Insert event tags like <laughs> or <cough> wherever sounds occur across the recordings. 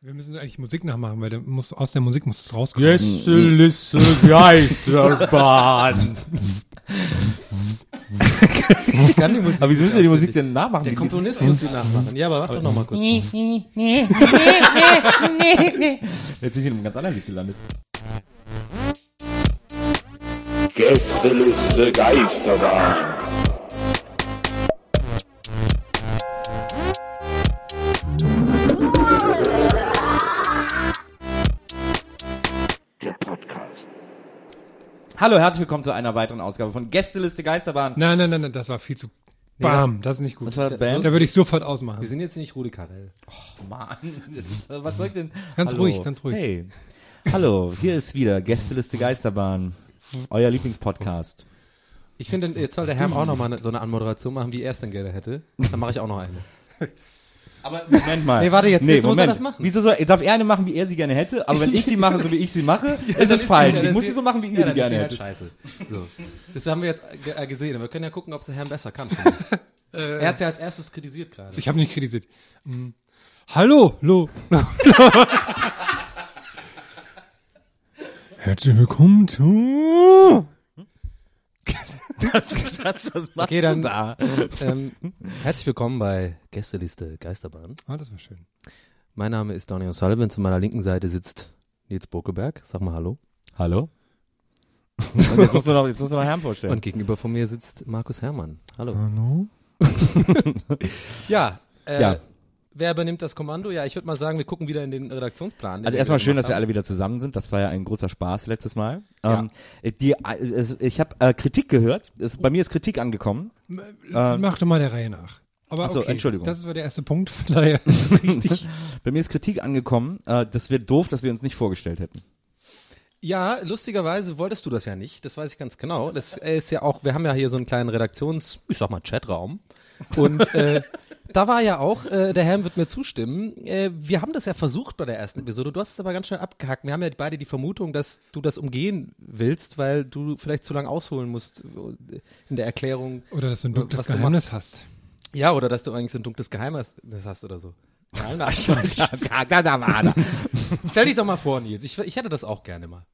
Wir müssen eigentlich Musik nachmachen, weil der muss, aus der Musik muss es rauskommen. Gästeliste Geisterbahn. Ich kann die Musik Aber wieso müssen wir die Musik denn nachmachen? Der Komponist muss die nachmachen. Ja, aber warte doch noch mal kurz. Jetzt bin ich in einem ganz anderen Lied gelandet. Gästeliste Geisterbahn. Hallo, herzlich willkommen zu einer weiteren Ausgabe von Gästeliste Geisterbahn. Nein, nein, nein, nein, das war viel zu. Bam, das, ist nicht gut. Was war da Bam? würde ich sofort ausmachen. Wir sind jetzt nicht Rudi Carell. Mann, das ist, was soll ich denn? Ganz Hallo. ruhig, ganz ruhig. Hey, hallo, hier ist wieder Gästeliste Geisterbahn, euer Lieblingspodcast. Ich finde, jetzt soll der Herr auch noch mal eine, so eine Anmoderation machen, wie er es denn gerne hätte. Dann mache ich auch noch eine. <laughs> Aber Moment mal. <laughs> Nee, warte, jetzt- jetzt muss er das machen. Wieso soll, darf er eine machen, wie er sie gerne hätte? Aber wenn ich die mache, so wie ich sie mache, <laughs> ist dann es falsch. ja, Ich muss ist- sie so machen, wie ihr ja, die ist gerne sie halt scheiße. So. Das haben wir jetzt ge- äh, gesehen. Aber wir können ja gucken, ob es der Herr besser kann. <laughs> er hat ja als erstes kritisiert gerade. Ich habe nicht kritisiert. Hm. Hallo, lo. Herzlich willkommen zu. <laughs> Was ist das? Was machst Okay, dann- du da? ähm, herzlich willkommen bei Gästeliste Geisterbahn. Ah, das war schön. Mein Name ist Donny O'Sullivan. Zu meiner linken Seite sitzt Nils Bokeberg. Sag mal Hallo. Hallo? Und jetzt musst du noch, jetzt musst du noch Herrn vorstellen. Und gegenüber von mir sitzt Markus Herrmann. Hallo. Hallo. <laughs> Ja, äh, Ja. Wer übernimmt das Kommando? Ja, ich würde mal sagen, wir gucken wieder in den Redaktionsplan. den Also wir erstmal schön, dass wir haben. alle wieder zusammen sind. Das war ja ein großer Spaß letztes Mal. Ja. Ähm, die, ich habe äh, Kritik gehört. Es, bei mir ist Kritik angekommen. Ähm, Mach doch mal der Reihe nach. Aber Ach so, okay, Entschuldigung. Das war der erste Punkt. Von daher <laughs> richtig. Bei mir ist Kritik angekommen. Äh, das wird doof, dass wir uns nicht vorgestellt hätten. Ja, lustigerweise wolltest du das ja nicht. Das weiß ich ganz genau. Das ist ja auch, wir haben ja hier so einen kleinen Redaktions, ich sag mal, Chatraum. Und äh, da war ja auch, äh, der Herr wird mir zustimmen, äh, wir haben das ja versucht bei der ersten Episode. Du hast es aber ganz schnell abgehakt. Wir haben ja beide die Vermutung, dass du das umgehen willst, weil du vielleicht zu lange ausholen musst äh, in der Erklärung. Oder dass du ein dunkles Was du Geheimnis hast. Ja, oder dass du eigentlich so ein dunkles Geheimnis hast oder so. <laughs> <laughs> Stell dich doch mal vor, Nils. Ich, ich hätte das auch gerne mal.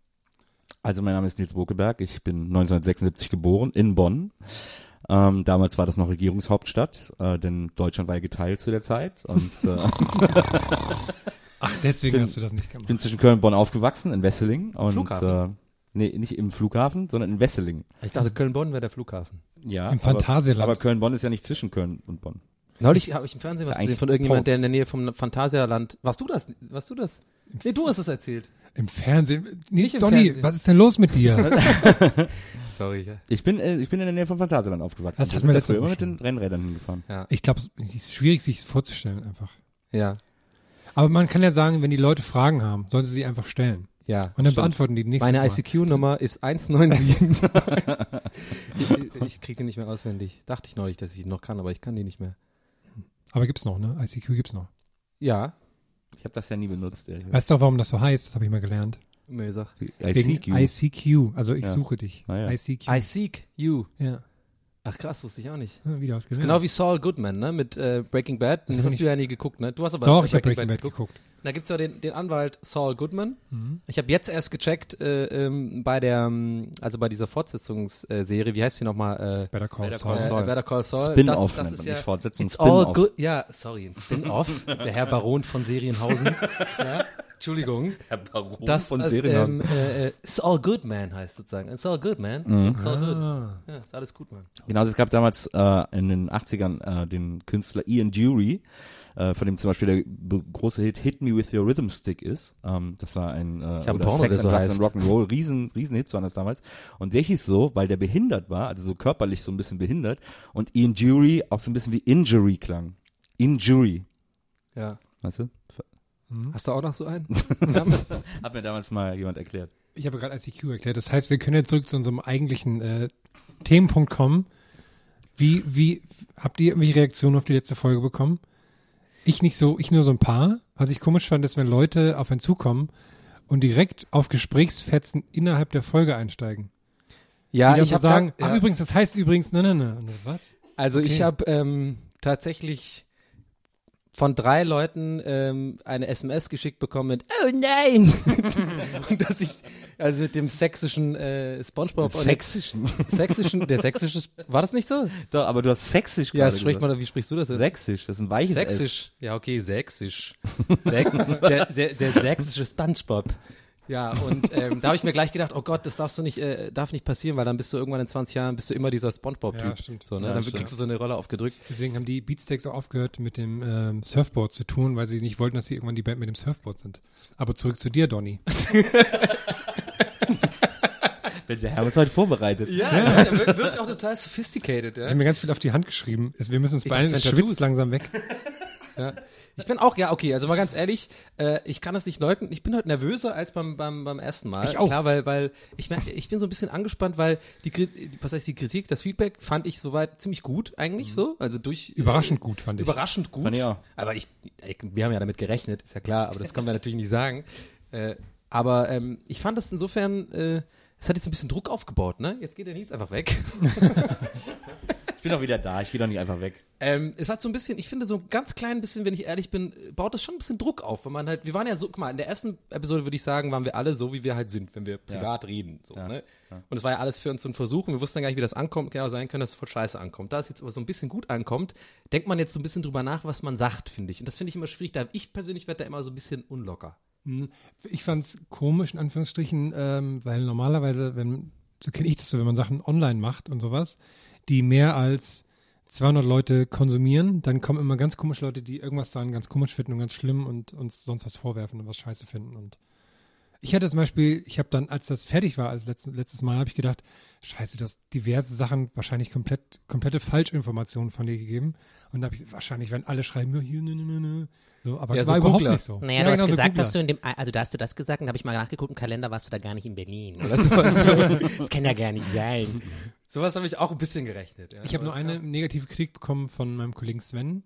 Also mein Name ist Nils Bokeberg. Ich bin 1976 geboren in Bonn. Ähm, damals war das noch Regierungshauptstadt, äh, denn Deutschland war ja geteilt zu der Zeit. Und äh, <laughs> Ach, deswegen Bin- hast du das nicht gemacht. bin zwischen Köln und Bonn aufgewachsen, in Wesseling. Und, Flughafen? Äh, nee, nicht im Flughafen, sondern in Wesseling. Ich dachte, Köln-Bonn wäre der Flughafen. Ja, Im aber- Phantasialand. Aber Köln-Bonn ist ja nicht zwischen Köln und Bonn. Neulich habe ich im Fernsehen was gesehen von irgendjemand, der in der Nähe vom Phantasialand. Warst du das? Warst du das? Nee, du hast es erzählt. Im Fernsehen. Nicht Nicht im Donny, Fernsehen. was ist denn los mit dir? <laughs> <laughs> Sorry. Ja. Ich bin, äh, ich bin in der Nähe von Phantasialand aufgewachsen. Das Wir hatten sind wir da letzte früher immer mit den. Rennrädern hingefahren. ich glaube, es ist schwierig, sich es vorzustellen einfach. Ja. Aber man kann ja sagen, wenn die Leute Fragen haben, sollen sie sie einfach stellen. Ja. Und dann stimmt. beantworten die nächstes Meine. ICQ-Nummer ist 197. <laughs> ich ich kriege die nicht mehr auswendig. Dachte ich neulich, dass ich die noch kann, aber ich kann die nicht mehr. Aber gibt's noch, ne? ICQ gibt's noch. Ja. Ich habe das ja nie benutzt. ehrlich. Weißt du auch, warum das so heißt? Das habe ich mal gelernt. Nee, sag. ICQ. ICQ. Also ich Ja. suche dich. Ah, ja. ICQ. I seek you. ja. Ach krass, wusste ich auch nicht. Ja, wieder was. Genau wie Saul Goodman, ne? Mit äh, Breaking Bad. Das, hab hast du ja nie geguckt, ne? Du hast aber Doch, ich habe Breaking Bad geguckt. Da gibt's ja den, den Anwalt Saul Goodman. Mhm. Ich habe jetzt erst gecheckt äh, ähm, bei der, ähm, also bei dieser Fortsetzungsserie, wie heißt die nochmal? Äh, Better Call Better Saul. Call äh, Saul. Better Call Saul. Spin-off das, das nennt ist man ja, die Fortsetzung, It's all Spin-off. good. Ja, sorry, ein Spin-off. <laughs> der Herr Baron von Serienhausen. <laughs> ja, Entschuldigung. Herr Baron Das von ist, Serienhaus. ähm, äh, äh, It's all good, man heißt sozusagen. It's all good, man. Mhm. It's all good. Ah. Ja, ist alles gut, man. Genau, also es gab damals äh, in den 80ern äh, den Künstler Ian Dury, äh, von dem zum Beispiel der große Hit Hit Me With Your Rhythm Stick ist. Ähm, das war ein äh, Ich hab einen oder Porno, Sex der and so Drugs heißt. and Rock'n'Roll, riesen, riesen Hits waren das damals. Und der hieß so, weil der behindert war, also so körperlich so ein bisschen behindert und Ian Dury auch so ein bisschen wie Injury klang. Injury, Ja. weißt du? Hast du auch noch so einen? <laughs> Hat mir damals mal jemand erklärt. Ich habe gerade ICQ erklärt. Das heißt, wir können jetzt zurück zu unserem eigentlichen äh, Themenpunkt kommen. Wie, wie, habt ihr irgendwelche Reaktionen auf die letzte Folge bekommen? Ich nicht so, ich nur so ein paar. Was ich komisch fand, ist, wenn Leute auf einen zukommen und direkt auf Gesprächsfetzen innerhalb der Folge einsteigen. Ja, Die ich habe sagen, ja. ach übrigens, das heißt übrigens, nein, nein, nein. Was? Also ich Okay. habe ähm, tatsächlich von drei Leuten ähm, eine SMS geschickt bekommen mit Oh nein! <laughs> und dass ich also mit dem sächsischen äh, SpongeBob Sächsischen. sächsischen der sächsische war das nicht so? Doch, aber du hast sächsisch Ja, das spricht man wie sprichst du das jetzt? Sächsisch, das ist ein weiches S. Sächsisch. Ja, okay, sächsisch. <laughs> Säk der, der, der sächsische SpongeBob. Ja, und ähm, da habe ich mir gleich gedacht, oh Gott, das darfst du nicht, äh, darf nicht passieren, weil dann bist du irgendwann in 20 Jahren bist du immer dieser SpongeBob-Typ. Ja, stimmt. So, ne? Ja, dann stimmt. kriegst du so eine Rolle aufgedrückt. Deswegen haben die Beatsteaks auch aufgehört, mit dem ähm, Surfboard zu tun, weil sie nicht wollten, dass sie irgendwann die Band mit dem Surfboard sind. Aber zurück zu dir, Donny. <laughs> Der Herr ist heute vorbereitet. Ja, der wirkt, wirkt auch total sophisticated, Ich ja. habe mir ganz viel auf die Hand geschrieben. Es- Wir müssen uns Ich beeilen, es schwitzt langsam weg. Ich bin auch, ja, okay, also mal ganz ehrlich, äh, ich kann das nicht leugnen. Ich bin heute nervöser als beim, beim, beim ersten Mal. Ich auch. Klar, weil, weil ich, mein, ich bin so ein bisschen angespannt, weil die, was heißt die Kritik, das Feedback fand ich soweit ziemlich gut eigentlich so. Also durch. Überraschend gut, fand ich. Überraschend gut. Fand ich auch. Aber ich, ich, wir haben ja damit gerechnet, ist ja klar, aber das können wir natürlich nicht sagen. Äh, aber ähm, ich fand das insofern, äh, es hat jetzt ein bisschen Druck aufgebaut, ne? Jetzt geht der Nils einfach weg. <laughs> Ich bin doch wieder da, ich gehe doch nicht einfach weg. Ähm, es hat so ein bisschen, ich finde so ein ganz klein bisschen, wenn ich ehrlich bin, baut das schon ein bisschen Druck auf, wenn man halt, wir waren ja so, guck mal, in der ersten Episode würde ich sagen, waren wir alle so, wie wir halt sind, wenn wir privat reden, so, Ja. ne? Und es war ja alles für uns so ein Versuch und wir wussten dann gar nicht, wie das ankommt, kann auch sein können, dass es voll scheiße ankommt. Da es jetzt aber so ein bisschen gut ankommt, denkt man jetzt so ein bisschen drüber nach, was man sagt, finde ich. Und das finde ich immer schwierig, da ich persönlich werde da immer so ein bisschen unlocker. Hm, Ich fand's komisch, in Anführungsstrichen, ähm, weil normalerweise, wenn, so kenne ich das so, wenn man Sachen online macht und sowas, die mehr als 200 Leute konsumieren, dann kommen immer ganz komische Leute, die irgendwas daran ganz komisch finden und ganz schlimm und uns sonst was vorwerfen und was scheiße finden. Und ich hatte zum Beispiel, ich habe dann, als das fertig war, als letztes, letztes Mal, habe ich gedacht, scheiße, du hast diverse Sachen, wahrscheinlich komplett, komplette Falschinformationen von dir gegeben. Und da habe ich, wahrscheinlich werden alle schreiben, hier, ne, ne, ne. So, aber Ja, das so war überhaupt Googler. nicht so. Naja, Ja, du hast genau, so gesagt, Googler. dass du in dem, also da hast du das gesagt und habe ich mal nachgeguckt, im Kalender warst du da gar nicht in Berlin oder <laughs> sowas. das kann ja gar nicht sein. Sowas habe ich auch ein bisschen gerechnet. Ja. Ich habe nur eine negative Kritik bekommen von meinem Kollegen Sven.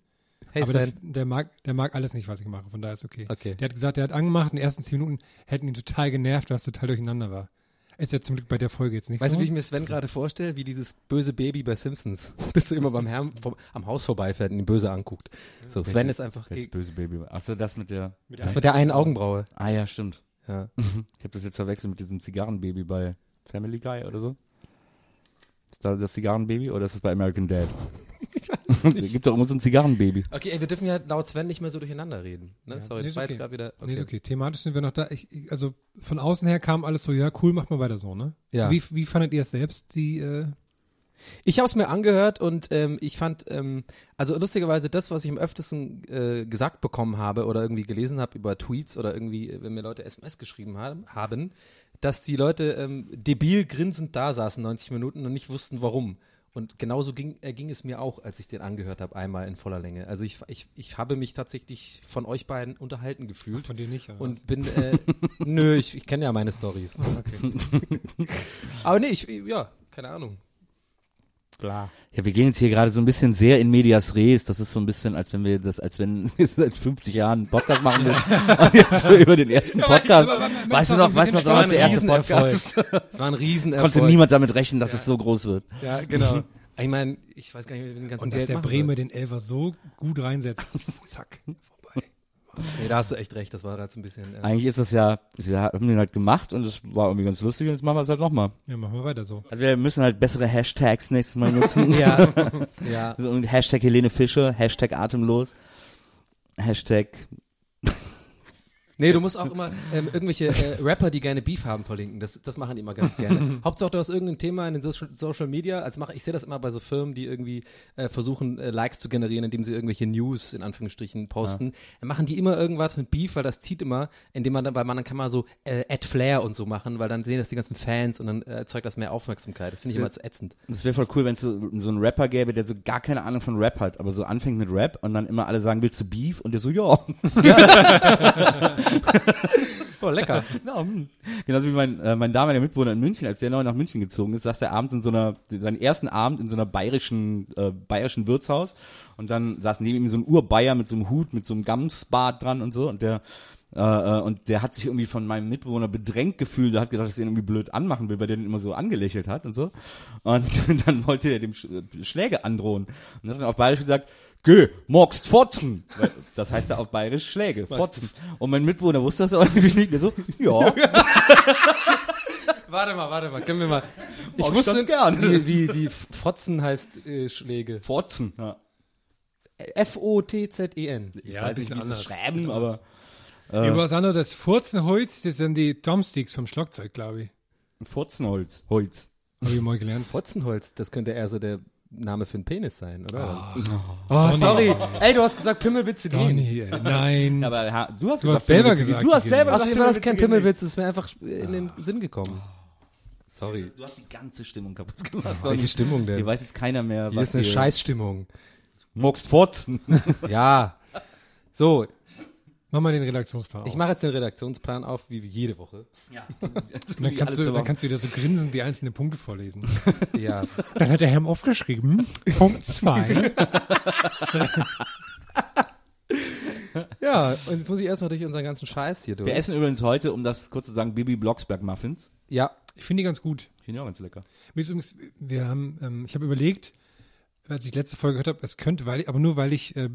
Hey aber der, Sven. der, mag, der mag alles nicht, was ich mache, von daher ist okay. Okay. Der hat gesagt, der hat angemacht, in den ersten zehn Minuten hätten ihn total genervt, weil es total durcheinander war. Ist ja zum Glück bei der Folge jetzt nicht Weißt so. du, wie ich mir Sven gerade vorstelle? Wie dieses böse Baby bei Simpsons. <laughs> Bis du immer beim Herrn vom, am Haus vorbeifährt und ihn böse anguckt. So, Sven ist einfach gegen, böse Baby. Achso, das mit der. das mit der einen Augenbraue. Ah ja, stimmt. Ja. <laughs> Ich habe das jetzt verwechselt mit diesem Zigarrenbaby bei Family Guy oder so. Ist da das Zigarrenbaby oder ist das bei American Dad? <laughs> Gibt doch immer so ein Zigarrenbaby. Okay, ey, wir dürfen ja laut Sven nicht mehr so durcheinander reden. Ne? Ja, Sorry, nee, das war okay. jetzt gerade wieder. Nee, ist okay. Thematisch sind wir noch da. Ich, ich, also von außen her kam alles so, ja, cool, macht mal weiter so, ne? Ja. Wie, wie fandet ihr es selbst, die, äh, Ich habe es mir angehört und ähm, ich fand, ähm, also lustigerweise das, was ich am öftesten äh, gesagt bekommen habe oder irgendwie gelesen habe über Tweets oder irgendwie, äh, wenn mir Leute SMS geschrieben haben, haben dass die Leute ähm, debil grinsend da saßen 90 Minuten und nicht wussten, warum. Und genauso ging, äh, ging es mir auch, als ich den angehört habe, einmal in voller Länge. Also ich, ich, ich habe mich tatsächlich von euch beiden unterhalten gefühlt. von dir nicht? oder Und bin, äh, <laughs> nö, ich, ich kenne ja meine Stories. <laughs> Aber nee, ich, ja, keine Ahnung. Ja, wir gehen jetzt hier gerade so ein bisschen sehr in medias res. Das ist so ein bisschen, als wenn wir das, als wenn <laughs> wir seit 50 Jahren einen Podcast machen würden. <laughs> Und jetzt so über den ersten Podcast. Weißt du noch, weißt du noch, Das war damals der erste. Podcast? Das war ein Riesenerfolg. Konnte niemand damit rechnen, dass es so groß wird. Ja, genau. Ich meine, ich weiß gar nicht, wie wir den ganzen Und dass Geld der Bremer den Elfer so gut reinsetzt. <laughs> Zack. Nee, da hast du echt recht, das war jetzt ein bisschen. Äh, Eigentlich ist das ja, wir haben den halt gemacht und es war irgendwie ganz lustig und jetzt machen wir es halt nochmal. Ja, machen wir weiter so. Also wir müssen halt bessere Hashtags nächstes Mal nutzen. <laughs> ja, <laughs> ja. So, und Hashtag Helene Fischer, Hashtag atemlos, Hashtag Nee, du musst auch immer ähm, irgendwelche äh, Rapper, die gerne Beef haben, verlinken. Das, das machen die immer ganz gerne. <laughs> Hauptsache, du hast irgendein Thema in den Social, Social Media. Also mach, ich sehe das immer bei so Firmen, die irgendwie äh, versuchen, äh, Likes zu generieren, indem sie irgendwelche News in Anführungsstrichen posten. Dann machen die immer irgendwas mit Beef, weil das zieht immer, indem man dann, weil man dann kann man so äh, Ad Flair und so machen, weil dann sehen das die ganzen Fans und dann erzeugt das mehr Aufmerksamkeit. Das finde ich immer zu ätzend. Das wäre voll cool, wenn es so, so einen Rapper gäbe, der so gar keine Ahnung von Rap hat, aber so anfängt mit Rap und dann immer alle sagen, willst du Beef? Und der so, ja. <laughs> <laughs> <laughs> Oh, lecker. ja hm. Genauso wie mein, äh, mein damaliger Mitbewohner in München, als der neu nach München gezogen ist, saß er abends in so einer, seinen ersten Abend in so einer bayerischen, äh, bayerischen Wirtshaus und dann saß neben ihm so ein Urbayer mit so einem Hut, mit so einem Gamsbart dran und so und der äh, äh, und der hat sich irgendwie von meinem Mitbewohner bedrängt gefühlt, der hat gedacht, dass er ihn irgendwie blöd anmachen will, weil der den immer so angelächelt hat und so. Und <laughs> dann wollte er dem Sch äh, Schläge androhen. Und hat dann auf Bayerisch gesagt, Geh, magst fotzen. Weil Das heißt ja auf Bayerisch Schläge, fotzen. Und mein Mitbewohner wusste das natürlich nicht mehr so, ja. <laughs> Warte mal, warte mal, können wir mal. Ich Mag wusste gern. wie, wie, wie Fotzen heißt äh, Schläge. Fotzen, ja. F-O-T-Z-E-N. Ich Ja, weiß nicht, wie sie es anders. schreiben, aber Ja. Über andere, das Furzenholz, das sind die Drumsticks vom Schlagzeug, glaube ich. Furzenholz, Holz. Habe ich mal gelernt. Fotzenholz, das könnte eher so der Name für einen Penis sein, oder? Oh, oh, sorry. Ey, du hast gesagt, Pimmelwitze gehen. Donny, ey, nein. Aber ha, du hast Du gesagt, hast selber gesagt. Du hast selber gehen. Außerdem gesagt, war das kein Pimmelwitze Pimmelwitz, das ist mir einfach in den Sinn gekommen. Sorry. Du hast die ganze Stimmung kaputt <laughs> gemacht. Welche Stimmung denn? Hier weiß jetzt keiner mehr, Hier was ist eine hier- Scheißstimmung. Magst fotzen. <laughs> Ja. So, Mach mal den Redaktionsplan ich auf. mache jetzt den Redaktionsplan auf, wie jede Woche. ja. <laughs> Dann kannst, du, dann kannst du wieder so grinsend die einzelnen Punkte vorlesen. <laughs> Ja. Dann hat der Herr aufgeschrieben, Punkt 2. <laughs> Ja, und jetzt muss ich erstmal durch unseren ganzen Scheiß hier durch. Wir essen übrigens heute, um das kurz zu sagen, Bibi Blocksberg Muffins. Ja, Ich finde die ganz gut. Ich finde die auch ganz lecker. Übrigens, wir haben, ähm, ich habe überlegt, als ich letzte Folge gehört habe, es könnte, weil ich, aber nur weil ich äh,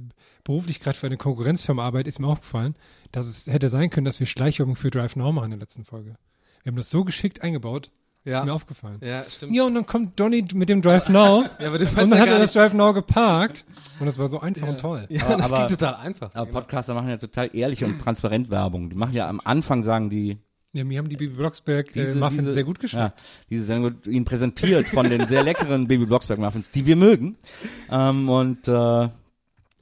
beruflich gerade für eine Konkurrenzfirma arbeite, ist mir aufgefallen, dass es hätte sein können, dass wir Schleichwerbung für Drive Now machen in der letzten Folge. Wir haben das so geschickt eingebaut, ja. ist mir aufgefallen. Ja, stimmt. Ja, und dann kommt Donny mit dem Drive Now <laughs> Ja, aber du und weißt dann ja hat er das. Drive Now geparkt und das war so einfach und toll. Ja, Aber- das aber- ging total einfach. Aber Podcaster machen ja total ehrliche und transparent Werbung. Die machen ja am Anfang, sagen die, Ja, mir haben die Bibi Blocksberg äh, diese, Muffins diese, sehr gut geschmeckt. Ja, diese Sendung wird Ihnen präsentiert von den sehr leckeren Baby Blocksberg Muffins, die wir mögen. Ähm, und äh,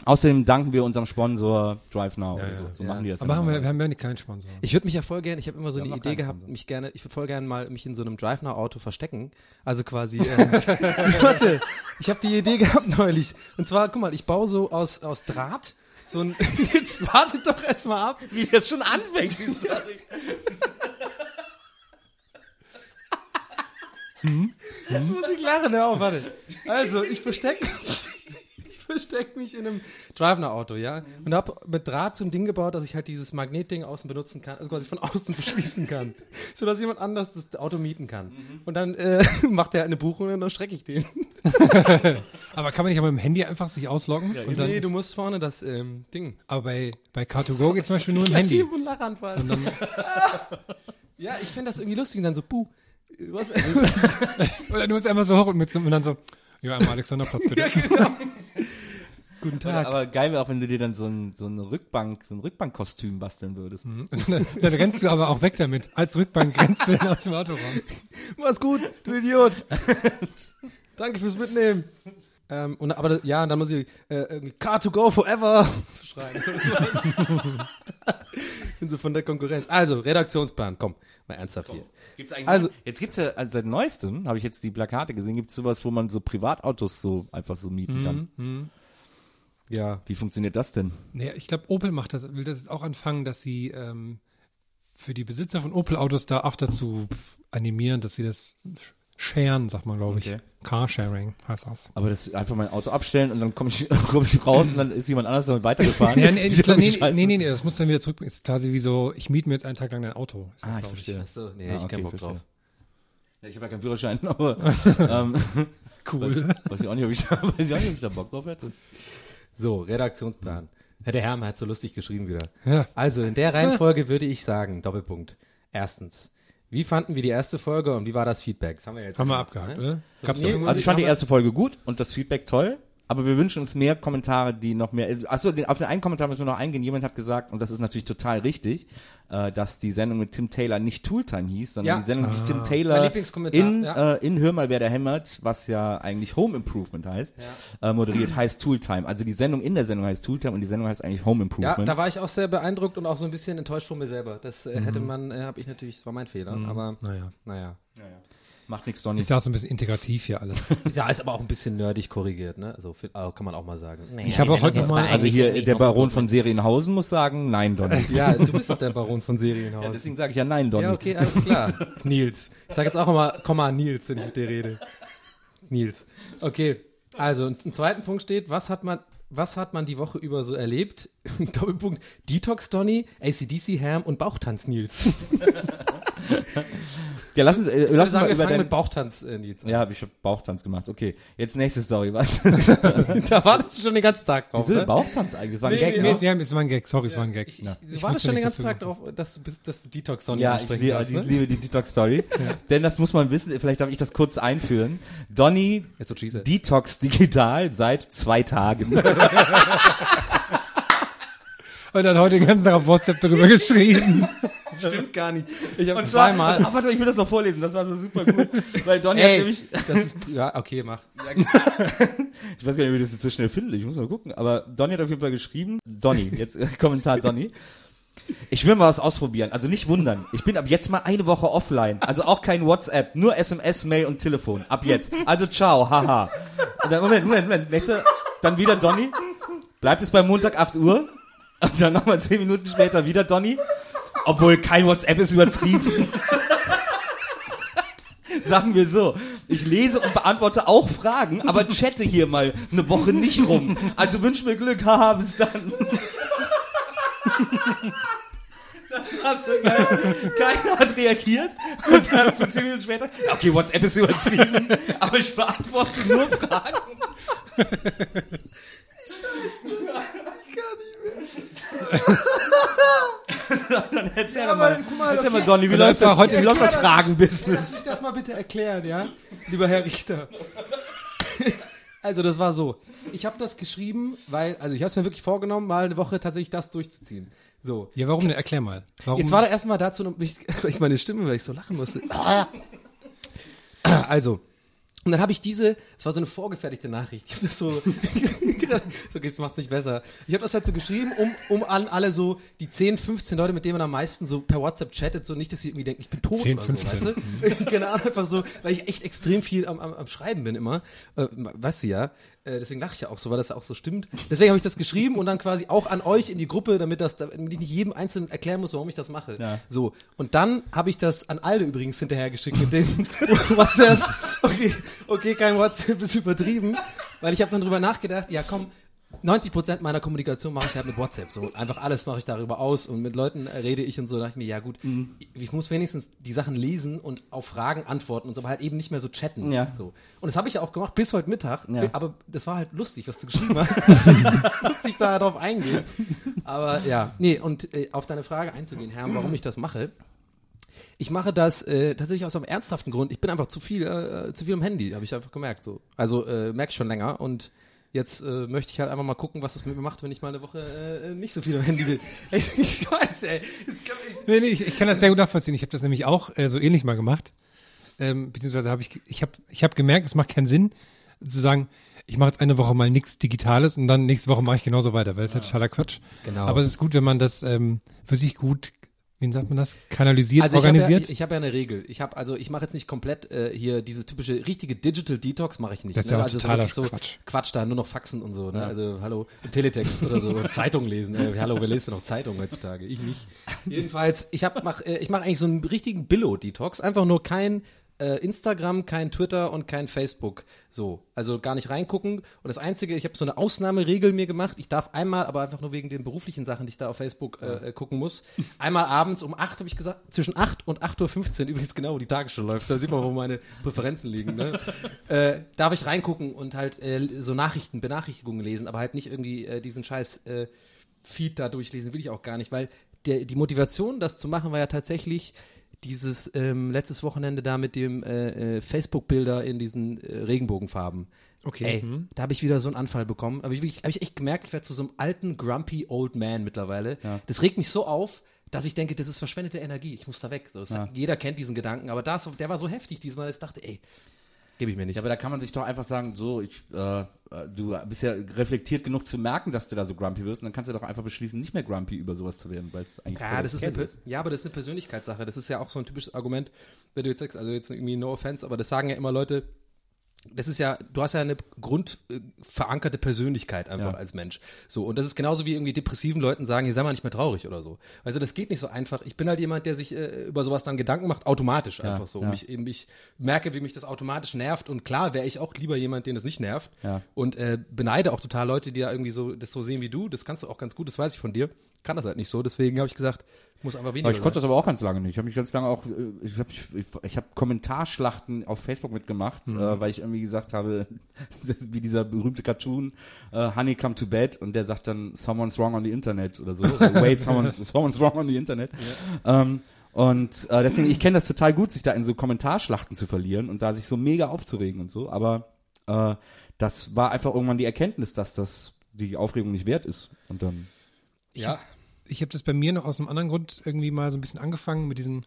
außerdem danken wir unserem Sponsor Drive Now. Ja, ja. so Ja. machen die das. Aber haben wir, wir haben ja nicht keinen Sponsor. Ich würde mich ja voll gerne, ich habe immer so Wir eine Idee gehabt, Sponsor. mich gerne, ich würde voll gerne mal mich in so einem Drive-Now-Auto verstecken. Also quasi, ähm, <laughs> warte, ich habe die Idee gehabt neulich. Und zwar, guck mal, ich baue so aus, aus Draht so ein, <laughs> jetzt wartet doch erstmal ab. wie das schon anfängt, die Story. Jetzt muss ich lachen, hör auf, warte. Also, ich verstecke mich, ich versteck mich in einem Drive-Now-Auto, ja. Und habe mit Draht so ein Ding gebaut, dass ich halt dieses Magnetding außen benutzen kann, also quasi von <laughs> außen beschließen kann. So dass jemand anders das Auto mieten kann. Und dann äh, <laughs> macht er eine Buchung und dann strecke ich den. <laughs> Aber kann man nicht aber mit dem Handy einfach sich ausloggen? und dann nee, du musst vorne das ähm, Ding. aber bei, bei Car2Go geht zum Beispiel nur im Handy. Und Lachanfall. ja, ich fände das irgendwie lustig und dann so, puh. Was? Oder du musst einfach so hoch und, mit, und dann so, ja, am Alexanderplatz bitte. Guten Tag. aber geil wäre auch, wenn du dir dann so ein, so eine Rückbank, so ein Rückbankkostüm basteln würdest. Und <laughs> dann, dann rennst du aber auch weg damit. Als Rückbank rennst du aus dem Auto raus. <laughs> Mach's gut, du Idiot. <laughs> Danke fürs Mitnehmen. Ähm, und, aber das, ja, dann muss ich äh, irgendwie Car to go forever zu oder sowas. Bin so von der Konkurrenz. Also, Redaktionsplan, komm, mal ernsthaft hier. Gibt's eigentlich Also- jetzt gibt's ja also seit neuestem habe ich jetzt die Plakate gesehen, gibt's sowas, wo man so Privatautos so einfach so mieten kann. Ja. Wie funktioniert das denn? Naja, ich glaube, Opel macht das, will das jetzt auch anfangen, dass sie ähm, für die Besitzer von Opel-Autos da auch dazu animieren, dass sie das sharen, sagt man, glaube ich. Okay. Carsharing heißt das. Aber das ist einfach mein Auto abstellen und dann komme ich, <laughs> komm ich raus und dann ist jemand anders damit weitergefahren. Ja, nee, <laughs> ich glaub, nee, nee, nee, nee, das muss dann wieder zurück. Ist quasi wie so, ich miete mir jetzt einen Tag lang dein Auto. Ist das, Ah, ich verstehe. So, nee, Ah, ich okay, keinen Bock verstehe. drauf. Ja, ich habe ja keinen Führerschein, <laughs> aber ähm, Cool. Weiß ich auch nicht, ob ich, da- weiß ich auch nicht, ob ich da Bock drauf hätte. So, Redaktionsplan. Herr der Herr hat so lustig geschrieben wieder. Ja. Also in der Reihenfolge würde ich sagen, Doppelpunkt. Erstens, wie fanden wir die erste Folge und wie war das Feedback? Das haben wir jetzt Haben wir abgehakt, ne? oder? So, nee? Also ich fand die erste Folge gut und das Feedback toll, aber wir wünschen uns mehr Kommentare, die noch mehr. Achso, den, auf den einen Kommentar müssen wir noch eingehen. Jemand hat gesagt, und das ist natürlich total richtig, äh, dass die Sendung mit Tim Taylor nicht Tooltime hieß, sondern Ja. die Sendung hieß Tim Mein Taylor in, ja. äh, in Hör mal, wer da hämmert, was ja eigentlich Home Improvement heißt, äh, moderiert, heißt Tooltime. Also die Sendung in der Sendung heißt Tooltime und die Sendung heißt eigentlich Home Ja, Improvement. da war ich auch sehr beeindruckt und auch so ein bisschen enttäuscht von mir selber. Das äh, hätte man, äh, habe ich natürlich, das war mein Fehler, aber Naja. naja. Macht nichts, Donny. Ist ja auch so ein bisschen integrativ hier alles. <laughs> Ja, ist aber auch ein bisschen nerdig korrigiert, ne? Also für, äh, kann man auch mal sagen. Ich habe auch heute noch mal- Also hier, der Baron von Serienhausen muss sagen, nein, Donny. <laughs> Ja, du bist doch der Baron von Serienhaus. Ja, deswegen sage ich ja nein, Donny. Ja, okay, alles klar. <laughs> Nils. Ich sag jetzt auch immer, komm mal Nils, wenn ich mit dir rede. Nils. Okay, also und im zweiten Punkt steht, was hat man, was hat man die Woche über so erlebt? Doppelpunkt, Detox Donny, ACDC Ham und Bauchtanz Nils. <laughs> Ja, lass uns, äh, Ich lass uns sagen, mal wir über fangen dein, mit Bauchtanz äh, Nils. Ja, hab ich hab Bauchtanz gemacht. Okay, jetzt nächste Story. Was? <laughs> Da wartest du schon den ganzen Tag drauf. Wieso ne? denn Bauchtanz eigentlich? Das war ein Nee, Gag, nee, ne? nee, nee, es war ein Gag, sorry, es war ein Gag. Ich, ich, Ja. du Ich wartest schon den ganzen Tag drauf, dass du, bist, dass du Detox Donny Ja, ich ansprechen liebe, ich ne? liebe die Detox-Story. <laughs> Denn das muss man wissen, vielleicht darf ich das kurz einführen. Donny Jetzt so cheesy. Detox digital seit zwei Tagen. Und hat heute den ganzen Tag auf WhatsApp darüber geschrieben. <laughs> Das stimmt gar nicht. Ich habe zwar, zweimal. ah, warte, mal, ich will das noch vorlesen, das war so super gut. Weil Donny hat nämlich, das ist, ja, okay, mach. <laughs> ich weiß gar nicht, wie ich das jetzt so schnell finde, ich muss mal gucken, aber Donny hat auf jeden Fall geschrieben, Donny, jetzt äh, Kommentar Donny. Ich will mal was ausprobieren, also nicht wundern. Ich bin ab jetzt mal eine Woche offline, also auch kein WhatsApp, nur SMS, Mail und Telefon, ab jetzt. Also ciao, haha. Dann, Moment, Moment, Moment, nächste, dann wieder Donny. Bleibt es bei Montag 8 Uhr. Und dann nochmal 10 Minuten später wieder Donny. Obwohl kein WhatsApp ist übertrieben. Sagen wir so, ich lese und beantworte auch Fragen, aber chatte hier mal eine Woche nicht rum. Also wünsch mir Glück, haha, bis dann. Das war so geil. Keiner hat reagiert und dann so 10 Minuten später, okay, WhatsApp ist übertrieben, aber ich beantworte nur Fragen. Dann erzähl doch mal, guck mal, erzähl mal okay. Donny, wie Dann läuft das, heute- wie läuft das- Fragenbusiness? Lass mich das mal bitte erklären, ja? Lieber Herr Richter. Also das war so. Ich habe das geschrieben, weil, also ich habe es mir wirklich vorgenommen, mal eine Woche tatsächlich das durchzuziehen. So. Ja, warum denn? Erklär mal. Warum? Jetzt war da erstmal dazu, ich, ich meine Stimme, weil ich so lachen musste. <laughs> Also, und dann habe ich diese, es war so eine vorgefertigte Nachricht. Ich habe das so, <laughs> so okay, das macht's nicht besser. Ich habe das halt so geschrieben, um, um an alle so die 10, 15 Leute, mit denen man am meisten so per WhatsApp chattet, so nicht, dass sie irgendwie denken, ich bin tot 10, oder so, 15. weißt du? <laughs> Ahnung, einfach so, weil ich echt extrem viel am, am, am Schreiben bin immer. Äh, weißt du ja. Äh, deswegen lache ich ja auch so, weil das ja auch so stimmt. Deswegen habe ich das geschrieben und dann quasi auch an euch in die Gruppe, damit das, damit ich nicht jedem Einzelnen erklären muss, warum ich das mache. Ja. So. Und dann habe ich das an Alde übrigens hinterhergeschickt mit dem <laughs> WhatsApp. Okay, okay, kein WhatsApp ist übertrieben. Weil ich habe dann drüber nachgedacht, ja komm, 90% meiner Kommunikation mache ich halt mit WhatsApp. So einfach alles mache ich darüber aus und mit Leuten rede ich und so. Da dachte ich mir, ja gut, Mhm. ich, muss wenigstens die Sachen lesen und auf Fragen antworten und so, aber halt eben nicht mehr so chatten. Ja. So. Und das habe ich ja auch gemacht bis heute Mittag. Ja. Aber das war halt lustig, was du geschrieben hast. <laughs> Musste ich da drauf eingehen. Aber ja, nee, und äh, auf deine Frage einzugehen, Herr, warum ich das mache. Ich mache das äh, tatsächlich aus einem ernsthaften Grund. Ich bin einfach zu viel, äh, zu viel am Handy, habe ich einfach gemerkt. So. Also äh, merke ich schon länger und jetzt äh, möchte ich halt einfach mal gucken, was es mit mir macht, wenn ich mal eine Woche äh, nicht so viel am Handy bin. <laughs> Ich weiß, ey. Kann, Nee, nee, ich, ich kann das sehr gut nachvollziehen. Ich habe das nämlich auch äh, so ähnlich mal gemacht. Ähm, beziehungsweise habe ich, ich habe ich hab gemerkt, es macht keinen Sinn, zu sagen, ich mache jetzt eine Woche mal nichts Digitales und dann nächste Woche mache ich genauso weiter, weil es halt totaler Quatsch. Genau. Aber es ist gut, wenn man das ähm, für sich gut, wie sagt man das, kanalisiert, Also ich habe ja, organisiert. ich, ich hab ja eine Regel. Ich habe also ich mache jetzt nicht komplett äh, hier diese typische richtige Digital Detox mache ich nicht. Das ist ja auch also totaler so Quatsch. Quatsch da nur noch Faxen und so. Ne? Also hallo Teletext oder so <laughs> Zeitung lesen. Äh, hallo, wer liest denn noch Zeitung heutzutage? Ich nicht. Jedenfalls ich habe mach äh, ich mache eigentlich so einen richtigen Billo Detox. Einfach nur kein äh, Instagram, kein Twitter und kein Facebook. So, also gar nicht reingucken. Und das Einzige, ich habe so eine Ausnahmeregel mir gemacht. Ich darf einmal, aber einfach nur wegen den beruflichen Sachen, die ich da auf Facebook äh, äh, gucken muss, einmal abends um 8 habe ich gesagt, zwischen 8 und 8.15 Uhr, übrigens genau, wo die Tagesschau läuft, da sieht man, wo meine Präferenzen liegen, ne? <laughs> äh, darf ich reingucken und halt äh, so Nachrichten, Benachrichtigungen lesen, aber halt nicht irgendwie äh, diesen scheiß Feed da durchlesen, will ich auch gar nicht, weil der, die Motivation, das zu machen, war ja tatsächlich dieses ähm, letztes Wochenende da mit dem äh, äh, Facebook-Bilder in diesen äh, Regenbogenfarben. Okay. Ey, Mhm. da habe ich wieder so einen Anfall bekommen. Aber ich, wirklich- hab ich echt gemerkt, ich werde zu so einem alten, grumpy old man mittlerweile. Das regt mich so auf, dass ich denke, das ist verschwendete Energie. Ich muss da weg. So, das hat, jeder kennt diesen Gedanken, aber das, der war so heftig diesmal, dass ich dachte, ey, gebe ich mir nicht. Ja, aber da kann man sich doch einfach sagen, so, ich, äh, äh, du bist ja reflektiert genug zu merken, dass du da so grumpy wirst und dann kannst du doch einfach beschließen, nicht mehr grumpy über sowas zu werden, weil es eigentlich Ja, das ist eine, Per- ja, aber das ist eine Persönlichkeitssache. Das ist ja auch so ein typisches Argument, wenn du jetzt sagst, also jetzt irgendwie no offense, aber das sagen ja immer Leute, das ist ja, du hast ja eine grund äh, verankerte Persönlichkeit einfach Ja. als Mensch. So, und das ist genauso wie irgendwie depressiven Leuten sagen, hier sei mal nicht mehr traurig oder so. Also das geht nicht so einfach. Ich bin halt jemand, der sich äh, über sowas dann Gedanken macht, automatisch einfach so. ja. Und ich, eben, ich merke, wie mich das automatisch nervt. Und klar wäre ich auch lieber jemand, den das nicht nervt. Ja. Und äh, beneide auch total Leute, die ja irgendwie so das so sehen wie du. Das kannst du auch ganz gut, das weiß ich von dir. Kann das halt nicht so. Deswegen habe ich gesagt, muss einfach weniger Aber ich konnte das aber auch ganz lange nicht. Ich habe mich ganz lange auch, äh, ich habe ich, ich hab Kommentarschlachten auf Facebook mitgemacht, Mhm. äh, weil ich irgendwie gesagt habe, <laughs> wie dieser berühmte Cartoon, äh, Honey come to bed und der sagt dann, someone's wrong on the internet oder so. Wait, <laughs> someone's, someone's wrong on the internet. Ähm, und äh, deswegen, ich kenne das total gut, sich da in so Kommentarschlachten zu verlieren und da sich so mega aufzuregen und so. Aber äh, das war einfach irgendwann die Erkenntnis, dass das die Aufregung nicht wert ist. Und dann Ja. Ich habe das bei mir noch aus einem anderen Grund irgendwie mal so ein bisschen angefangen mit diesem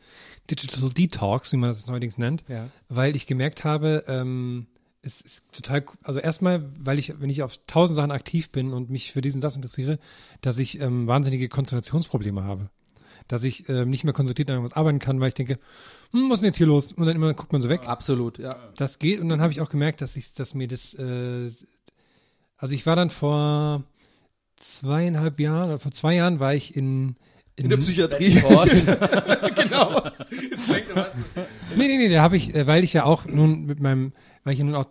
Digital Detox, wie man das neuerdings nennt, Ja. weil ich gemerkt habe, ähm, es ist total, also erstmal, weil ich, wenn ich auf tausend Sachen aktiv bin und mich für dies und das interessiere, dass ich ähm, wahnsinnige Konzentrationsprobleme habe. Dass ich ähm, nicht mehr konzentriert an irgendwas arbeiten kann, weil ich denke, hm, was ist denn jetzt hier los? Und dann immer guckt man so weg. Absolut, ja. Das geht und dann habe ich auch gemerkt, dass ich, dass mir das, äh, also ich war dann vor zweieinhalb Jahren, oder vor zwei Jahren war ich in in, Psychiatrie. <laughs> genau. Nee, nee, nee, da habe ich, äh, weil ich ja auch nun mit meinem, weil ich ja nun auch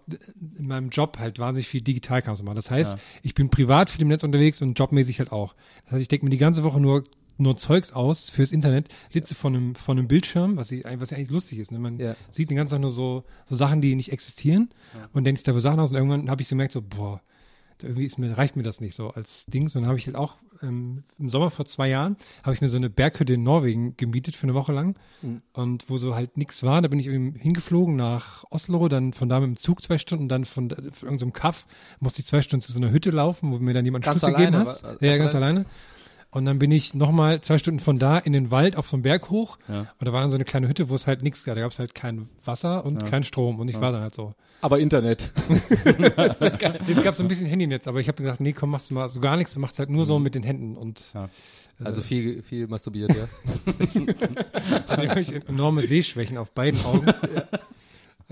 in meinem Job halt wahnsinnig viel Digitalkram so mache. Das heißt, ich bin privat viel im Netz unterwegs und jobmäßig halt auch. Das heißt, ich denke mir die ganze Woche nur nur Zeugs aus fürs Internet, sitze vor einem, vor einem Bildschirm, was, ich, was ja eigentlich lustig ist. Ne? Man Ja. sieht den ganzen Tag nur so, so Sachen, die nicht existieren und denkt sich da für Sachen aus und irgendwann habe ich so gemerkt, so, boah, irgendwie ist mir, reicht mir das nicht so als Ding. Und dann habe ich halt auch ähm, im Sommer vor zwei Jahren, habe ich mir so eine Berghütte in Norwegen gemietet für eine Woche lang und wo so halt nichts war. Da bin ich irgendwie hingeflogen nach Oslo, dann von da mit dem Zug zwei Stunden, dann von, da- von irgendeinem Kaff musste ich zwei Stunden zu so einer Hütte laufen, wo mir dann jemand Ganz Schlüssel gegeben alleine, hat. wa- Ja, ganz ganz alleine. Und dann bin ich nochmal zwei Stunden von da in den Wald auf so einen Berg hoch. Und da war dann so eine kleine Hütte, wo es halt nichts gab. Da gab es halt kein Wasser und kein Strom. Und ich war dann halt so. Aber Internet. <laughs> <laughs> Es gab so ein bisschen Handynetz, aber ich habe gedacht, nee, komm, machst du mal so gar nichts, du machst halt nur so mit den Händen und Also viel, viel masturbiert, ja. <laughs> ich enorme Sehschwächen auf beiden Augen.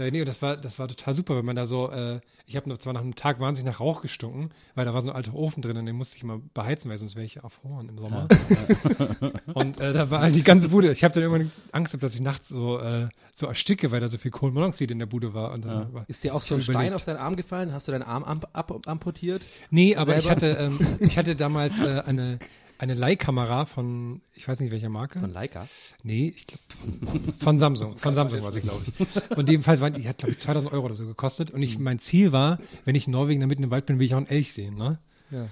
Äh, nee, und das war, das war total super, wenn man da so, äh, ich habe zwar nach einem Tag wahnsinnig nach Rauch gestunken, weil da war so ein alter Ofen drin und den musste ich mal beheizen, weil sonst wäre ich erfroren im Sommer. <laughs> <laughs> und äh, da war halt die ganze Bude. Ich habe dann irgendwann Angst gehabt, dass ich nachts so, äh, so ersticke, weil da so viel Kohlenmonoxid in der Bude war. Und dann war Ist dir auch so ein Ich hab Stein auf deinen Arm gefallen? Hast du deinen Arm amp ab amputiert? Nee, aber ich Selber? hatte, ähm, ich hatte damals äh, eine, eine Leihkamera von, ich weiß nicht welcher Marke. Von Leica? Nee, ich glaube von, von Samsung. Von Samsung war sie, glaube ich. Und jedenfalls war die hat, glaube ich, 2000 Euro oder so gekostet. Und ich, mein Ziel war, wenn ich in Norwegen da mitten im Wald bin, will ich auch einen Elch sehen, ne? Ja.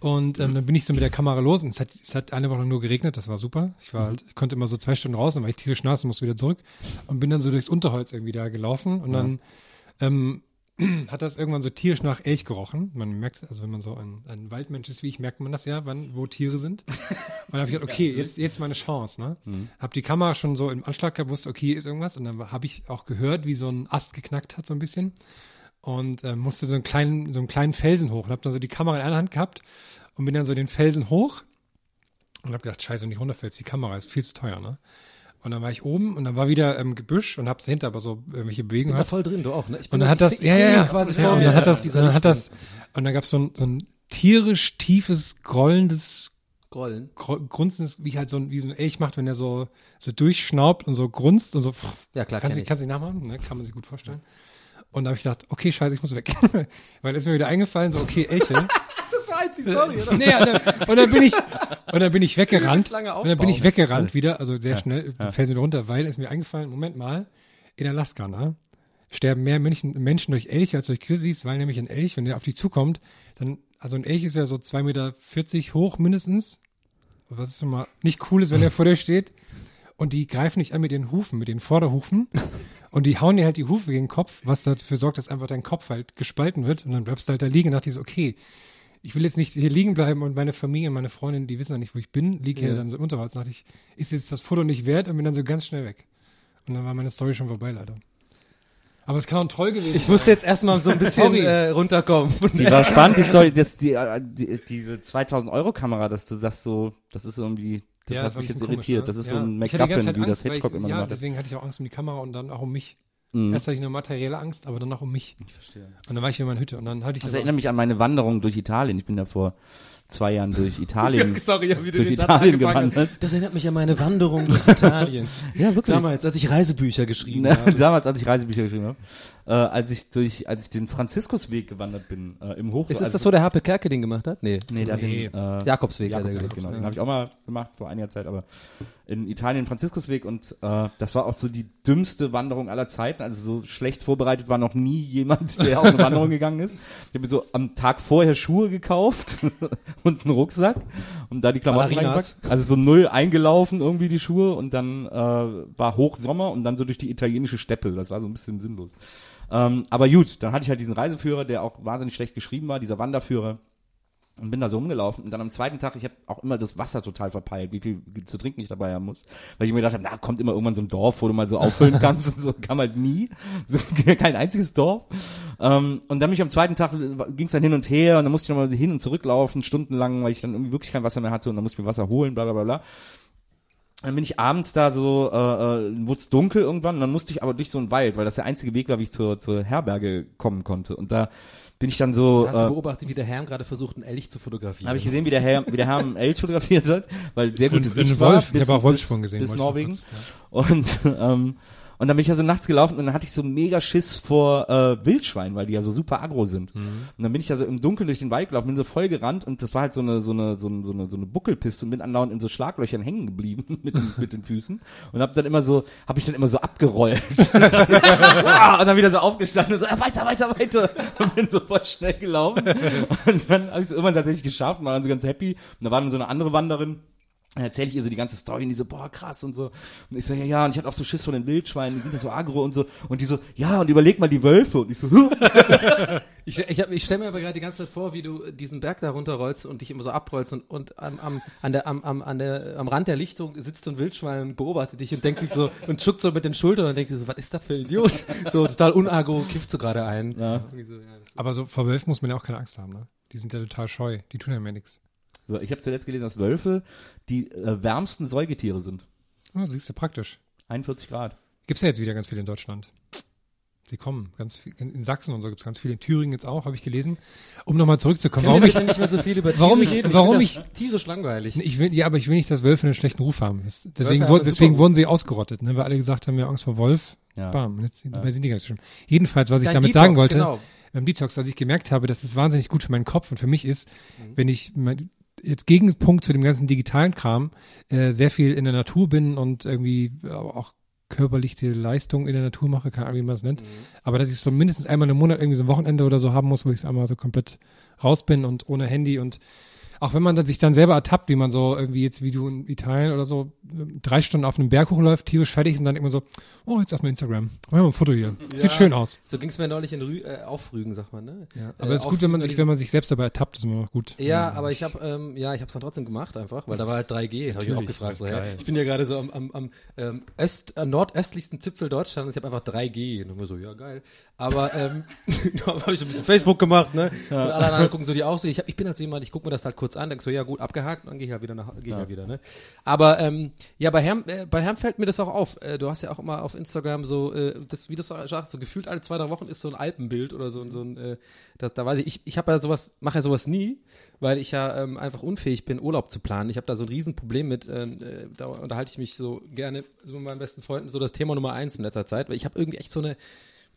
Und ähm, dann bin ich so mit der Kamera los und es hat, es hat eine Woche lang nur geregnet, das war super. Ich war halt, ich konnte immer so zwei Stunden raus, dann war ich tierisch nass und musste wieder zurück und bin dann so durchs Unterholz irgendwie da gelaufen und dann ähm, <clears throat> hat das irgendwann so tierisch nach Elch gerochen. Man merkt, also wenn man so ein, ein Waldmensch ist wie ich, merkt man das ja, wann, wo Tiere sind. <laughs> Und dann habe ich gedacht, okay, jetzt, jetzt meine Chance, ne? Hab die Kamera schon so im Anschlag gehabt, wusste, okay, hier ist irgendwas. Und dann habe ich auch gehört, wie so ein Ast geknackt hat, so ein bisschen. Und äh, musste so einen kleinen, so einen kleinen Felsen hoch und habe dann so die Kamera in einer Hand gehabt und bin dann so den Felsen hoch und habe gedacht, scheiße, wenn ich runterfällst, die Kamera ist viel zu teuer, ne? Und dann war ich oben und dann war wieder ähm, Gebüsch und habe dahinter aber so irgendwelche Bewegungen Bin da gehabt. voll drin, du auch, ne? Ich bin Und dann da- hat das, ich ja, ich ja, ja, quasi ja, vor und mir, dann hat ja, das, dann hat das, und dann gab es so ein, so ein tierisch tiefes, grollendes Grollen. Gro- Grunzen ist, wie halt so ein, wie so ein Elch macht, wenn er so, so durchschnaubt und so grunzt und so. Ja, klar, ich. kannst du nicht nachmachen, ne? kann man sich gut vorstellen. Und da habe ich gedacht, okay, scheiße, ich muss weg. <laughs> Weil ist mir wieder eingefallen, so, okay, Elche. <laughs> Jetzt die Story, oder? nee, und dann, und dann bin ich, und dann bin ich weggerannt. lange Und dann bin ich weggerannt wieder, also sehr schnell, fällt mir runter, weil es mir eingefallen, Moment mal, in Alaska, ne? Sterben mehr Menschen, Menschen durch Elche als durch Grizzlies, weil nämlich ein Elch, wenn der auf dich zukommt, dann, also ein Elch ist ja so 2,40 Meter hoch mindestens. Was ist schon mal nicht cool ist, wenn er vor dir steht. Und die greifen dich an mit den Hufen, mit den Vorderhufen. Und die hauen dir halt die Hufe gegen den Kopf, was dafür sorgt, dass einfach dein Kopf halt gespalten wird. Und dann bleibst du halt da liegen und dachte ich so, okay, ich will jetzt nicht hier liegen bleiben und meine Familie, meine Freundin, die wissen ja nicht, wo ich bin, liege hier dann so im Unterholz. Da dachte ich, ist jetzt das Foto nicht wert und bin dann so ganz schnell weg. Und dann war meine Story schon vorbei, leider. Aber es kann auch ein Troll gewesen Ich musste jetzt erstmal so ein <laughs> bisschen äh, runterkommen. Die war spannend, die Story, das, die, äh, die, diese 2000 Euro Kamera, dass du sagst so, das ist irgendwie, das Ja, hat war mich jetzt bisschen irritiert. komisch, das ne? ist Ja. so ein McGuffin, wie das Hitchcock ich, immer Ja, gemacht hat. deswegen hatte ich auch Angst um die Kamera und dann auch um mich. Mhm. Erst hatte ich nur materielle Angst, aber dann auch um mich. Ich verstehe. Und dann war ich in meiner Hütte und dann hatte ich Das erinnert mich an meine Wanderung durch Italien. Ich bin ja vor zwei Jahren durch <laughs> Italien, <laughs> Sorry, ja, wie du durch Italien gewandert. Das erinnert mich an meine Wanderung durch Italien. <laughs> Ja, wirklich. Damals, als ich Reisebücher geschrieben habe. Damals, als ich Reisebücher geschrieben habe, äh, als ich durch, als ich den Franziskusweg gewandert bin, äh, im Hoch. Ist das also, das, wo der Harpe Kerke den gemacht hat? Nee. Nee, der hat Nee. den, äh, Jakobsweg, hat er Jakobsweg, gemacht. genau. Ja. Den habe ich auch mal gemacht vor einiger Zeit, aber in Italien Franziskusweg und äh, das war auch so die dümmste Wanderung aller Zeiten. Also so schlecht vorbereitet war noch nie jemand, der auf eine Wanderung <laughs> gegangen ist. Ich habe mir so am Tag vorher Schuhe gekauft <laughs> und einen Rucksack und da die Klamotten reingepackt. Also so null eingelaufen irgendwie die Schuhe und dann äh, war Hochsommer und dann so durch die italienische Steppe. Das war so ein bisschen sinnlos. Ähm, aber gut, dann hatte ich halt diesen Reiseführer, der auch wahnsinnig schlecht geschrieben war, dieser Wanderführer. Und bin da so rumgelaufen. Und dann am zweiten Tag, ich habe auch immer das Wasser total verpeilt, wie viel zu trinken ich dabei haben muss. Weil ich mir gedacht habe, na, kommt immer irgendwann so ein Dorf, wo du mal so auffüllen kannst. und so kam halt nie. So, <laughs> kein einziges Dorf. Ähm, und dann bin ich am zweiten Tag, ging es dann hin und her. Und dann musste ich nochmal hin und zurücklaufen, stundenlang, weil ich dann irgendwie wirklich kein Wasser mehr hatte. Und dann musste ich mir Wasser holen, bla bla bla bla. Dann bin ich abends da so, äh, äh, wurde es dunkel irgendwann und dann musste ich aber durch so einen Wald, weil das der einzige Weg war, wie ich zur, zur Herberge kommen konnte. Und da bin ich dann so. Hast du äh, beobachtet, wie der Herr gerade versucht, einen Elch zu fotografieren? habe ich gesehen, wie der Herr, wie der Herr einen Elch fotografiert hat, weil sehr gute Sicht und war. Wolf. Ich habe auch Wolfsprung bis, gesehen, Bis noch Norwegen. kurz, Und, ähm, und dann bin ich ja so nachts gelaufen und dann hatte ich so mega Schiss vor äh, Wildschweinen, weil die ja so super aggro sind. Mhm. Und dann bin ich ja so im Dunkeln durch den Wald gelaufen, bin so voll gerannt und das war halt so eine so eine so eine so eine, so eine Buckelpiste und bin andauernd in so Schlaglöchern hängen geblieben <laughs> mit den, mit den Füßen und habe dann immer so habe ich dann immer so abgerollt <laughs> und dann wieder so aufgestanden und so, ja, weiter, weiter, weiter. Und bin so voll schnell gelaufen. Und dann habe ich es irgendwann tatsächlich geschafft und war dann so ganz happy. Und da war dann so eine andere Wanderin. Dann erzähle ich ihr so die ganze Story und die so, boah, krass und so. Und ich so, ja, ja, und ich hatte auch so Schiss vor den Wildschweinen, die sind ja so aggro und so. Und die so, ja, und überleg mal die Wölfe. Und ich so, <laughs> Ich, ich, hab- ich stelle mir aber gerade die ganze Zeit vor, wie du diesen Berg da runterrollst und dich immer so abrollst und, und am, am, an der, am, am, an der, am Rand der Lichtung sitzt so ein Wildschwein und beobachtet dich und denkt sich so und schuckt so mit den Schultern und denkt sich so, was ist das für ein Idiot? So total unagro, kifft so gerade ein. Ja. Irgendwie so, ja, Aber so vor Wölfen muss man ja auch keine Angst haben, ne? Die sind ja total scheu. Die tun ja mir nichts. Ich habe zuletzt gelesen, dass Wölfe die äh, wärmsten Säugetiere sind. Oh, siehst du, praktisch. 41 Grad. Gibt's ja jetzt wieder ganz viel in Deutschland. Sie kommen ganz viel. In Sachsen und so gibt's ganz viel. In Thüringen jetzt auch, habe ich gelesen. Um nochmal zurückzukommen. Warum ich, nicht mehr so viel über Tiere warum ich- reden? warum find ich- das tierisch langweilig. ich will, ja, aber ich will nicht, dass Wölfe einen schlechten Ruf haben. Das, deswegen, einen deswegen wurden sie ausgerottet, ne? Weil alle gesagt haben, wir haben Angst vor Wolf. Ja. Bam. Und jetzt, dabei sind die gar nicht so schlimm. Jedenfalls, was ich Dein damit Detox, sagen wollte, genau. beim Detox, dass ich gemerkt habe, dass es wahnsinnig gut für meinen Kopf und für mich ist, Mhm. wenn ich mein, jetzt Gegenpunkt zu dem ganzen digitalen Kram äh, sehr viel in der Natur bin und irgendwie äh, auch körperliche Leistung in der Natur mache, keine Ahnung, wie man es nennt. Mhm. Aber dass ich so mindestens einmal im Monat irgendwie so ein Wochenende oder so haben muss, wo ich so einmal so komplett raus bin und ohne Handy und auch wenn man dann sich dann selber ertappt, wie man so irgendwie jetzt wie du in Italien oder so äh, drei Stunden auf einem Berg hochläuft, tierisch fertig und dann immer so, oh, jetzt erstmal Instagram. Wir haben ein Foto hier. Sieht schön aus. So ging es mir neulich in Rü äh, Aufrügen, sagt man, ne? Aber Äh, es ist gut, wenn man sich, wenn man sich selbst dabei ertappt, ist immer noch gut. Ja, aber ich habe ähm, ja, ich habe es dann trotzdem gemacht einfach, weil da war halt 3G. Habe ich auch gefragt. So, ist ja, ich bin ja gerade so am, am, am ähm, Öst, äh, nordöstlichsten Zipfel Deutschlands. Ich habe einfach 3G. Und dann war so, ja geil. Aber ähm, <laughs> da habe ich so ein bisschen Facebook gemacht, ne? Und alle anderen gucken so die auch so. Ich, hab, ich bin halt so jemand, ich gucke mir das halt kurz an, denkst so, ja gut, abgehakt, dann gehe ich ja wieder nach, gehe ich ja. wieder, ne? Aber ähm, ja, bei Herrn, äh, bei Herrn fällt mir das auch auf. Äh, du hast ja auch immer auf Instagram so, äh, das, wie du sagst, so gefühlt alle zwei, drei Wochen ist so ein Alpenbild oder so, so ein, äh, das, da weiß ich, ich, ich habe ja sowas, mache ja sowas nie, weil ich ja ähm, einfach unfähig bin, Urlaub zu planen. Ich habe da so ein Riesenproblem mit, ähm, äh, da unterhalte ich mich so gerne so mit meinen besten Freunden, so das Thema Nummer eins in letzter Zeit, weil ich habe irgendwie echt so eine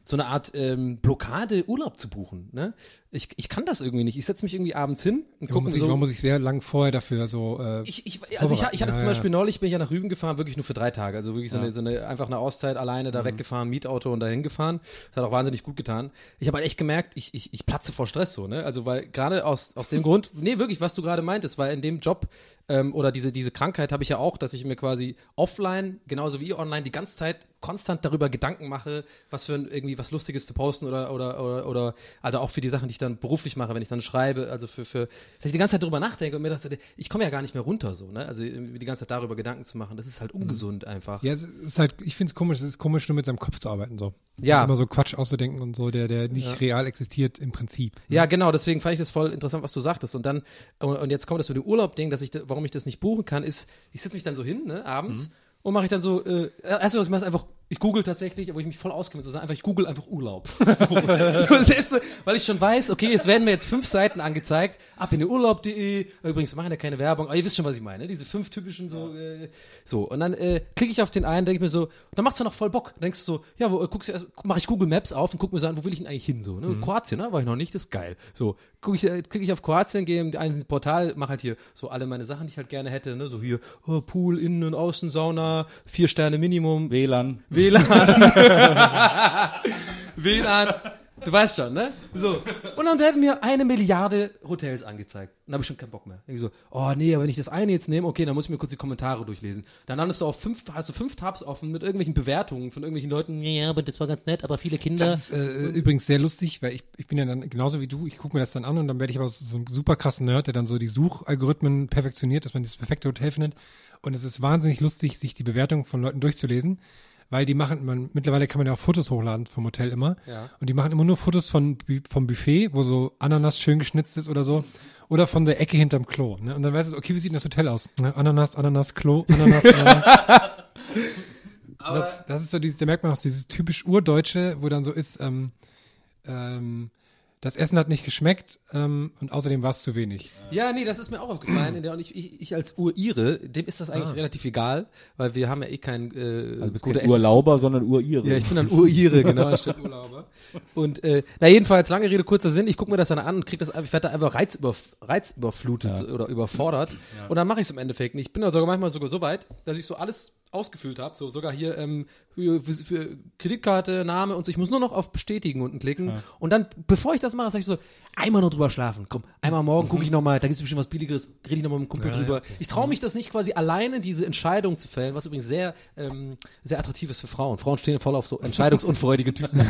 so eine Art ähm, Blockade, Urlaub zu buchen. Ne? Ich, ich kann das irgendwie nicht. Ich setze mich irgendwie abends hin und Ja, gucke muss mir ich, so. man muss ich sehr lang vorher dafür so. Äh, Ich, ich, also ich, ich hatte Ja, zum ja. Beispiel neulich, bin ich ja nach Rügen gefahren, wirklich nur für drei Tage. Also wirklich so, eine, so eine, einfach eine Auszeit alleine Mhm. da weggefahren, Mietauto und dahin gefahren. Das hat auch wahnsinnig gut getan. Ich habe halt echt gemerkt, ich, ich, ich platze vor Stress so, ne? Also weil gerade aus, aus dem Grund, nee, wirklich, was du gerade meintest, weil in dem Job ähm, oder diese, diese Krankheit habe ich ja auch, dass ich mir quasi offline, genauso wie online, die ganze Zeit konstant darüber Gedanken mache, was für ein, irgendwie was Lustiges zu posten oder, oder, oder, oder also auch für die Sachen, die ich dann beruflich mache, wenn ich dann schreibe, also für, für, dass ich die ganze Zeit darüber nachdenke und mir das, ich komme ja gar nicht mehr runter so, ne? Also die ganze Zeit darüber Gedanken zu machen, das ist halt ungesund einfach. ja, es ist halt, ich finde es komisch, es ist komisch, nur mit seinem Kopf zu arbeiten so. Ja. Immer so Quatsch auszudenken und so, der, der nicht real existiert im Prinzip. Ja, genau, deswegen fand ich das voll interessant, was du sagtest. Und dann, und und jetzt kommt das mit dem Urlaub-Ding, dass ich, da- warum ich das nicht buchen kann, ist, ich setze mich dann so hin, ne, abends, und mache ich dann so, äh, erst was ich mache, einfach, ich google tatsächlich, wo ich mich voll auskenne, so sagen, einfach, ich google einfach Urlaub. <laughs> Erste, <laughs> weil ich schon weiß, okay, jetzt werden mir jetzt fünf Seiten angezeigt, ab in den Urlaub.de, übrigens, wir machen ja keine Werbung, aber ihr wisst schon, was ich meine, diese fünf typischen so, äh, so, und dann äh, klicke ich auf den einen, denke ich mir so, und dann macht's ja noch voll Bock, dann denkst du so, ja, wo, äh, guckst du erst, mache ich Google Maps auf und guck mir so an, wo will ich denn eigentlich hin, so, ne, Kroatien, ne, war ich noch nicht, das ist geil, so, guck ich, äh, klicke ich auf Kroatien, gehe in ein Portal, mache halt hier so alle meine Sachen, die ich halt gerne hätte, ne, so hier, oh, Pool, Innen- und Außensauna, vier Sterne Minimum, WLAN. WLAN. <laughs> WLAN. Du weißt schon, ne? So. Und dann werden mir eine Milliarde Hotels angezeigt. Dann habe ich schon keinen Bock mehr. Ich so, oh nee, aber wenn ich das eine jetzt nehme, okay, dann muss ich mir kurz die Kommentare durchlesen. Dann landest du auf fünf, hast du fünf Tabs offen mit irgendwelchen Bewertungen von irgendwelchen Leuten. Ja, aber das war ganz nett, aber viele Kinder. Das ist äh, übrigens sehr lustig, weil ich, ich bin ja dann genauso wie du, ich gucke mir das dann an und dann werde ich aber so, so ein super krassen Nerd, der dann so die Suchalgorithmen perfektioniert, dass man das perfekte Hotel findet. Und es ist wahnsinnig lustig, sich die Bewertungen von Leuten durchzulesen, weil die machen, man, mittlerweile kann man ja auch Fotos hochladen vom Hotel immer. Ja. Und die machen immer nur Fotos von, vom Buffet, wo so Ananas schön geschnitzt ist oder so. Oder von der Ecke hinterm Klo. Ne? Und dann weißt du, okay, wie sieht das Hotel aus? Ne? Ananas, Ananas, Klo, Ananas, <laughs> Ananas. das, das ist so dieses, da merkt man auch dieses typisch Urdeutsche, wo dann so ist, ähm, ähm, das Essen hat nicht geschmeckt ähm, und außerdem war es zu wenig. Ja, nee, das ist mir auch aufgefallen. In der- Und ich, ich, ich als Ur-Ire, dem ist das eigentlich relativ egal, weil wir haben ja eh kein äh, Also du bist gute kein Urlauber, sondern Urire. Ja, ich bin dann Ur-Ire, genau, <laughs> anstatt Urlauber. Und äh, na jedenfalls, lange Rede, kurzer Sinn, ich gucke mir das dann an und krieg das einfach, ich werde da einfach reizüberf reizüberflutet oder überfordert. Und dann mache ich es im Endeffekt nicht. Ich bin da sogar manchmal sogar so weit, dass ich so alles ausgefüllt habe, so sogar hier ähm, für, für, für Kreditkarte, Name und so. Ich muss nur noch auf Bestätigen unten klicken. Und dann, bevor ich das mache, sage ich so, einmal nur drüber schlafen. Komm, einmal morgen gucke ich nochmal, da gibt es bestimmt was Billigeres, rede ich nochmal mit dem Kumpel Ja, drüber. ja. Ich traue mich das nicht quasi alleine, diese Entscheidung zu fällen, was übrigens sehr, ähm, sehr attraktiv ist für Frauen. Frauen stehen voll auf so entscheidungsunfreudige Typen. <laughs>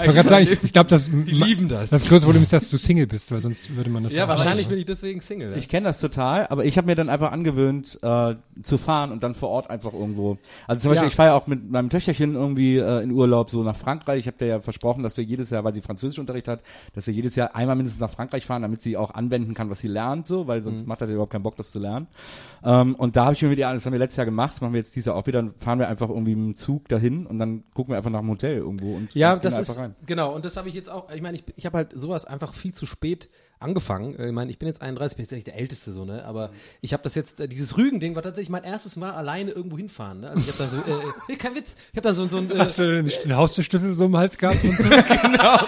Ich wollte gerade sagen, ich, ich glaube, das, Die lieben das. das größte Problem ist, dass du Single bist, weil sonst würde man das Ja, sagen. wahrscheinlich bin ich deswegen Single. Ich kenne das total, aber ich habe mir dann einfach angewöhnt, äh, zu fahren und dann vor Ort einfach irgendwo. Also zum Beispiel, Ja. ich fahre ja auch mit meinem Töchterchen irgendwie äh, in Urlaub so nach Frankreich. Ich habe dir ja versprochen, dass wir jedes Jahr, weil sie Französischunterricht hat, dass wir jedes Jahr einmal mindestens nach Frankreich fahren, damit sie auch anwenden kann, was sie lernt, so, weil Mhm. sonst macht er ja überhaupt keinen Bock, das zu lernen. Ähm, und da habe ich mir mit ihr, das haben wir letztes Jahr gemacht, das machen wir jetzt dieses Jahr auch wieder, dann fahren wir einfach irgendwie im Zug dahin und dann gucken wir einfach nach einem Hotel irgendwo und Ja, und gehen das einfach ist rein. genau und das habe ich jetzt auch. Ich meine, ich, ich habe halt sowas einfach viel zu spät angefangen. Äh, Ich meine, ich bin jetzt 31, bin jetzt ja nicht der Älteste so, ne? Aber ich habe das jetzt, äh, dieses Rügen-Ding war tatsächlich mein erstes Mal alleine irgendwo hinfahren. Ne? Also ich habe dann so, äh, nee, kein Witz, ich habe dann so, so ein, äh, Hast du den, den Haustürschlüssel so im Hals gehabt? Und so? <laughs> genau.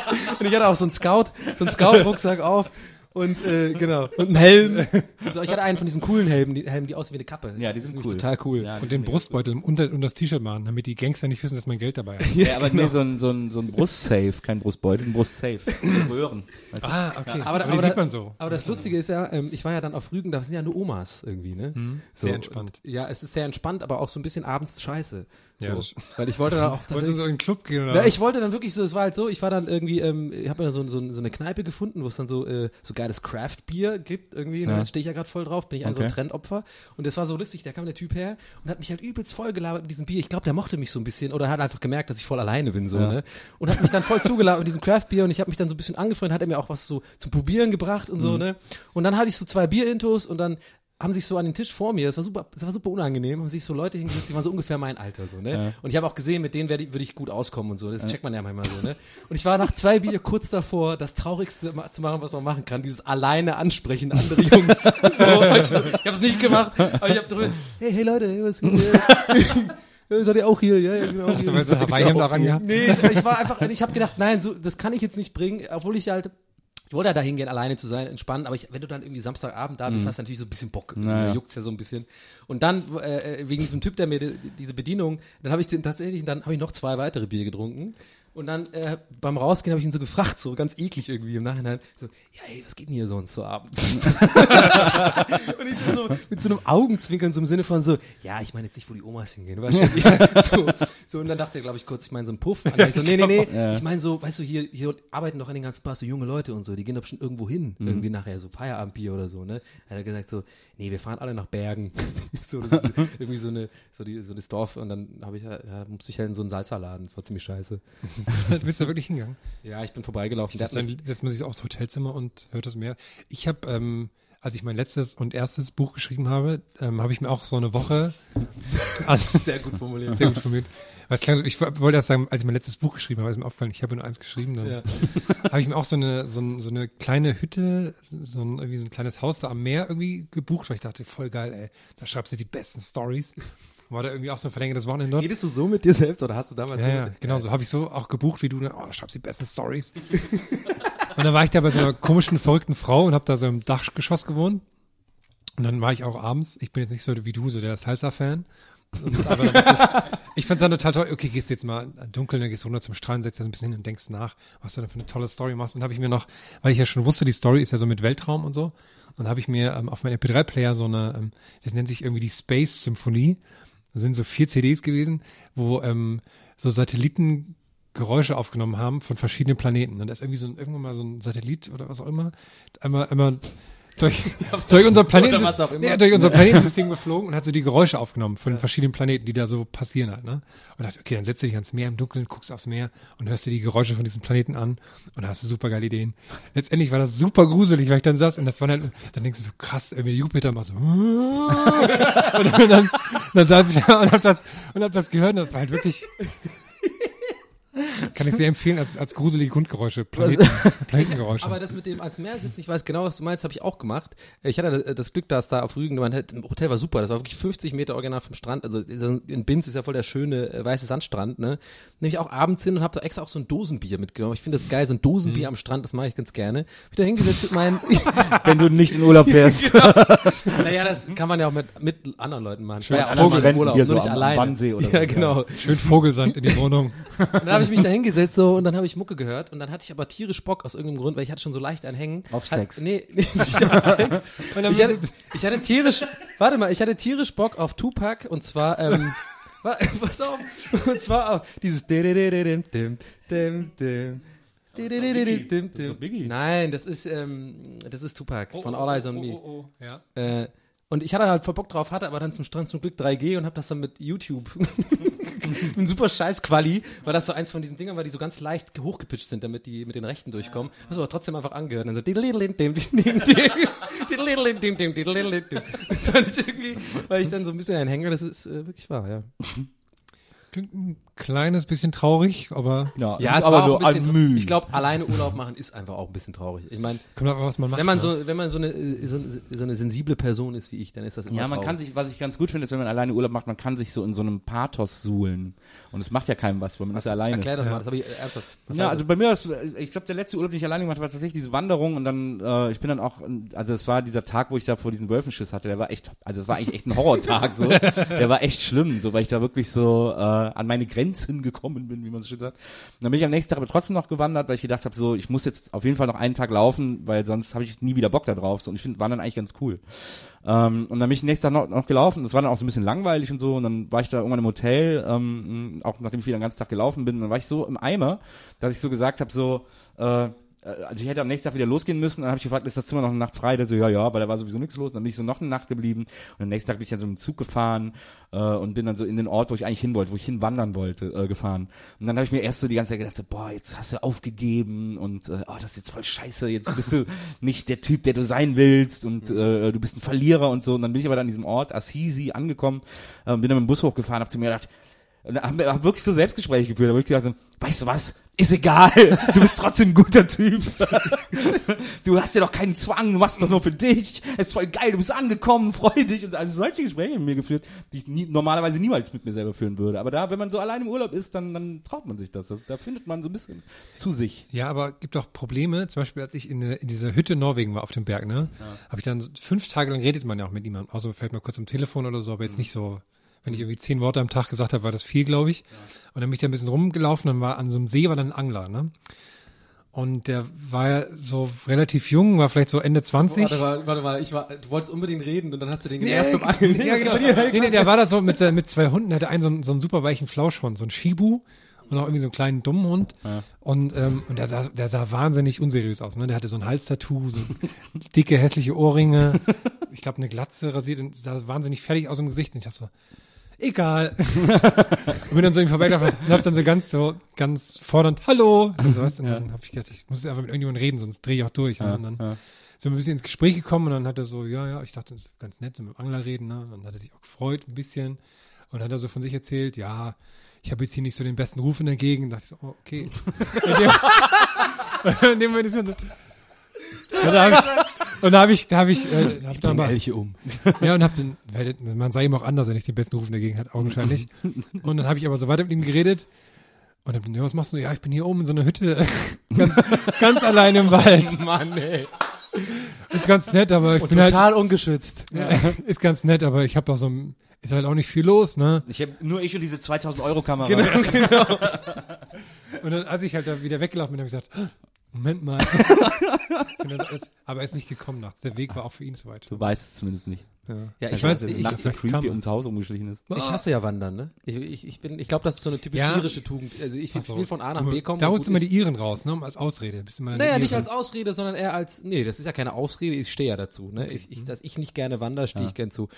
Und ich hatte auch so einen Scout, so einen Scout-Rucksack auf. Und äh, genau. Und einen Helm. <laughs> So, ich hatte einen von diesen coolen Helmen, die, Helmen, die aussehen wie eine Kappe. Ja, die sind cool. Total cool. Ja, und den Brustbeutel unter, unter das T-Shirt machen, damit die Gangster nicht wissen, dass man Geld dabei hat. Ja, aber nee, so ein, so ein, so ein Brustsafe, kein Brustbeutel, ein Brustsafe. <laughs> Röhren. Weißt du? Ah, okay. Aber, die aber, sieht da- man so. aber das Lustige ist ja, ähm, ich war ja dann auf Rügen, da sind ja nur Omas irgendwie, ne? sehr entspannt. Und, ja, es ist sehr entspannt, aber auch so ein bisschen abends scheiße. Ja, so. Weil ich wollte dann auch <laughs> Wolltest du so in den Club gehen oder? ja, was? ich wollte dann wirklich so, es war halt so, ich war dann irgendwie, ähm, ich habe mir so, so, so eine Kneipe gefunden, wo es dann so, äh, so geiles Craft-Bier gibt irgendwie, ne? Ja. da stehe ich ja gerade voll drauf, bin ich ein so ein Okay. Trendopfer und das war so lustig, da kam der Typ her und hat mich halt übelst voll gelabert mit diesem Bier, ich glaube, der mochte mich so ein bisschen oder hat einfach gemerkt, dass ich voll alleine bin so, Ja. ne, und hat mich dann voll zugelabert mit diesem Craft-Bier und ich habe mich dann so ein bisschen angefreundet, hat er mir auch was so zum Probieren gebracht und Mhm. so, ne, und dann hatte ich so zwei Bier-Intos und dann haben sich so an den Tisch vor mir, das war super, das war super unangenehm, haben sich so Leute hingesetzt, die waren so ungefähr mein Alter so, ne? Ja. Und ich habe auch gesehen, mit denen werde würde ich gut auskommen und so. Das checkt man ja manchmal so, ne? Und ich war nach zwei Bier kurz davor, das Traurigste zu machen, was man machen kann, dieses alleine ansprechen andere Jungs. <laughs> so, weißt du, ich habe es nicht gemacht, aber ich habe drüber, hey, hey Leute, hey, was geht? <laughs> Ja, Seid ihr auch hier? Ja, ja, genau. Hast du du, Hawaii-Hemd angehabt? Nee, ich, ich war einfach, ich habe gedacht, nein, so, das kann ich jetzt nicht bringen, obwohl ich halt, ich wollte ja dahin gehen, alleine zu sein, entspannen, aber ich, wenn du dann irgendwie Samstagabend da bist, hast du natürlich so ein bisschen Bock. Naja. Ja. Juckt's ja so ein bisschen. Und dann, äh, wegen diesem Typ, der mir die, diese Bedienung, dann habe ich den tatsächlich, dann habe ich noch zwei weitere Bier getrunken. Und dann äh, beim Rausgehen habe ich ihn so gefragt, so ganz eklig irgendwie im Nachhinein, so, ja, ey, was geht denn hier sonst so abends? <laughs> und ich so mit so einem Augenzwinkern, so im Sinne von so, ja, ich meine jetzt nicht, wo die Omas hingehen, du weißt. <laughs> Ja, so, so, und dann dachte er, glaube ich, kurz, ich meine so einen Puff. <laughs> Hab ich so, nee, nee, nee, Ja. ich meine so, weißt du, hier, hier arbeiten doch an den ganzen Paar so junge Leute und so, die gehen doch schon irgendwo hin, Mhm. irgendwie nachher, so Feierabendbier oder so, ne? Hat er gesagt so, nee, wir fahren alle nach Bergen. <laughs> so, das ist <laughs> irgendwie so eine, so die, so das Dorf und dann habe ich, ja, musste ich halt in so einen Salzerladen, das war ziemlich scheiße. Du bist da wirklich hingegangen. Ja, ich bin vorbeigelaufen. Hat dann, setzt man sich aufs Hotelzimmer und hört das mehr. Ich habe, ähm, als ich mein letztes und erstes Buch geschrieben habe, ähm, habe ich mir auch so eine Woche, also sehr gut formuliert. sehr gut formuliert. Es klang so, ich wollte erst sagen, als ich mein letztes Buch geschrieben habe, ist mir aufgefallen, ich habe nur eins geschrieben, dann Ja. <laughs> habe ich mir auch so eine, so, ein, so eine kleine Hütte, so ein, irgendwie so ein kleines Haus da am Meer irgendwie gebucht, weil ich dachte, voll geil, ey, da schreibst du die besten Stories. War da irgendwie auch so ein verlängertes Wochenende dort. Redest du so mit dir selbst oder hast du damals Ja, so ja, genau so habe ich so auch gebucht wie du. ne? Oh, da schreibst du die besten Stories. <laughs> und dann war ich da bei so einer komischen, verrückten Frau und habe da so im Dachgeschoss gewohnt. Und dann war ich auch abends, ich bin jetzt nicht so wie du, so der Salsa-Fan. <laughs> Ich, ich fand's dann total toll, okay, gehst jetzt mal dunkel, dann gehst du runter zum Strand, setzt dich ein bisschen hin und denkst nach, was du da für eine tolle Story machst. Und habe ich mir noch, weil ich ja schon wusste, die Story ist ja so mit Weltraum und so, und habe ich mir ähm, auf meinem MP3-Player so eine, ähm, das nennt sich irgendwie die Space-Symphonie, das sind so vier CDs gewesen, wo ähm, so Satelliten Geräusche aufgenommen haben von verschiedenen Planeten. Und da ist irgendwie so irgendwann mal so ein Satellit oder was auch immer, einmal, einmal durch, durch unser Planetensystem, ja, durch unser Planetensystem geflogen und hat so die Geräusche aufgenommen von verschiedenen Planeten, die da so passieren halt, ne? Und dachte, okay, dann setzt du dich ans Meer im Dunkeln, guckst aufs Meer und hörst dir die Geräusche von diesem Planeten an und hast du super geile Ideen. Letztendlich war das super gruselig, weil ich dann saß und das war dann, dann denkst du so krass, irgendwie Jupiter mal so, <laughs> und dann, dann, dann saß ich da und hab das, und hab das gehört und das war halt wirklich, kann ich sehr empfehlen als, als gruselige Grundgeräusche, Planeten, <laughs> Planetengeräusche. Aber das mit dem ans Meer sitzen, ich weiß genau, was du meinst, habe ich auch gemacht. Ich hatte das Glück, dass da auf Rügen, mein Hotel war super, das war wirklich 50 Meter original vom Strand. Also so in Binz ist ja voll der schöne äh, weiße Sandstrand, ne? Nehme ich auch abends hin und habe da extra auch so ein Dosenbier mitgenommen. Ich finde das geil, so ein Dosenbier am Strand, das mache ich ganz gerne. Wieder hingesetzt mit meinen, <laughs> <laughs> Wenn du nicht in Urlaub fährst. naja, das kann man ja auch mit, mit anderen Leuten machen. Schön ja Urlaub, hier so nicht am- alleine. Wannsee oder ja, so, genau. Schön Vogelsand in die Wohnung. Habe ich mich da <laughs> hingesetzt so und dann habe ich Mucke gehört und dann hatte ich aber tierisch Bock aus irgendeinem Grund, weil ich hatte schon so leicht einen Hängen. Auf Hat- Sex. Nee, nee <laughs> nicht auf Sex. ich, hatte, ich hatte tierisch, warte mal, ich hatte tierisch Bock auf Tupac und zwar, ähm, <laughs> pass auf, und zwar auf dieses dim, dim, dim, dim, dim. Dim, dim, dim. Nein, das ist ähm, das ist Tupac von All Eyes on Me. oh, ja. Äh, und ich hatte halt voll Bock drauf, hatte aber dann zum Strand zum Glück 3G und habe das dann mit YouTube. <laughs> ein super scheiß Quali, weil das so eins von diesen Dingern war, die so ganz leicht hochgepitcht sind, damit die mit den Rechten durchkommen. Hast aber trotzdem einfach angehört. Und dann so. Das fand ich irgendwie, weil ich dann so ein bisschen ein Hänger, das ist äh, wirklich wahr, ja. Klingt kleines bisschen traurig, aber Ja, Ja, es aber war auch nur ein bisschen, ich glaube, alleine Urlaub machen ist einfach auch ein bisschen traurig. Ich meine, was man macht. wenn man ne? so, wenn man so eine, äh, so, so eine sensible Person ist wie ich, dann ist das immer Ja, man traurig. kann sich, was ich ganz gut finde, ist, wenn man alleine Urlaub macht, man kann sich so in so einem Pathos suhlen. Und es macht ja keinem was, weil man ist ja alleine. Erklär das Ja. mal, das habe ich äh, ernsthaft. Was Ja, also bei mir, ist, ich glaube, der letzte Urlaub, den ich alleine gemacht habe, war tatsächlich diese Wanderung und dann, äh, ich bin dann auch, also es war dieser Tag, wo ich da vor diesen Wölfenschiss hatte, der war echt, also es war eigentlich echt ein Horrortag, so. <laughs> Der war echt schlimm, so, weil ich da wirklich so äh, an meine Grenzen Grenzen gekommen bin, wie man so schön sagt. Und dann bin ich am nächsten Tag aber trotzdem noch gewandert, weil ich gedacht habe, so, ich muss jetzt auf jeden Fall noch einen Tag laufen, weil sonst habe ich nie wieder Bock da drauf. So, und ich finde Wandern eigentlich ganz cool. Ähm, und dann bin ich nächsten Tag noch, noch gelaufen. Das war dann auch so ein bisschen langweilig und so. Und dann war ich da irgendwann im Hotel, ähm, auch nachdem ich wieder den ganzen Tag gelaufen bin. Und dann war ich so im Eimer, dass ich so gesagt habe, so, äh, also ich hätte am nächsten Tag wieder losgehen müssen, dann habe ich gefragt, ist das Zimmer noch eine Nacht frei? Der so, ja, ja, weil da war sowieso nichts los. Und dann bin ich so noch eine Nacht geblieben und am nächsten Tag bin ich dann so im Zug gefahren äh, und bin dann so in den Ort, wo ich eigentlich hin wollte, wo ich hinwandern wollte, äh, gefahren. Und dann habe ich mir erst so die ganze Zeit gedacht, so, boah, jetzt hast du aufgegeben und äh, oh, das ist jetzt voll scheiße, jetzt bist du <laughs> nicht der Typ, der du sein willst und äh, du bist ein Verlierer und so. Und dann bin ich aber dann an diesem Ort, Assisi, angekommen, äh, bin dann mit dem Bus hochgefahren, habe zu mir gedacht, und wir hab wirklich so Selbstgespräche geführt, da wo ich gedacht so, weißt du was, ist egal, du bist trotzdem ein guter Typ. Du hast ja doch keinen Zwang, du machst es doch nur für dich, es ist voll geil, du bist angekommen, freu dich. Und also solche Gespräche mit mir geführt, die ich nie, normalerweise niemals mit mir selber führen würde. Aber da, wenn man so allein im Urlaub ist, dann, dann traut man sich das. das. Da findet man so ein bisschen zu sich. Ja, aber gibt auch Probleme. Zum Beispiel, als ich in, in dieser Hütte in Norwegen war auf dem Berg, ne, habe ich dann fünf Tage lang redet man ja auch mit jemandem. Außer fällt mal kurz am Telefon oder so, aber jetzt nicht so. Wenn ich irgendwie zehn Worte am Tag gesagt habe, war das viel, glaube ich. Und dann bin ich da ein bisschen rumgelaufen, dann war an so einem See war dann ein Angler, ne? Und der war ja so relativ jung, war vielleicht so Ende 20. Warte, warte, warte, warte, ich war, du wolltest unbedingt reden und dann hast du den Nee, genervt beim Angeln. <laughs> ja, genau. Nee, nee, der war da so mit, mit zwei Hunden, der hatte einen so, einen so einen super weichen Flauschhund, so einen Shibu und auch irgendwie so einen kleinen dummen Hund. Und, ähm, und der sah, der sah wahnsinnig unseriös aus, ne? Der hatte so ein Halstattoo, so <laughs> dicke, hässliche Ohrringe, ich glaube eine Glatze rasiert und sah wahnsinnig fertig aus im Gesicht. Und ich dachte so, egal. <laughs> und bin dann so ihm vorbeigelaufen und hab dann so ganz so, ganz fordernd, hallo. Und, so, weißt du, und dann hab ich gedacht, ich muss einfach mit irgendjemandem reden, sonst drehe ich auch durch. Ne? Und dann sind wir ein bisschen ins Gespräch gekommen und dann hat er so, ja, ja, ich dachte, das ist ganz nett, so mit dem Angler reden, ne? Und dann hat er sich auch gefreut, ein bisschen. Und dann hat er so von sich erzählt, ja, ich habe jetzt hier nicht so den besten Ruf in der Gegend. Da dachte ich so, oh, okay. <laughs> <laughs> In dem, Moment ist so, und da habe ich, und da habe ich, da habe ich, äh, hab dann mal, Elche um. ja, und hab den, weil man sah ihm auch anders, wenn ich den besten Ruf in der Gegend hat, augenscheinlich. Und dann habe ich aber so weiter mit ihm geredet. Und dann, ja, was machst du? Ja, ich bin hier oben in so einer Hütte, <laughs> ganz, ganz allein im Wald. <laughs> Mann, ey. Ist ganz nett, aber ich Und bin halt, total ungeschützt. ja, <laughs> ist ganz nett, aber ich habe auch so, ein- ist halt auch nicht viel los, ne? Ich habe nur ich und diese 2000 Euro Kamera. Und dann, als ich halt da wieder weggelaufen bin, habe ich gesagt, "Ah, Moment mal. <laughs> Jetzt- aber er ist nicht gekommen nachts. Der Weg war auch für ihn zu weit. Du weißt es zumindest nicht. Ja, Ja, ich, ich weiß, weiß, ich, ich- Nachts so ich, creepy ums Haus umgeschlichen ist. Ich hasse ja Wandern, ne? Ich, ich, ich bin, ich glaube, das ist so eine typisch Ja. irische Tugend. Also ich will, so. will von A nach Du- B kommen. Da holst du immer die Iren raus, ne? Als Ausrede. Bist du mal eine Naja, nicht Irin. als Ausrede, sondern eher als, nee, das ist ja keine Ausrede, ich stehe ja dazu. Ne? Ich, ich, dass ich nicht gerne wandere, stehe ich gern zu.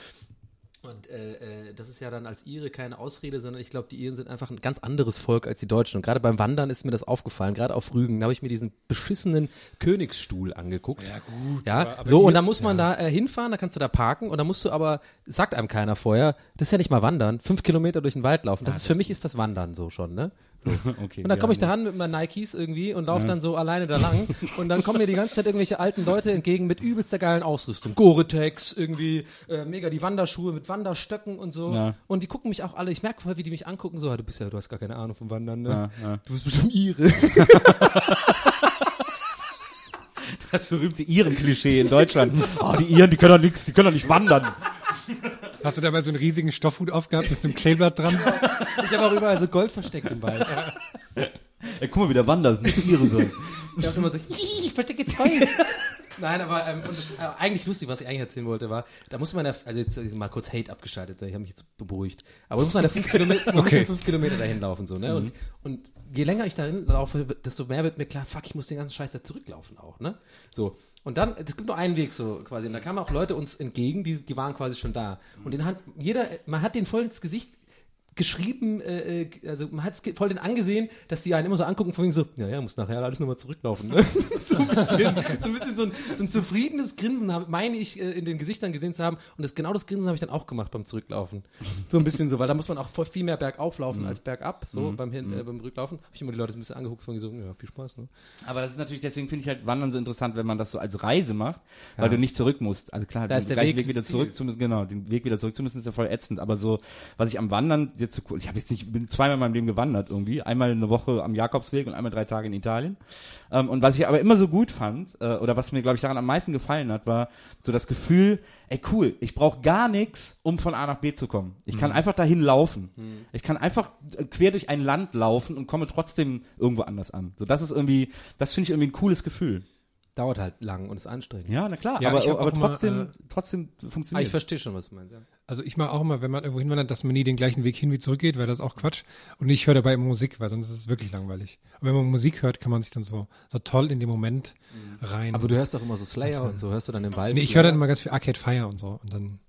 Und äh, äh, das ist ja dann als Ire keine Ausrede, sondern ich glaube, die Iren sind einfach ein ganz anderes Volk als die Deutschen. Und gerade beim Wandern ist mir das aufgefallen, gerade auf Rügen, da habe ich mir diesen beschissenen Königsstuhl angeguckt. Ja, gut. Ja, so, und da muss man da äh, hinfahren, da kannst du da parken und da musst du aber, sagt einem keiner vorher, das ist ja nicht mal Wandern, fünf Kilometer durch den Wald laufen. Das ist für mich ist das Wandern so schon, ne? <laughs> Okay. Und dann ja, komme ich da an mit meinen Nikes irgendwie und laufe dann so alleine da lang. <laughs> Und dann kommen mir die ganze Zeit irgendwelche alten Leute entgegen mit übelster geilen Ausrüstung. Gore-Tex, irgendwie äh, mega die Wanderschuhe mit Wanderstöcken und so. Ja. Und die gucken mich auch alle, ich merke voll, wie die mich angucken, so, ah, du bist ja, du hast gar keine Ahnung vom Wandern, ne? Ja, ja. Du bist bestimmt Ire. <laughs> Das berühmte Iren-Klischee in Deutschland. Oh, <laughs> die Iren, die können doch nichts, die können doch nicht wandern. Hast du dabei so einen riesigen Stoffhut aufgehabt mit so einem Kleeblatt dran? Ich habe auch überall so Gold versteckt im Wald. Ey, guck mal, wie der wandert. Das müssen Ihre sein. Ich habe immer so, ich verstecke Zeug. Nein, aber ähm, und, äh, eigentlich lustig, was ich eigentlich erzählen wollte, war, da muss man, ja, also jetzt äh, mal kurz Hate abgeschaltet, ich habe mich jetzt beruhigt, aber da muss man ja fünf <laughs> Kilometer, ja fünf Kilometer dahin laufen, so, ne? Und, und je länger ich dahin laufe, desto mehr wird mir klar, fuck, ich muss den ganzen Scheiß da zurücklaufen auch, ne? So. Und dann, es gibt nur einen Weg so quasi. Und da kamen auch Leute uns entgegen, die, die waren quasi schon da. Und den hat jeder, man hat den voll ins Gesicht geschrieben, äh, äh, also man hat voll den angesehen, dass die einen immer so angucken, von wegen so, ja, ja, muss nachher alles nochmal zurücklaufen. Ne? <laughs> so, ein bisschen, so ein bisschen so ein, so ein zufriedenes Grinsen, hab, meine ich, äh, in den Gesichtern gesehen zu haben. Und das genau das Grinsen habe ich dann auch gemacht beim Zurücklaufen. So ein bisschen so, weil da muss man auch voll viel mehr bergauf laufen als bergab, so beim, Hin, äh, beim Rücklaufen. Habe ich immer die Leute so ein bisschen angeguckt, von wegen so, ja, viel Spaß, ne? Aber das ist natürlich, deswegen finde ich halt Wandern so interessant, wenn man das so als Reise macht, weil du nicht zurück musst. Also klar, Da den ist der gleichen Weg Weg wieder zurück zu müssen, genau, den Weg wieder zurück zu müssen, ist ja voll ätzend. Aber so, was ich am Wandern jetzt zu cool. Ich habe jetzt nicht, bin zweimal in meinem Leben gewandert irgendwie. Einmal eine Woche am Jakobsweg und einmal drei Tage in Italien. Ähm, und was ich aber immer so gut fand, äh, oder was mir, glaube ich, daran am meisten gefallen hat, war so das Gefühl, ey cool, ich brauche gar nichts, um von A nach B zu kommen. Ich kann einfach dahin laufen. Ich kann einfach äh, quer durch ein Land laufen und komme trotzdem irgendwo anders an. So, das ist irgendwie, das finde ich irgendwie ein cooles Gefühl. Dauert halt lang und ist anstrengend. Ja, na klar, Ja, aber, aber auch mal, trotzdem, äh, trotzdem Ah, funktioniert ich verstehe schon, was du meinst. Ja. Also ich mache auch immer, wenn man irgendwo hinwandert, dass man nie den gleichen Weg hin wie zurückgeht, weil das ist auch Quatsch. Und ich höre dabei immer Musik, weil sonst ist es wirklich langweilig. Und wenn man Musik hört, kann man sich dann so, so toll in den Moment rein. Aber du hörst doch immer so Slayer und so, hörst du dann im Wald? nee, ich höre dann immer ganz viel Arcade Fire und so. Und dann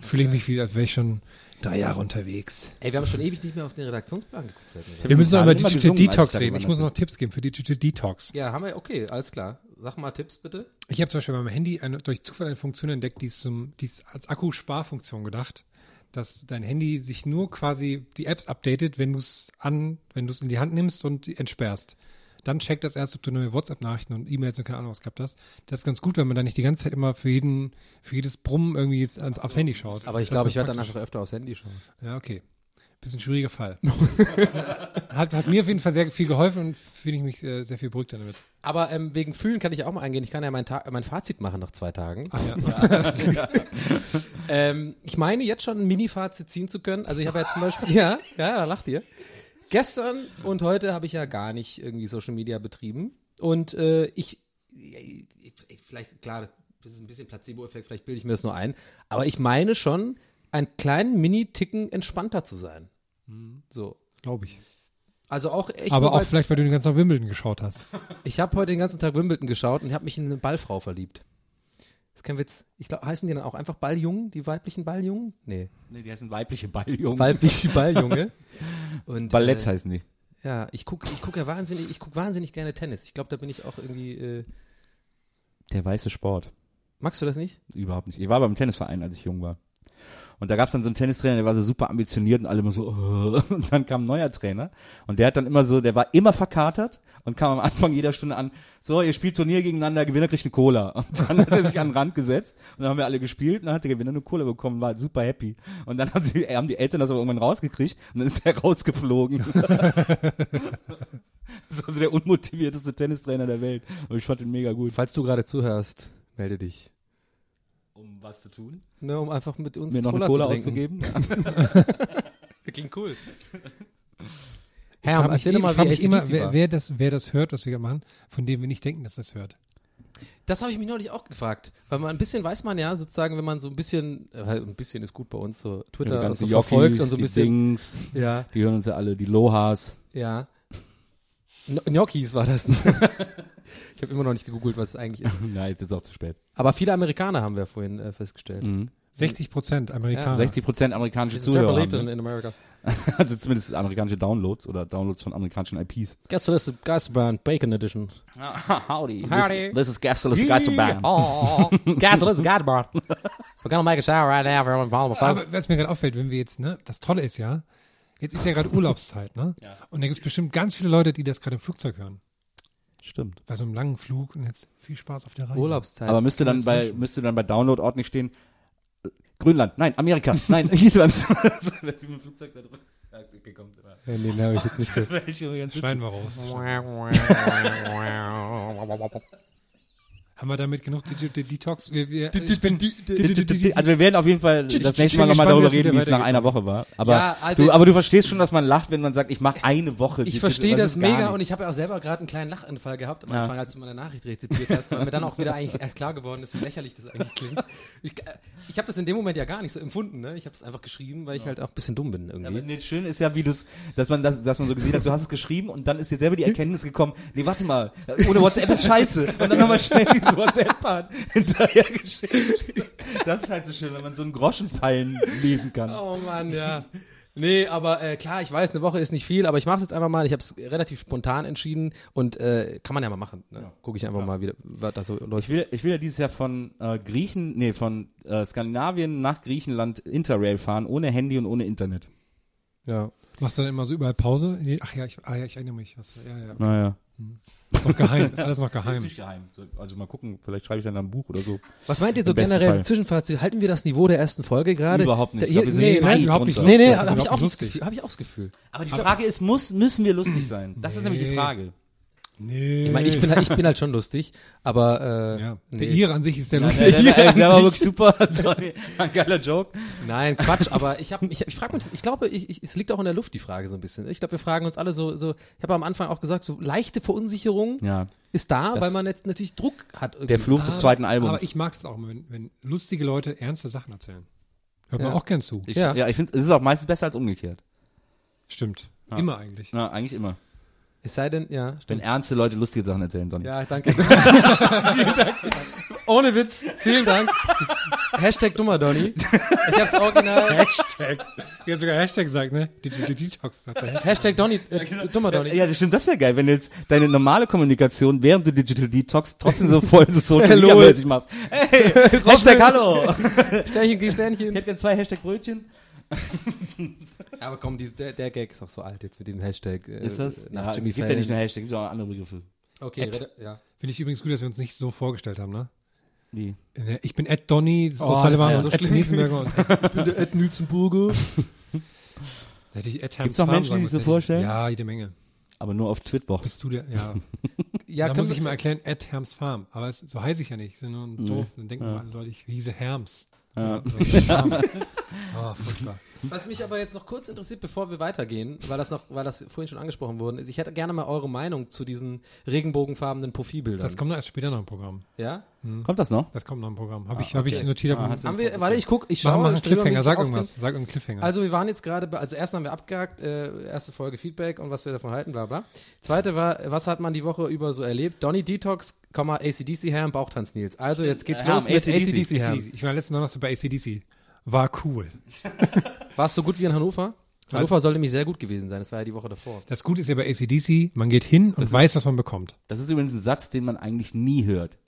fühle ich mich wie, als wäre ich schon drei Jahre unterwegs. Ey, wir haben schon ewig nicht mehr auf den Redaktionsplan geguckt. Wir müssen noch über Digital Detox reden. Ich muss noch Tipps geben für Digital Detox. Ja, haben wir, okay, alles klar. Sag mal Tipps bitte. Ich habe zum Beispiel bei meinem Handy eine, durch Zufall eine Funktion entdeckt, die ist, zum, die ist als Akkusparfunktion gedacht, dass dein Handy sich nur quasi die Apps updatet, wenn du es an, wenn du es in die Hand nimmst und die entsperrst. Dann checkt das erst, ob du neue WhatsApp-Nachrichten und E-Mails und keine Ahnung was gehabt hast. Das ist ganz gut, wenn man da nicht die ganze Zeit immer für jeden, für jedes Brummen irgendwie jetzt ans, aufs Handy schaut. Aber ich glaube, ich werde dann einfach öfter aufs Handy schauen. Ja, okay. Bisschen schwieriger Fall. <laughs> hat, hat mir auf jeden Fall sehr viel geholfen und fühle ich mich sehr, sehr viel beruhigter damit. Aber ähm, wegen Fühlen kann ich auch mal eingehen. Ich kann ja mein, Ta mein Fazit machen nach zwei Tagen. Ach ja. <laughs> Ähm, ich meine jetzt schon ein Mini-Fazit ziehen zu können. Also ich habe ja zum Beispiel, ja, ja, da lacht ihr. Gestern und heute habe ich ja gar nicht irgendwie Social Media betrieben. Und äh, ich, ich, ich, vielleicht, klar, das ist ein bisschen Placebo-Effekt, vielleicht bilde ich mir das nur ein. Aber ich meine schon, einen kleinen Mini-Ticken entspannter zu sein. So. Glaube ich. Also auch echt Aber auch vielleicht, weil du den ganzen Tag Wimbledon geschaut hast. Ich habe heute den ganzen Tag Wimbledon geschaut und habe mich in eine Ballfrau verliebt. Das ist kein Witz. Ich glaube, heißen die dann auch einfach Balljungen, die weiblichen Balljungen? Nee. Nee, die heißen weibliche Balljungen. Weibliche Balljunge. <laughs> Und, Ballett äh, heißen die. Ja, ich gucke ich guck ja wahnsinnig, ich guck wahnsinnig gerne Tennis. Ich glaube, da bin ich auch irgendwie. Äh, Der weiße Sport. magst du das nicht? Überhaupt nicht. Ich war beim Tennisverein, als ich jung war. Und da gab es dann so einen Tennistrainer, der war so super ambitioniert und alle immer so, "Äh." <laughs> und dann kam ein neuer Trainer und der hat dann immer so, der war immer verkatert und kam am Anfang jeder Stunde an, so, ihr spielt Turnier gegeneinander, der Gewinner kriegt eine Cola. Und dann hat er sich an den Rand gesetzt und dann haben wir alle gespielt und dann hat der Gewinner eine Cola bekommen, war super happy. Und dann haben, sie, haben die Eltern das aber irgendwann rausgekriegt und dann ist er rausgeflogen. <laughs> das war so der unmotivierteste Tennistrainer der Welt. Und ich fand ihn mega gut. Falls du gerade zuhörst, melde dich. Um was zu tun? Ne, um einfach mit uns Mir noch eine zu Cola auszugeben? <laughs> Klingt cool. Ich Herr, frage mich, erzähl doch ich mal, wie mich immer, wer, wer, das, wer das hört, was wir gerade machen, von dem wir nicht denken, dass das hört. Das habe ich mich neulich auch gefragt. Weil man ein bisschen weiß man ja, sozusagen, wenn man so ein bisschen, äh, ein bisschen ist gut bei uns, so Twitter ganzen so verfolgt Jockeys, und so ein die bisschen. Dings, Ja, die hören uns ja alle, die Lohas. ja. Gno- Gnocchis war das. <laughs> ich habe immer noch nicht gegoogelt, was es eigentlich ist. <laughs> Nein, jetzt ist auch zu spät. Aber viele Amerikaner haben wir vorhin äh, festgestellt. Mhm. 60 Prozent Amerikaner. 60 Prozent amerikanische Zuhörer. Haben, ne? in Amerika. <laughs> Also zumindest amerikanische Downloads oder Downloads von amerikanischen IPs. Gästeliste Geisterbahn Bacon Edition. Howdy. Howdy. This, this is Gästeliste Geisterbahn. Oh, Geisterbahn. We're gonna make a shower right now for all the folks. Aber was mir gerade auffällt, wenn wir jetzt, ne, das Tolle ist ja, jetzt ist ja gerade Urlaubszeit, ne? Und da gibt es bestimmt ganz viele Leute, die das gerade im Flugzeug hören. Stimmt. Bei so einem langen Flug und jetzt viel Spaß auf der Reise. Urlaubszeit. Aber müsste dann bei, müsste dann bei Download-Ort nicht stehen, äh, Grönland, nein, Amerika, <laughs> nein, Island. Wenn wir im Flugzeug da drüber- Ja, Ja, nee, den habe ich jetzt nicht <laughs> gehört. Schneiden wir raus. <laughs> Haben wir damit genug Digital Detox? Wir, wir, bin, Also wir werden auf jeden Fall das nächste Mal nochmal darüber reden, wie es nach einer. Woche war. Aber, Ja, also du, aber du verstehst schon, dass man lacht, wenn man sagt, ich mache eine Woche. Ich verstehe das gar mega und ich habe ja auch selber gerade einen kleinen Lachanfall gehabt am Ja. Anfang, als du meine Nachricht rezitiert hast, weil mir dann auch wieder eigentlich <laughs> klar geworden ist, wie lächerlich das eigentlich klingt. Ich, äh, ich habe das in dem Moment ja gar nicht so empfunden, ne? Ich habe es einfach geschrieben, weil ich halt auch ein bisschen dumm bin Ja, aber irgendwie. nee, schön ist ja, wie du's, dass man das, dass man so gesehen hat, du hast es geschrieben und dann ist dir selber die Erkenntnis gekommen, nee, warte mal, ohne WhatsApp ist scheiße. Und dann nochmal schnell <laughs> <laughs> dieses WhatsApp hinterher geschickt. Das ist halt so schön, wenn man so einen Groschen fallen lesen kann. Oh Mann, ja. <laughs> Nee, aber äh, klar, ich weiß, eine Woche ist nicht viel, aber ich mache es jetzt einfach mal. Ich habe es relativ spontan entschieden und äh, kann man ja mal machen. Ne? Gucke ich einfach mal, wie, was da so läuft. Ich will, ich will ja dieses Jahr von äh, Griechen, nee, von äh, Skandinavien nach Griechenland Interrail fahren, ohne Handy und ohne Internet. ja. machst du dann immer so überall Pause? Ach ja, ich, ah, ja, ich erinnere mich. Ja, ja. Naja. Ist noch geheim, ist alles noch <laughs> Ist geheim. nicht geheim. So, Also mal gucken, vielleicht schreibe ich dann ein Buch oder so. Was meint ihr so Im generell Fall. Zwischenfazit? Halten wir das Niveau der ersten Folge gerade? Überhaupt nicht. Da, Ich glaub, wir sind nee, nein, überhaupt nicht nee, nee, ist habe ich, auch das. Gefühl- hab ich auch das Gefühl. Aber die Frage ist, muss, müssen wir lustig sein? Das ist nämlich die. Frage. Nee. Ich meine, ich bin, halt, ich bin halt schon lustig, aber äh, ja. nee. Der Ire an sich ist sehr Ja, lustig. der, der, der, <laughs> der war wirklich super. <laughs> Toll. Ein geiler Joke. Nein, Quatsch, aber ich habe ich, ich frage mich, ich glaube, ich, ich, es liegt auch in der Luft die Frage so ein bisschen. Ich glaube, wir fragen uns alle so so ich habe am Anfang auch gesagt, so leichte Verunsicherung Ja. ist da, Das- weil man jetzt natürlich Druck hat irgendwie. Der Fluch des Aber- zweiten Albums. Aber ich mag es auch, wenn, wenn lustige Leute ernste Sachen erzählen. Hört man Ja. auch gern zu. ich, ja. ja. ich finde, es ist auch meistens besser als umgekehrt. Stimmt. Ja. Immer eigentlich. Ja, eigentlich immer. Es sei denn, ja, Wenn stimmt. ernste Leute lustige Sachen erzählen, dann. Ja, danke. <laughs> vielen Dank. Ohne Witz, vielen Dank. Hashtag dummer Donny. Ich hab's original. Hashtag. Die hat sogar Hashtag gesagt, ne? Digital Detox. Hashtag Donny, äh, dummer Donny. Ja, das stimmt, das wäre geil, wenn du jetzt deine normale Kommunikation während du Digital Detox trotzdem so voll so <laughs> Social Hello. Media mäßig machst. Hey, Hashtag Hallo. <laughs> Sternchen, Ich Sternchen. hätte gerne zwei Hashtag Brötchen. <laughs> Aber komm, dies, der, der Gag ist auch so alt jetzt mit dem Hashtag. Äh, Ist das? Nach Ja, Jimmy gibt ja Fallon. nicht nur Hashtag, gibt auch andere Begriffe. Okay, rede, ja. Finde ich übrigens gut, dass wir uns nicht so vorgestellt haben, ne? Wie? Äh, Ich bin Ed Donny, Oh, wär und so Ed schlimm Nielsenberger und <laughs> Ich bin der Ed Nützenburger. <laughs> Ed Gibt's noch Farm Menschen, sagen die sich so vorstellen? Ja, jede Menge. Aber nur auf Twitbox. Bist du der? Ja. Ja, da können muss ich mal erklären, Ed Herms Farm. Aber es, so heiße ich ja nicht. Ich bin nur ein doof. Dann denken mal alle Leute, ich hieße Herms. Ja. Oder so. Oh, furchtbar. was mich aber jetzt noch kurz interessiert, bevor wir weitergehen, weil das noch, weil das vorhin schon angesprochen worden ist, ich hätte gerne mal eure Meinung zu diesen regenbogenfarbenen Profilbildern. Das kommt noch erst später noch im Programm. ja? Kommt das noch? Das kommt noch im Programm. Habe ich, Ah, hab okay. ich notiert. Ah, Haben wir, warte, ich guck, ich Mach schaue. mal einen streber mich Cliffhanger. Sag den- irgendwas. Sag irgendeinen Cliffhanger. Also wir waren jetzt gerade, bei, also erst haben wir abgehakt, äh, erste Folge Feedback und was wir davon halten, bla bla. Zweite war, was hat man die Woche über so erlebt? Donny Detox, ACDC Herrn, Bauchtanz Nils. Also jetzt geht's Herrn, los mit AC/DC. ACDC. ACDC. Ich war letzten Donnerstag bei ACDC. War cool. War es so gut wie in Hannover? Hannover soll nämlich sehr gut gewesen sein, das war ja die Woche davor. Das Gute ist ja bei ACDC, man geht hin und weiß, was man bekommt. Das ist übrigens ein Satz, den man eigentlich nie hört.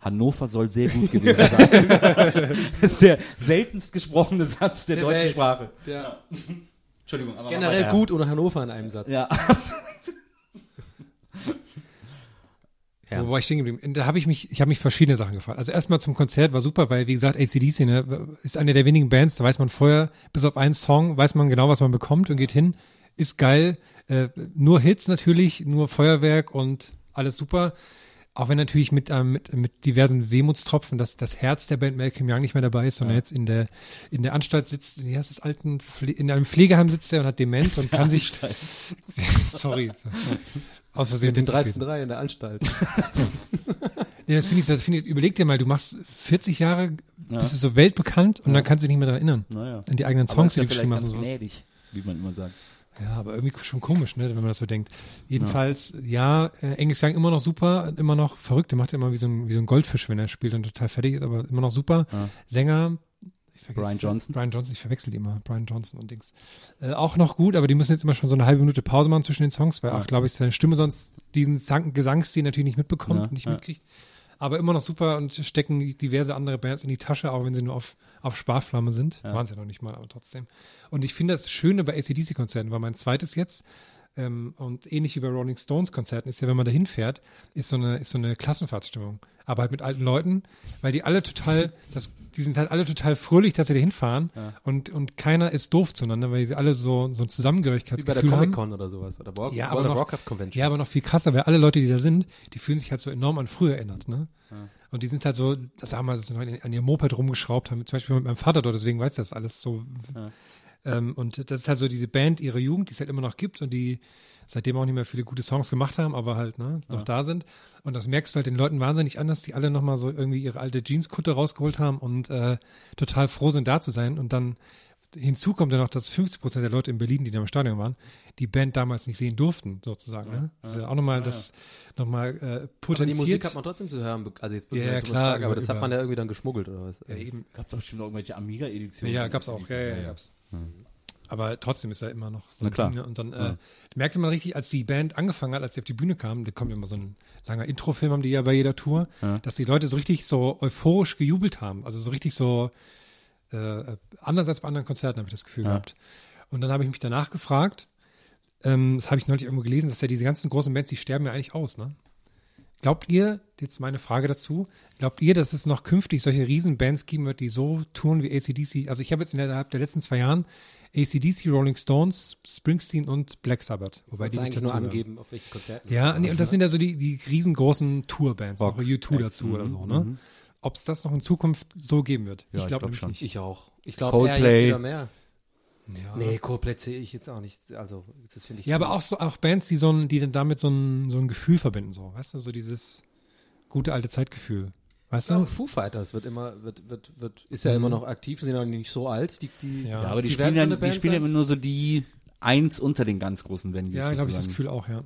Hannover soll sehr gut gewesen sein. <laughs> das ist der seltenst gesprochene Satz der, Der deutschen Welt. Sprache. Ja. <laughs> Entschuldigung, aber Generell gut ohne Hannover in einem Satz. Ja, <laughs> Ja. Wo war ich stehen geblieben? Da habe ich mich, ich habe mich verschiedene Sachen gefragt. Also erstmal zum Konzert war super, weil wie gesagt, ACDC ne, ist eine der wenigen Bands, da weiß man vorher, bis auf einen Song, weiß man genau, was man bekommt und geht hin. Ist geil. Äh, nur Hits natürlich, nur Feuerwerk und alles super. Auch wenn natürlich mit, ähm, mit, mit diversen Wehmutstropfen dass das Herz der Band Malcolm Young nicht mehr dabei ist, sondern jetzt in der, in der Anstalt sitzt, wie heißt das, alten, Pfle in einem Pflegeheim sitzt er und hat Demenz und kann <laughs> sich, <laughs> sorry, <laughs> aus Versehen. Mit den witzig dreisten gewesen. drei in der Anstalt. <laughs> Ja, das finde ich, das finde ich, überleg dir mal, du machst 40 Jahre, Ja. bist du so weltbekannt und dann kannst du dich nicht mehr daran erinnern. naja. An die eigenen Aber Songs, ist ja die du geschrieben hast. ganz gnädig, wie man immer sagt. Ja, aber irgendwie schon komisch, ne, wenn man das so denkt. Jedenfalls, ja, äh, Angus Young immer noch super, immer noch verrückt. Der macht ja immer wie so ein, wie so ein Goldfisch, wenn er spielt und total fertig ist, aber immer noch super. Ja. Sänger, vergesse- Brian Johnson. Brian Johnson, ich verwechsel die immer. Brian Johnson und Dings. Äh, auch noch gut, aber die müssen jetzt immer schon so eine halbe Minute Pause machen zwischen den Songs, weil Ja. auch, glaube ich, seine Stimme sonst diesen Sang Gesangsstil natürlich nicht mitbekommt, Ja, nicht ja. mitkriegt. Aber immer noch super und stecken diverse andere Bands in die Tasche, auch wenn sie nur auf, auf Sparflamme sind. Waren sie ja noch nicht mal, aber trotzdem. Und ich finde das Schöne bei ACDC-Konzerten, war mein zweites jetzt, ähm, und ähnlich wie bei Rolling Stones Konzerten ist ja, wenn man da hinfährt, ist so eine, ist so eine Klassenfahrtsstimmung. Aber halt mit alten Leuten, weil die alle total, <laughs> das, die sind halt alle total fröhlich, dass sie da hinfahren und, und keiner ist doof zueinander, weil sie alle so, so ein Wie bei der Zusammengehörigkeitsgefühl haben. Comic-Con oder sowas. Oder World, Ja, World aber of noch- Warcraft Convention. Ja, aber noch viel krasser, weil alle Leute, die da sind, die fühlen sich halt so enorm an früher erinnert, ne? Und die sind halt so, damals noch an ihr Moped rumgeschraubt haben, zum Beispiel mit meinem Vater dort, deswegen weiß ich das alles so. Ähm, und das ist halt so diese Band ihre Jugend, die es halt immer noch gibt und die seitdem auch nicht mehr viele gute Songs gemacht haben, aber halt ne, noch da sind. Und das merkst du halt den Leuten wahnsinnig an, dass die alle nochmal so irgendwie ihre alte Jeanskutte rausgeholt haben und äh, total froh sind, da zu sein. Und dann hinzu kommt ja noch, dass 50 Prozent der Leute in Berlin, die da im Stadion waren, die Band damals nicht sehen durften, sozusagen. ne? Das ist ja auch nochmal das, nochmal äh, aber potenziert. die Musik hat man trotzdem zu hören. Also jetzt Ja, ja, klar, Frage, aber über- das hat man ja irgendwie dann geschmuggelt oder was? ja, eben. Gab es bestimmt auch irgendwelche Amiga-Editionen. Ja, gab's auch. Ja, ja, ja, gab's. Aber trotzdem ist er immer noch so Na ein klar. Ding, ne? Und dann äh, merkte man richtig, als die Band angefangen hat, als sie auf die Bühne kam, da kommt immer so ein langer Introfilm, haben die ja bei jeder Tour, dass die Leute so richtig so euphorisch gejubelt haben. Also so richtig so äh, anders als bei anderen Konzerten, habe ich das Gefühl gehabt. Und dann habe ich mich danach gefragt, ähm, das habe ich neulich irgendwo gelesen, dass ja diese ganzen großen Bands, die sterben ja eigentlich aus, ne? Glaubt ihr, jetzt meine Frage dazu, glaubt ihr, dass es noch künftig solche Riesenbands geben wird, die so touren wie ACDC? Also ich habe jetzt innerhalb der letzten zwei Jahren ACDC, Rolling Stones, Springsteen und Black Sabbath. Wobei die nicht eigentlich nur angeben, auf welchen Konzerten. Ja, nee, und das sind ja so die, die riesengroßen Tourbands, Rock, noch U2 dazu oder so, ne? Ob es das noch in Zukunft so geben wird? Ja, ich glaub glaub nämlich schon. nicht. Ich auch. Ich glaube eher Coldplay. jetzt wieder mehr. Ja. Nee, sehe ich jetzt auch nicht. Also, das finde ich Ja, aber auch so auch Bands, die so ein, die dann damit so ein, so ein Gefühl verbinden, so, weißt du, so dieses gute alte Zeitgefühl. Weißt Ja, du? Foo Fighters wird immer, wird, wird, wird, ist ja immer noch aktiv, sind ja nicht so alt. Die, die, Ja. Ja, aber die, Die spielen, ja, eine die spielen ja immer nur so die eins unter den ganz großen Venues. Ja, glaube ich, das. Gefühl auch, ja.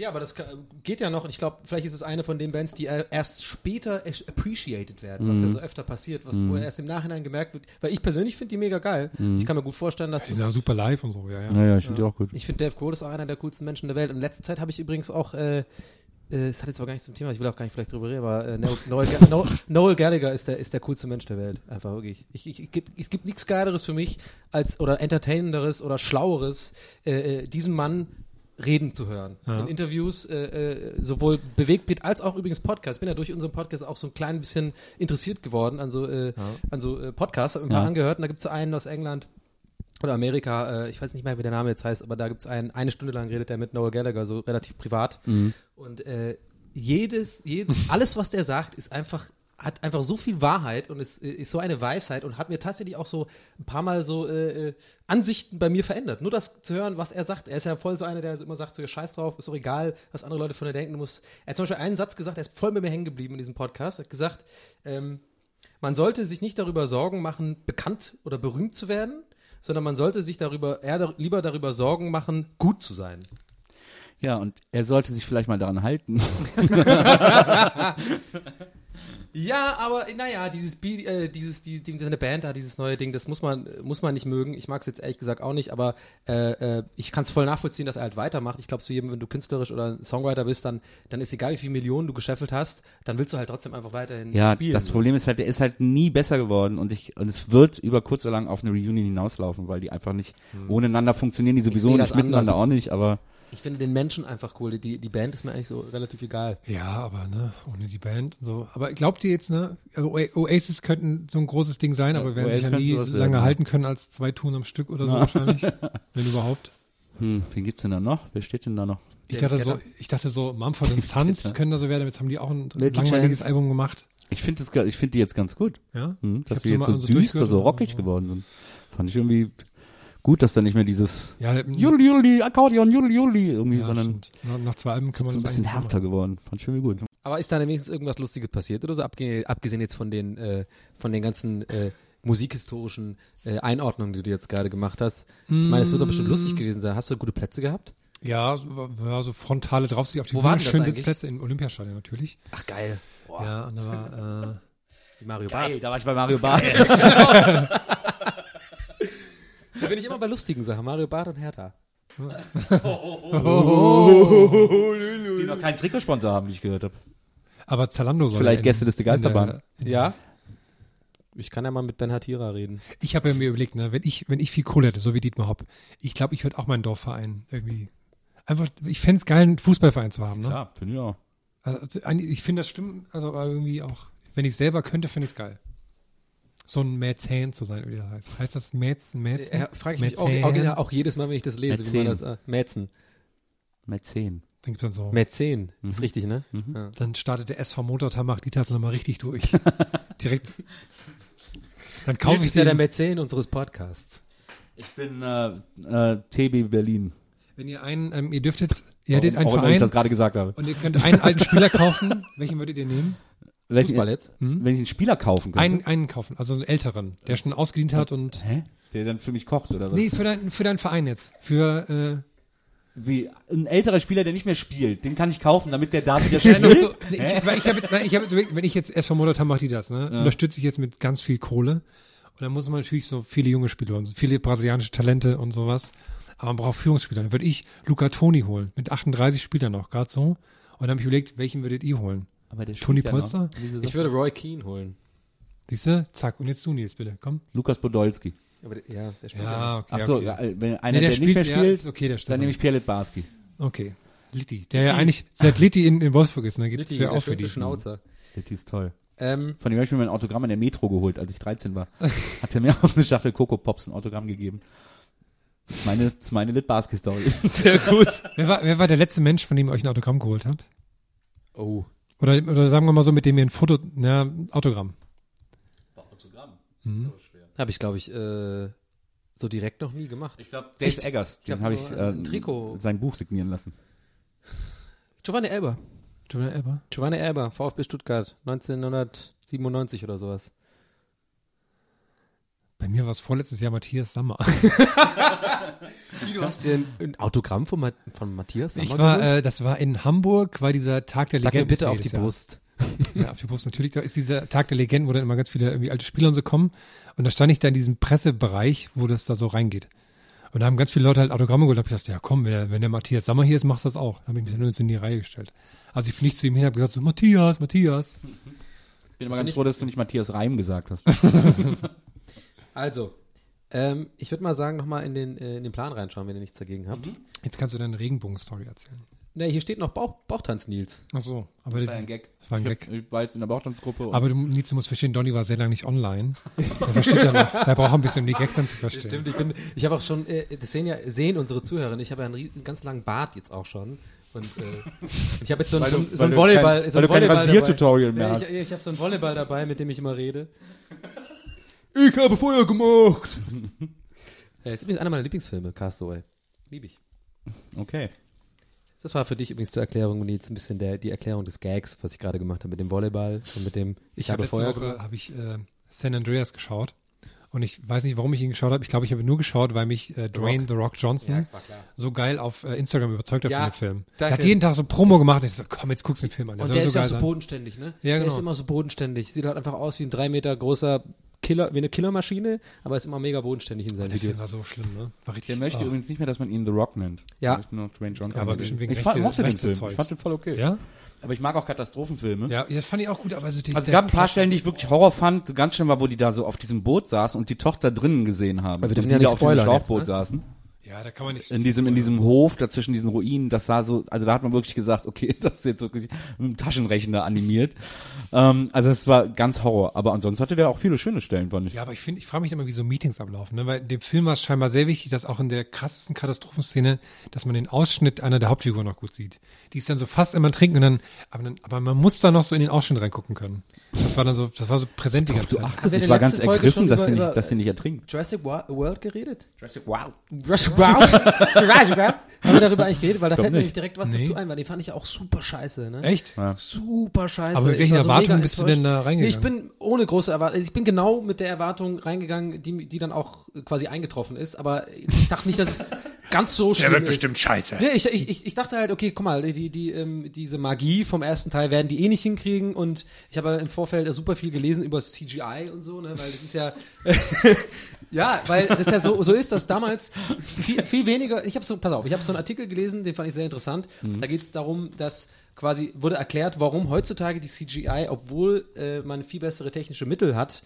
Ja, aber das geht ja noch. Ich glaube, vielleicht ist es eine von den Bands, die erst später appreciated werden, was ja so öfter passiert, was wo erst im Nachhinein gemerkt wird. Weil ich persönlich finde die mega geil. Ich kann mir gut vorstellen, dass Die sind ja es, super live und so, ja, ja. Ja, ja, ich finde die auch gut. ich finde Dave Grohl ist auch einer der coolsten Menschen der Welt. Und in letzter Zeit habe ich übrigens auch äh, äh, es hat jetzt aber gar nichts zum Thema, ich will auch gar nicht vielleicht drüber reden, aber äh, Noel, Noel, Noel, Noel Gallagher ist der, ist der coolste Mensch der Welt. Einfach wirklich. Ich, ich, ich, es gibt nichts Geileres für mich, als oder entertainenderes oder schlaueres, äh, äh, diesen Mann reden zu hören. Ja. In Interviews, äh, äh, sowohl Bewegtbild als auch übrigens Podcast. Ich bin ja durch unseren Podcast auch so ein klein bisschen interessiert geworden an so, äh, an so äh, Podcasts, hab mir Ja. mal angehört und da gibt es einen aus England, oder Amerika, äh, ich weiß nicht mehr, wie der Name jetzt heißt, aber da gibt's einen, eine Stunde lang redet er mit Noel Gallagher, so relativ privat. Und äh, jedes, jed, <laughs> alles, was der sagt, ist einfach, hat einfach so viel Wahrheit und ist, ist so eine Weisheit und hat mir tatsächlich auch so ein paar Mal so äh, äh, Ansichten bei mir verändert. Nur das zu hören, was er sagt. Er ist ja voll so einer, der immer sagt, so, scheiß drauf, ist doch egal, was andere Leute von dir denken. Du musst, er hat zum Beispiel einen Satz gesagt, der ist voll bei mir hängen geblieben in diesem Podcast. Er hat gesagt, ähm, man sollte sich nicht darüber Sorgen machen, bekannt oder berühmt zu werden, sondern man sollte sich darüber eher dar- lieber darüber Sorgen machen, gut zu sein. Ja, und er sollte sich vielleicht mal daran halten. <laughs> <laughs> Ja, aber naja, dieses, Bi- äh, dieses, die, die, seine Band da, dieses neue Ding, das muss man, muss man nicht mögen. Ich mag es jetzt ehrlich gesagt auch nicht, aber äh, äh, ich kann es voll nachvollziehen, dass er halt weitermacht. Ich glaube, zu jedem, wenn du künstlerisch oder Songwriter bist, dann, dann ist egal, wie viele Millionen du gescheffelt hast, dann willst du halt trotzdem einfach weiterhin Ja, spielen. das so. Problem ist halt, der ist halt nie besser geworden und ich und es wird über kurz oder lang auf eine Reunion hinauslaufen, weil die einfach nicht ohne einander funktionieren, die sowieso nicht das miteinander anders. auch nicht, aber Ich finde den Menschen einfach cool. Die, die Band ist mir eigentlich so relativ egal. Ja, aber ne, ohne die Band und so. Aber glaubt ihr jetzt, ne, also Oasis könnten so ein großes Ding sein, aber werden Oasis sich ja nie lange werden, ja. halten können als zwei Touren am Stück oder so wahrscheinlich. <laughs> wenn überhaupt. hm, wen gibt's denn da noch? Wer steht denn da noch? Ich dachte, so, ich dachte so, Mumford und <laughs> Sons können da so werden, jetzt haben die auch ein Milky langweiliges Chance. Album gemacht. Ich finde das, ich finde die jetzt ganz gut, Ja? hm, dass so jetzt so so düster, so rockig so. geworden sind. Fand ich irgendwie gut, dass da nicht mehr dieses Ja, Juli, Juli, Akkordeon, Juli, Juli irgendwie, ja, sondern nach, nach zwei Alben kann man ein das bisschen härter machen. geworden. Fand ich irgendwie gut. Aber ist da denn wenigstens irgendwas Lustiges passiert oder so, abge abgesehen jetzt von den, äh, von den ganzen äh, musikhistorischen äh, Einordnungen, die du jetzt gerade gemacht hast? Ich meine, es wird doch bestimmt Mm. lustig gewesen sein. Hast du gute Plätze gehabt? Ja, so, ja, so frontale Draufsicht auf die Wo waren eigentlich? Sitzplätze im Olympiastadion natürlich. Ach, geil. Ja, und da war, äh, Mario Barth. da war ich bei Mario Barth. <laughs> Da bin ich immer bei lustigen Sachen. Mario Barth und Hertha. die noch keinen Trikotsponsor haben, wie ich gehört habe. aber Zalando soll Vielleicht in- Gästeliste in der- Geisterbahn. in- Ja? Ich kann ja mal mit Ben Hatira reden. Ich habe ja mir überlegt, ne, wenn ich, wenn ich viel Kohle hätte, so wie Dietmar Hopp, ich glaube, ich würde auch meinen Dorfverein irgendwie. Einfach, ich fände es geil, einen Fußballverein zu haben, ne? Ja, finde ich auch. Also, eigentlich- ich finde das stimmt, also irgendwie auch, wenn ich selber könnte, finde ich es geil. So ein Mäzen zu sein, wie das heißt. Heißt das Mäzen, Mäzen? Ja, frage ich mich auch, Mäzen? original auch jedes Mal, wenn ich das lese, wie man das, Mäzen. äh, Mäzen. Mäzen. Dann gibt's dann so. Mäzen. Ist richtig, ne? Mhm. Ja. Dann startet der SV Motortag, macht die Tatsache mal richtig durch. <laughs> Direkt. Dann kaufe ich ist ja der den, Mäzen unseres Podcasts. Ich bin äh, äh, TB Berlin. wenn ihr einen, ähm, ihr dürftet, ihr hättet einen immer ich Verein das gerade gesagt habe. und ihr könnt einen alten Spieler kaufen. Welchen würdet ihr nehmen? Welchen, Fußball jetzt? Hm? Wenn ich einen Spieler kaufen könnte. Einen, einen kaufen, also einen älteren, der schon ausgedient hat und. Hä? Der dann für mich kocht oder was? Nee, für, dein, für deinen Verein jetzt. Für, äh, Wie ein älterer Spieler, der nicht mehr spielt, den kann ich kaufen, damit der da wieder <laughs> Ja, spielt. so, nee, ich, weil ich habe jetzt, nein, ich habe jetzt wenn ich jetzt erst vom Motortag mache die das, ne, unterstütze ich jetzt mit ganz viel Kohle. Und dann muss man natürlich so viele junge Spieler und so viele brasilianische Talente und sowas. Aber man braucht Führungsspieler. Dann würde ich Luca Toni holen. Mit 38 Spielern noch, gerade so. Und dann habe ich überlegt, welchen würdet ihr holen? Aber der Toni spielt ja. Polster? Ich würde Roy Keane holen. Siehst du? Zack. Und jetzt du, Nils, bitte. Komm. Lukas Podolski. Aber der, ja, der spielt Ja, okay. Ach so, okay. ja, wenn einer, Nee, der, nicht mehr ja, spielt, ist okay, der dann nehme ich Pierre Litbarski. Okay. Litti. Der ja eigentlich seit Litti in, in Wolfsburg ist, ne? Geht's Litti, für der auch für die. Schnauzer. Der ist toll. Ähm, Von dem habe ich mir mein Autogramm in der Metro geholt, als ich 13 war. <laughs> Hat er mir auf eine Schachtel Coco Pops ein Autogramm gegeben. Das ist meine, das ist meine Litbarski-Story. <laughs> sehr gut. Wer war, wer war der letzte Mensch, von dem ihr euch ein Autogramm geholt habt? Oh. Oder, oder sagen wir mal so, mit dem ihr ein Foto, na, Autogramm. Habe ich, glaube ich, äh, so direkt noch nie gemacht. Ich glaube, Dave Echt? Eggers, Ich den hab habe ich nur äh, ein Trikot. sein Buch signieren lassen. Giovanni Elber. Jonah Elber? Giovanni Elber, VfB Stuttgart, 1997 oder sowas. Bei mir war es vorletztes Jahr Matthias Sammer. <laughs> Wie, du hast dir ein, ein Autogramm von, Ma von Matthias Ich Sammer war, geholt? äh, das war in Hamburg, war dieser Tag der Sag mir Legenden. bitte auf die Jahr. Brust. <laughs> Ja, auf die Brust natürlich. Da ist dieser Tag der Legenden, wo dann immer ganz viele irgendwie alte Spieler und so kommen. Und da stand ich da in diesem Pressebereich, wo das da so reingeht. Und da haben ganz viele Leute halt Autogramme geholt. Da hab ich gedacht, ja komm, wenn der, wenn der Matthias Sammer hier ist, machst du das auch. Da habe ich mich dann nur in die Reihe gestellt. Also ich bin nicht zu ihm hin, habe gesagt so, Matthias, Matthias. Bin immer ganz froh, dass du nicht Matthias Reim gesagt hast. <laughs> Also, ähm, ich würde mal sagen, nochmal in den, äh, in den Plan reinschauen, wenn ihr nichts dagegen habt. Jetzt kannst du deine Regenbogen-Story erzählen. Ne, hier steht noch Bauch, Bauchtanz Nils. Ach so, aber das, Gag. das war ein Ich, Gag. hab, ich war jetzt in der Bauchtanzgruppe Aber du, Nils, du musst verstehen, Donny war sehr lange nicht online. Der versteht ja noch, der braucht ein bisschen, um die Gags dann zu verstehen. Stimmt, ich bin, ich habe auch schon, äh, das sehen ja, sehen unsere Zuhörer, ich habe ja einen, riesen, ganz langen Bart jetzt auch schon. Und äh, ich habe jetzt so ein, Weil so du- ein, so ein du Volleyball, kein- so ein weil du kein Volleyball Rasiertutorial mehr hast. Ich, ich habe so ein Volleyball dabei, mit dem ich immer rede. Ich habe Feuer gemacht. <laughs> äh, ist übrigens einer meiner Lieblingsfilme, Castaway. Liebe ich. okay. Das war für dich übrigens zur Erklärung, Nils, ein bisschen der, die Erklärung des Gags, was ich gerade gemacht habe mit dem Volleyball und mit dem Ich, Ich habe letzte Feuer Woche gemacht. habe ich äh, San Andreas geschaut und ich weiß nicht, warum ich ihn geschaut habe. Ich glaube, ich habe ihn nur geschaut, weil mich äh, Dwayne The Rock Johnson klar. so geil auf äh, Instagram überzeugt hat Ja, von dem Film. danke. Er hat jeden Tag so Promo gemacht und ich so, komm, jetzt guckst du den Film an. Und soll der so ist ja geil auch so sein. bodenständig, ne? Ja, Der genau. ist immer so bodenständig. Sieht halt einfach aus wie ein drei Meter großer Killer, wie eine Killermaschine, aber ist immer mega bodenständig in seinen Der Videos. war so schlimm, ne? War richtig. Der möchte oh. übrigens nicht mehr, dass man ihn The Rock nennt. Ja. Er möchte nur noch Dwayne Johnson. Aber bestimmt wegen ich fand, rechte- mochte den Film. Zeugs. Ich fand den voll okay. Ja? Aber ich mag auch Katastrophenfilme. Ja, das fand ich auch gut, aber so die, Also es der gab ein paar Plot- Stellen, die ich wirklich Horror fand. So Ganz schön war, wo die da so auf diesem Boot saßen und die Tochter drinnen gesehen haben. Aber wir dürfen und ja die da auf diesem spoilern jetzt, Schlauchboot ne? saßen. Ja, da kann man nicht. In diesem, in diesem Hof, dazwischen diesen Ruinen, das sah so, also da hat man wirklich gesagt, okay, <laughs> das ist jetzt wirklich mit einem Taschenrechner animiert. Ähm, also es war ganz Horror. Aber ansonsten hatte der auch viele schöne Stellen, fand ich. Ja, aber ich finde, ich frage mich immer, wie so Meetings ablaufen, ne? Weil dem Film war es scheinbar sehr wichtig, dass auch in der krassesten Katastrophenszene, dass man den Ausschnitt einer der Hauptfiguren noch gut sieht. Die ist dann so fast immer trinken und dann, aber, dann, aber man muss da noch so in den Ausschnitt reingucken können. Das war dann so, das war so präsent die ganze Du Zeit. achtest, wir in ich der war ganz Folge ergriffen, dass über- sie über- nicht, dass sie nicht ertrinkt. Jurassic World geredet? Jurassic Wow. Jurassic World? Jurassic World? <laughs> Haben wir darüber eigentlich geredet? Weil da Glaub fällt mir nicht. nämlich direkt was Nee. dazu ein, weil den fand ich auch super scheiße, ne? Echt? Ja. Super scheiße. Aber mit welchen so Erwartungen bist du denn da reingegangen? Nee, ich bin ohne große Erwartung, ich bin genau mit der Erwartung reingegangen, die, die dann auch quasi eingetroffen ist, aber ich dachte nicht, dass es ganz so schlimm ist. scheiße. Nee, ich, ich, ich, ich dachte halt, okay, guck mal, die, die, ähm, diese Magie vom ersten Teil werden die eh nicht hinkriegen. Und ich habe im Vorfeld super viel gelesen über CGI und so, ne, weil das ist ja, <laughs> ja, weil das ja so, so ist, dass damals viel, viel weniger, ich habe so, pass auf, ich habe so einen Artikel gelesen, den fand ich sehr interessant, da geht es darum, dass quasi wurde erklärt, warum heutzutage die CGI, obwohl äh, man viel bessere technische Mittel hat,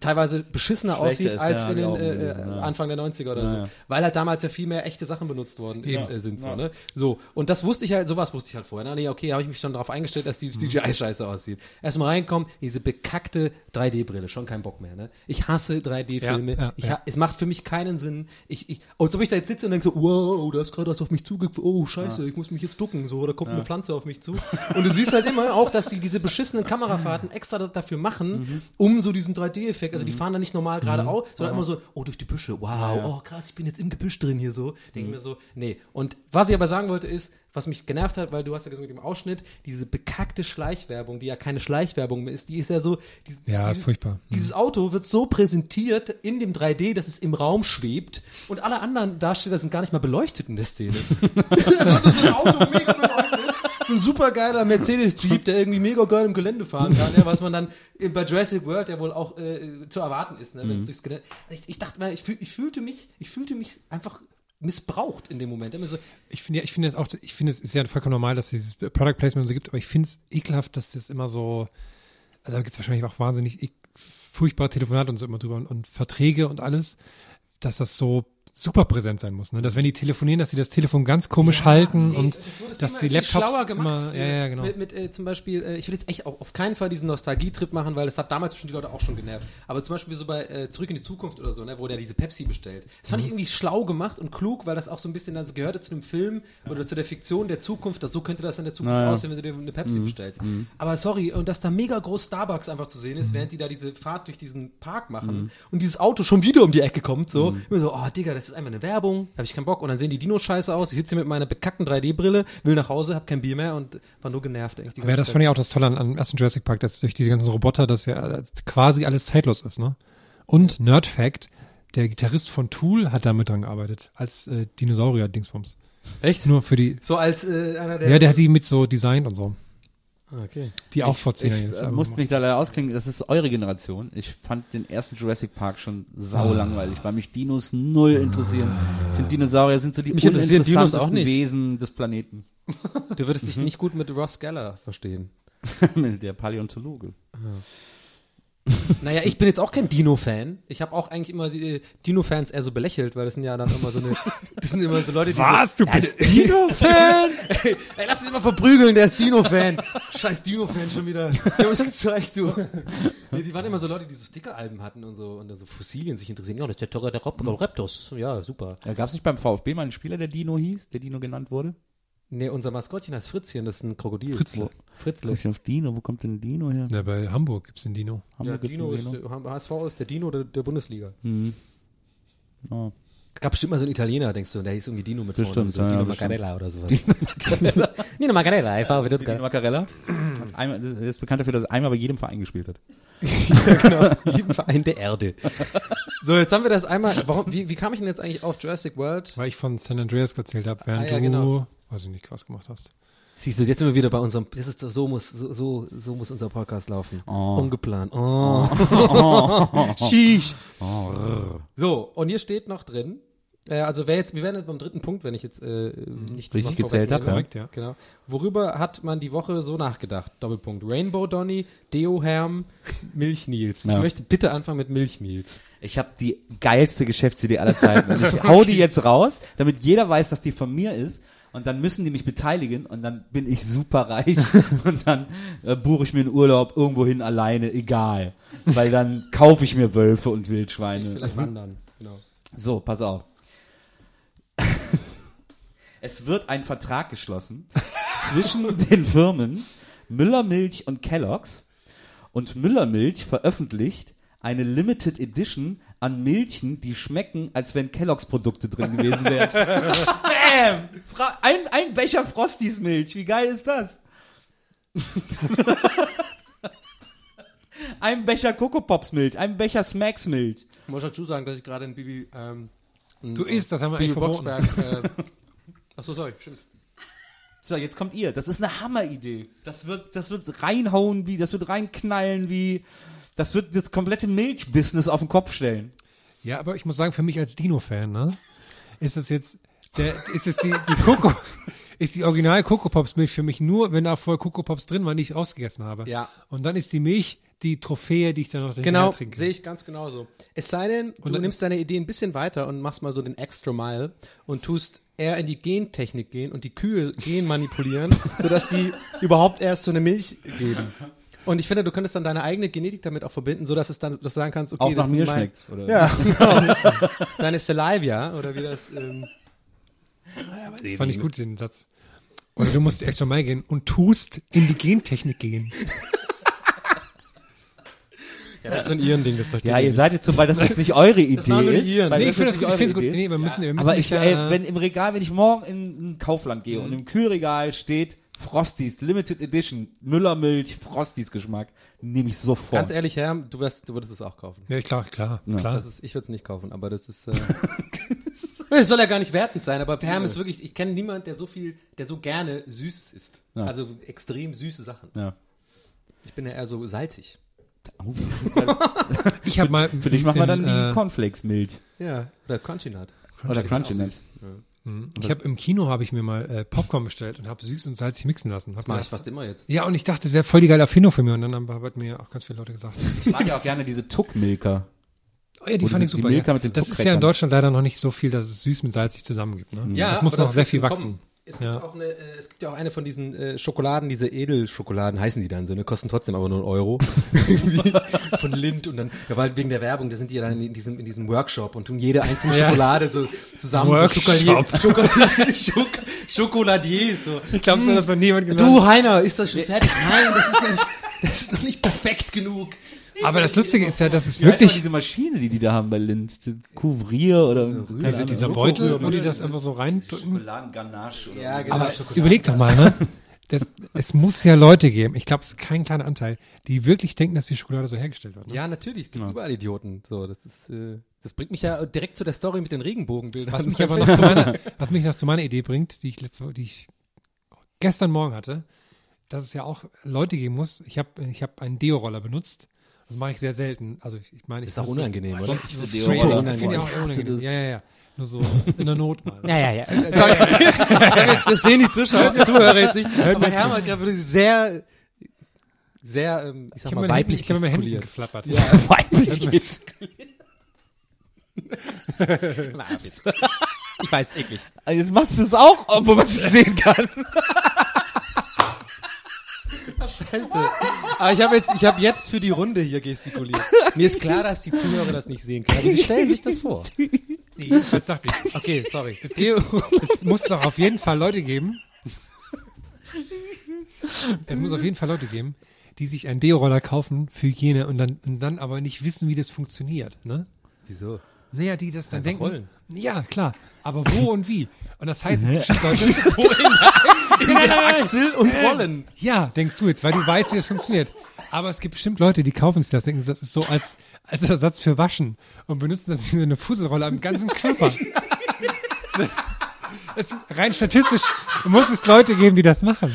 teilweise beschissener Schlechter aussieht als ja, in den äh, ja. Anfang der 90er oder Ja, so. Weil halt damals ja viel mehr echte Sachen benutzt worden Ja. äh, sind. So, ne? so, und das wusste ich halt, sowas wusste ich halt vorher. Ne? Okay, habe ich mich schon darauf eingestellt, dass die CGI scheiße aussieht. Erstmal reinkommen, diese bekackte 3D-Brille, schon kein Bock mehr. Ne? Ich hasse 3D-Filme. Ja, ja, ich ja. ha es macht für mich keinen Sinn. Ich, ich, als ob ich da jetzt sitze und denke so, wow, da ist gerade was auf mich zugekommen. Oh, scheiße, ich muss mich jetzt ducken. So, da kommt eine Pflanze auf mich zu. Und du siehst halt immer auch, dass die diese beschissenen Kamerafahrten <laughs> extra da- dafür machen, um so diesen 3D-Effekt. Also die fahren da nicht normal geradeaus, sondern immer so, oh, durch die Büsche, wow, oh krass, ich bin jetzt im Gebüsch drin hier so. Denke ich mir so, nee. Und was ich aber sagen wollte ist, was mich genervt hat, weil du hast ja gesagt mit dem Ausschnitt, diese bekackte Schleichwerbung, die ja keine Schleichwerbung mehr ist, die ist ja so, diese, Ja, diese, ist furchtbar. Mhm. Dieses Auto wird so präsentiert in dem 3D, dass es im Raum schwebt und alle anderen Darsteller sind gar nicht mal beleuchtet in der Szene. Einfach nur so ein Auto mega beleuchtet. So ein supergeiler Mercedes-Jeep, der irgendwie mega geil im Gelände fahren kann, ja, was man dann bei Jurassic World ja wohl auch äh, zu erwarten ist, ne, wenn es durchs Gelände. Ich, ich dachte mal, ich, fühl, ich fühlte mich, ich fühlte mich einfach missbraucht in dem Moment. Immer so, Ich finde, ja, ich finde jetzt auch, ich finde, es ist ja vollkommen normal, dass es dieses Product Placement so gibt, aber ich finde es ekelhaft, dass das immer so, also da gibt es wahrscheinlich auch wahnsinnig ek- furchtbare Telefonate und so immer drüber und, und Verträge und alles, dass das so super präsent sein muss, ne? Dass wenn die telefonieren, dass sie das Telefon ganz komisch halten Nee, und das dass die Laptops schlauer gemacht. immer, ja, ja, genau. Mit, mit äh, zum Beispiel, äh, ich will jetzt echt auch auf keinen Fall diesen Nostalgietrip machen, weil das hat damals schon die Leute auch schon genervt. Aber zum Beispiel so bei äh, Zurück in die Zukunft oder so, ne, wo der diese Pepsi bestellt. Das fand ich irgendwie schlau gemacht und klug, weil das auch so ein bisschen dann so gehörte zu dem Film oder zu der Fiktion der Zukunft, dass so könnte das in der Zukunft Naja. aussehen, wenn du dir eine Pepsi bestellst. Aber sorry, und dass da mega groß Starbucks einfach zu sehen ist, während die da diese Fahrt durch diesen Park machen und dieses Auto schon wieder um die Ecke kommt, so, immer so, oh Digga, das ist einfach eine Werbung, habe ich keinen Bock. Und dann sehen die Dinos scheiße aus. Ich sitze hier mit meiner bekackten 3D-Brille, will nach Hause, hab kein Bier mehr und war nur genervt. Aber ja, ganze das Zeit. fand ich auch das Tolle an, am ersten Jurassic Park, dass durch diese ganzen Roboter, dass ja quasi alles zeitlos ist, ne? Und Nerd Fact, der Gitarrist von Tool hat da mit dran gearbeitet, als äh, Dinosaurier-Dingsbums. Echt? Nur für die, So als äh, einer der. ja, der hat die mit so designt und so. Ah, okay. Die auch vor zehn Ich Jahren jetzt. äh, aber musste mich da leider ausklingen, das ist eure Generation. Ich fand den ersten Jurassic Park schon sau langweilig, weil mich Dinos null interessieren. Ich finde Dinosaurier sind so die Mich interessieren Dinos auch uninteressantesten nicht. Wesen des Planeten. Du würdest dich nicht gut mit Ross Geller verstehen. <laughs> Der Paläontologe. <laughs> Naja, ich bin jetzt auch kein Dino-Fan. Ich habe auch eigentlich immer die äh, Dino-Fans eher so belächelt, weil das sind ja dann immer so eine, <laughs> das sind immer so Leute, die Was? so, Du bist Dino-Fan? <laughs> ey, ey, lass dich immer verprügeln, der ist Dino-Fan. Scheiß Dino-Fan schon wieder. Die haben uns gezeigt, du. Nee, die waren immer so Leute, die so Sticker-Alben hatten und so, und da so Fossilien sich interessieren. Ja, das ist der Pterodactyl Ja, super. Ja, Gab es nicht beim VfB mal einen Spieler, der Dino hieß, der Dino genannt wurde? Nee, unser Maskottchen heißt Fritzchen, das ist ein Krokodil. Fritzle. Fritzle. Ich auf Dino, wo kommt denn Dino her? Ja, bei Hamburg gibt's den Dino. Ja, Hamburg gibt's Dino einen ist, Dino. der, HSV ist der Dino der, der Bundesliga. Oh. Gab bestimmt mal so einen Italiener, denkst du, der hieß irgendwie Dino mit vorne. Bestimmt, so ja, Dino ja. Macarella oder sowas. Dino <laughs> Macarella, einfach wieder Dino Macarella? Einmal, der ist bekannt dafür, dass er einmal bei jedem Verein gespielt hat. <laughs> genau, jeden Verein der Erde. So, jetzt haben wir das einmal. Warum, wie, wie kam ich denn jetzt eigentlich auf Jurassic World? Weil ich von San Andreas erzählt habe, während Ah, ja, du, genau. Weiß ich nicht, was gemacht hast. Siehst du, jetzt sind wir wieder bei unserem. Das ist, so, muss, so, so, so muss unser Podcast laufen. Oh. Ungeplant. Oh. <laughs> Sheesh. So, und hier steht noch drin. Äh, also wer jetzt, wir werden jetzt beim dritten Punkt, wenn ich jetzt äh, nicht Richtig was gezählt hab, vorwegnehme. Korrekt, ja. Genau. Worüber hat man die Woche so nachgedacht? Doppelpunkt. Rainbow Donny, Deo Herm, Milch Nils. Ich Ja. möchte bitte anfangen mit Milch Nils. Ich habe die geilste Geschäftsidee aller Zeiten. Und <laughs> ich hau die jetzt raus, damit jeder weiß, dass die von mir ist. Und dann müssen die mich beteiligen und dann bin ich super reich <laughs> und dann äh, buche ich mir einen Urlaub irgendwo hin alleine, egal. Weil dann kaufe ich mir Wölfe und Wildschweine. Vielleicht wandern. Genau. So, pass auf. <laughs> Es wird ein Vertrag geschlossen <laughs> zwischen den Firmen Müllermilch und Kellogg's und Müllermilch veröffentlicht eine Limited Edition an Milchen, die schmecken, als wenn Kellogg's Produkte drin gewesen wären. <laughs> Bam! Fra ein, ein Becher Frosties Milch, wie geil ist das? <laughs> ein Becher Coco Pops Milch, ein Becher Smacks Milch. Ich muss dazu sagen, dass ich gerade in Bibi. Ähm, Du isst, das haben wir Bibi eigentlich verboten. Boxberg. Äh, <laughs> Achso, sorry, stimmt. So, jetzt kommt ihr. Das ist eine Hammeridee. Das wird, das wird reinhauen wie, das wird reinknallen wie, das wird das komplette Milchbusiness auf den Kopf stellen. Ja, aber ich muss sagen, für mich als Dino-Fan, ne, ist es jetzt, der, ist es die, die <laughs> Coco, ist die Original Coco Pops Milch für mich nur, wenn da vorher Coco Pops drin war, die ich ausgegessen habe. Ja. Und dann ist die Milch die Trophäe, die ich dann noch Genau, trinke. sehe ich ganz genauso. Es sei denn, du dann nimmst deine Idee ein bisschen weiter und machst mal so den Extra Mile und tust eher in die Gentechnik gehen und die Kühe gen manipulieren, <laughs> sodass die überhaupt erst so eine Milch geben. Und ich finde, du könntest dann deine eigene Genetik damit auch verbinden, sodass es dann, dass du sagen kannst, okay, Auch das nach ist mir mein, schmeckt. Oder? Ja, <laughs> genau. Deine Salivia, oder wie das, ähm, Das fand ich gut, den Satz. Oder du musst extra mal gehen und tust in die Gentechnik gehen. <laughs> ja, das ist so ein Iren-Ding, das verstehe Ja, ich ihr nicht. seid jetzt so, weil das jetzt nicht eure Idee war nur ist. Iren. Nee, das ich finde das gut. Es gut. Idee ist. Nee, wir müssen, wir müssen Aber nicht, ich, ey, äh, wenn im Regal, wenn ich morgen in ein Kaufland gehe und im Kühlregal steht Frosties, Limited Edition, Müllermilch, Frosties Geschmack, nehme ich sofort. Ganz ehrlich, Herr, du, wirst, du würdest es auch kaufen. ja, klar, klar, klar. Das ist, ich würde es nicht kaufen, aber das ist. Äh, <laughs> es soll ja gar nicht wertend sein, aber Herm ist wirklich, ich kenne niemanden, der so viel, der so gerne Süßes isst. Ja. Also extrem süße Sachen. ja. Ich bin ja eher so salzig. ich habe mal Für dich machen wir dann in, die äh, Cornflakes-Milch. Ja. Oder Crunchy Nut. Oder Crunchy Nuts. Ich habe im Kino habe ich mir mal äh, Popcorn bestellt und habe süß und salzig mixen lassen. Hab Mach ich fast immer jetzt. Ja, und ich dachte, der wäre voll die geile Erfindung für mich. Und dann haben haben mir auch ganz viele Leute gesagt. <laughs> Ich mag ja auch gerne diese Tuckmilker. Oh ja, die Wo fand die- ich die super. Milka ja. mit den das ist ja in. Deutschland leider noch nicht so viel, dass es süß mit salzig zusammengibt. Ne? Ja, das muss noch sehr ist viel wachsen. Es gibt, Ja. auch eine, äh, es gibt ja auch eine von diesen äh, Schokoladen, diese Edelschokoladen heißen die dann so, ne, kosten trotzdem aber nur einen Euro. <laughs> Von Lind und dann, ja, weil wegen der Werbung, da sind die ja dann in diesem, in diesem Workshop und tun jede einzelne Ja. Schokolade so zusammen, Workshop. so Schokolier, Schokolier, Schok Schokoladiers, so. Ich glaube, so das noch niemand Du, Heiner, ist das schon fertig? Nein, das ist noch nicht, das ist noch nicht perfekt genug. Aber das Lustige ist ja, dass es wirklich diese Maschine, die die da haben bei Lind? Die Couvrier oder diese, dieser Beutel, wo die das einfach so reindrücken. Schokoladenganache oder Ja, genau. Aber überleg doch mal, ne? Das, es muss ja Leute geben, ich glaube, es ist kein kleiner Anteil, die wirklich denken, dass die Schokolade so hergestellt wird. Ne? Ja, natürlich, es gibt überall Idioten. So, das ist, äh, das bringt mich ja direkt zu der Story mit den Regenbogenbildern. Was mich <laughs> aber noch zu meiner, was mich noch zu meiner Idee bringt, die ich letzte, die ich gestern Morgen hatte, dass es ja auch Leute geben muss. Ich habe, ich habe einen Deo-Roller benutzt. Das mache ich sehr selten. Also ich, ich meine, ich Ist auch das- unangenehm, oder? Sonst Unangenehm. Ich auch Ich hasse unangenehm. Ja, ja, ja. Nur so in der Not mal. Ja, ja, ja. <laughs> jetzt, das sehen die Zuschauer, die Zuhörer jetzt nicht. Hört Aber Hermann hat gerade sehr, sehr, ähm, ich sag Ich mal, weiblich Händen, ich habe Händen gestikuliert. geflappert. <laughs> weiblich <laughs> Ich weiß, eklig. Jetzt machst du es auch, obwohl man es nicht sehen kann. Scheiße. Aber ich habe jetzt, ich habe jetzt für die Runde hier gestikuliert. Mir ist klar, dass die Zuhörer das nicht sehen können. Aber sie stellen sich das vor. Nee, jedenfalls dachte ich. Okay, sorry. Es, gibt, <laughs> es muss doch auf jeden Fall Leute geben. Es muss auf jeden Fall Leute geben, die sich einen Deo-Roller kaufen für Hygiene und dann, und dann aber nicht wissen, wie das funktioniert. Ne? Wieso? Naja, die das dann Einfach denken. rollen. Ja, klar. Aber wo und wie? Und das heißt, es gibt Leute, In der Achsel und Rollen. ja, denkst du jetzt, weil du weißt, wie das funktioniert. Aber es gibt bestimmt Leute, die kaufen sich das, denken, das ist so als, als Ersatz für Waschen und benutzen das wie so eine Fusselrolle am ganzen Körper. <laughs> Es, rein statistisch muss es Leute geben, die das machen.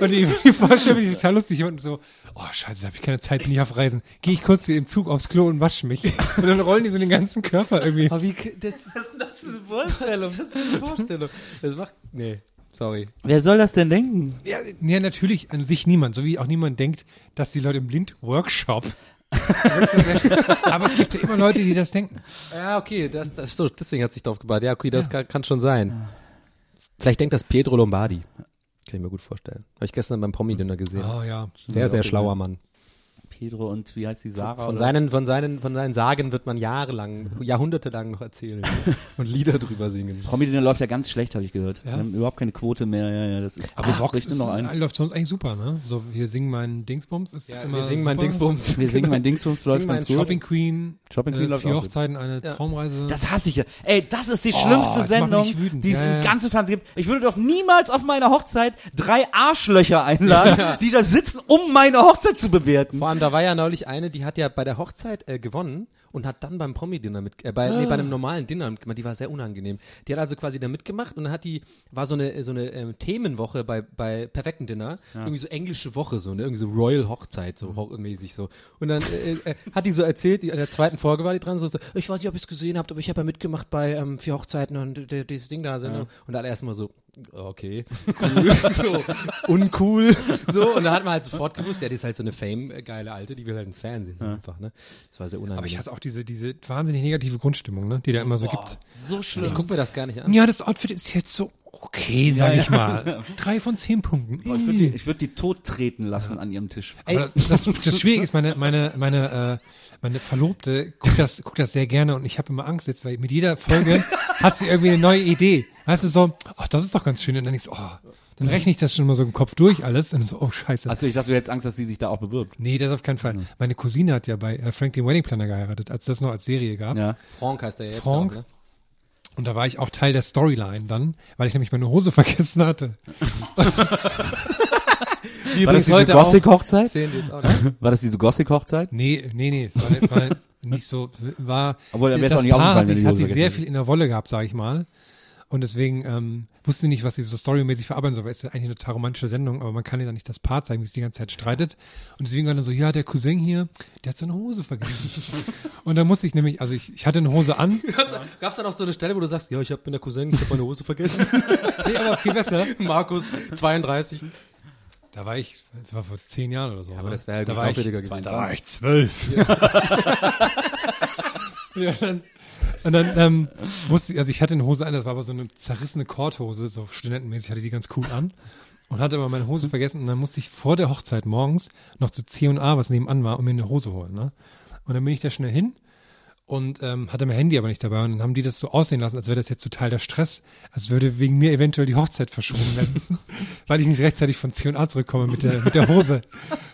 Und die, die Vorstellung finde ich total lustig. Jemand so, oh scheiße, da habe ich keine Zeit, bin ich auf Reisen. Gehe ich kurz hier im Zug aufs Klo und wasche mich. Und dann rollen die so den ganzen Körper irgendwie. Aber wie, das ist, das ist eine Vorstellung. Das ist eine Vorstellung. Das macht, nee, sorry. Wer soll das denn denken? Ja, ja, natürlich an sich niemand, so wie auch niemand denkt, dass die Leute im Blind-Workshop. <laughs> Aber es gibt ja immer Leute, die das denken. Ja, okay, das, das so, deswegen hat sich drauf gebaut. Ja, okay, das Kann, kann schon sein. Vielleicht denkt das Pietro Lombardi. Kann ich mir gut vorstellen. Habe ich gestern beim Promi-Dinner gesehen. Oh ja. sehr, sehr auch schlauer Mann. Pedro und wie heißt die Sarah? Von seinen, von seinen, von seinen Sagen wird man jahrelang, jahrhundertelang noch erzählen <laughs> und Lieder drüber singen. Promi-Dinner läuft ja ganz schlecht, habe ich gehört. Ja? Wir haben überhaupt keine Quote mehr. Ja, ja, das ist. Aber Ach, Vox ist, noch ein. läuft sonst eigentlich super, ne? So, wir singen meinen Dingsbums ist immer wir singen mein super. Dingsbums. Wir singen mein Dingsbums, läuft mein ganz gut. Shopping Queen, Shopping Queen äh, läuft vier auch. Hochzeiten, eine Traumreise. Das hasse ich ja. Ey, das ist die Oh, schlimmste Sendung, die es Ja, im ja. ganzen Fernsehen gibt. Ich würde doch niemals auf meiner Hochzeit drei Arschlöcher einladen, die da sitzen, um meine Hochzeit zu bewerten. Vor allem, da war ja neulich eine, die hat ja bei der Hochzeit äh, gewonnen und hat dann beim Promi-Dinner mit, äh, bei, nee, bei einem normalen Dinner mitgemacht. Die war sehr unangenehm. Die hat also quasi da mitgemacht und dann hat die, war so eine, so eine ähm, Themenwoche bei, bei perfekten Dinner. Irgendwie so englische Woche, so, ne? Irgendwie so Royal Hochzeit, so ho- mäßig so. Und dann äh, äh, hat die so erzählt, die, in der zweiten Folge war die dran, so, so ich weiß nicht, ob ihr es gesehen habt, aber ich habe ja mitgemacht bei ähm, vier Hochzeiten und äh, dieses Ding da Sendung. Und dann erstmal so, okay, cool, <laughs> so, uncool, so. Und dann hat man halt sofort gewusst, ja, die ist halt so eine Fame-geile Alte, die will halt ins Fernsehen, so einfach, ne? Das war sehr unangenehm. aber ich hasse auch diese, diese wahnsinnig negative Grundstimmung, ne? Die da immer so gibt. So schlimm. ich guck mir das gar nicht an. Ja, das Outfit ist jetzt so okay, sag ich mal. <laughs> Drei von zehn Punkten. Oh, ich würde die, ich würd die tot treten lassen an ihrem Tisch. Aber das, das Schwierige ist, meine, meine, meine, äh, meine Verlobte guckt das, guckt das sehr gerne und ich habe immer Angst jetzt, weil mit jeder Folge <laughs> hat sie irgendwie eine neue Idee. Weißt du, so, ach, das ist doch ganz schön. Und dann denkst du, oh, dann rechne ich das schon mal so im Kopf durch alles und so, oh, scheiße. Achso, ich dachte, du hättest Angst, dass sie sich da auch bewirbt. nee, das auf keinen Fall. Meine Cousine hat ja bei äh, Frank den Wedding Planner geheiratet, als das noch als Serie gab. Ja. Frank heißt er jetzt Frank? auch, ne? Und da war ich auch Teil der Storyline dann, weil ich nämlich meine Hose <laughs> vergessen hatte. Wie <laughs> War das diese Gothic-Hochzeit? Nicht. <laughs> War das diese Gothic-Hochzeit? Nee, nee, nee, es war, es war nicht so, war, Obwohl, das auch nicht Paar aufgefallen, hat, sich, hat sich sehr viel in der Wolle gehabt, sage ich mal. Und deswegen ähm, wusste sie nicht, was sie so storymäßig verarbeiten soll, weil es ist ja eigentlich eine total romantische Sendung, aber man kann ja dann nicht das Paar zeigen, wie es die ganze Zeit streitet. Und deswegen war dann so, ja, der Cousin hier, der hat seine Hose vergessen. <laughs> und dann musste ich nämlich, also ich, ich hatte eine Hose an, <laughs> Gab es da noch so eine Stelle, wo du sagst, ja, ich habe mit der Cousin, ich habe meine Hose vergessen. <laughs> nee, aber viel besser. Markus, 32. Da war ich, das war vor zehn Jahren oder so. aber ne? das wäre halt da war ich, gewesen. da war ich zwölf. Ja, dann, und dann ähm, musste ich, also ich hatte eine Hose an, das war aber so eine zerrissene Korthose, so studentenmäßig hatte die ganz cool an und hatte aber meine Hose vergessen und dann musste ich vor der Hochzeit morgens noch zu C&A, was nebenan war, und mir eine Hose holen. Ne? Und dann bin ich da schnell hin und ähm, hatte mein Handy aber nicht dabei und dann haben die das so aussehen lassen, als wäre das jetzt total der Stress, als würde wegen mir eventuell die Hochzeit verschoben werden müssen, <laughs> weil ich nicht rechtzeitig von C&A zurückkomme mit der, mit der Hose.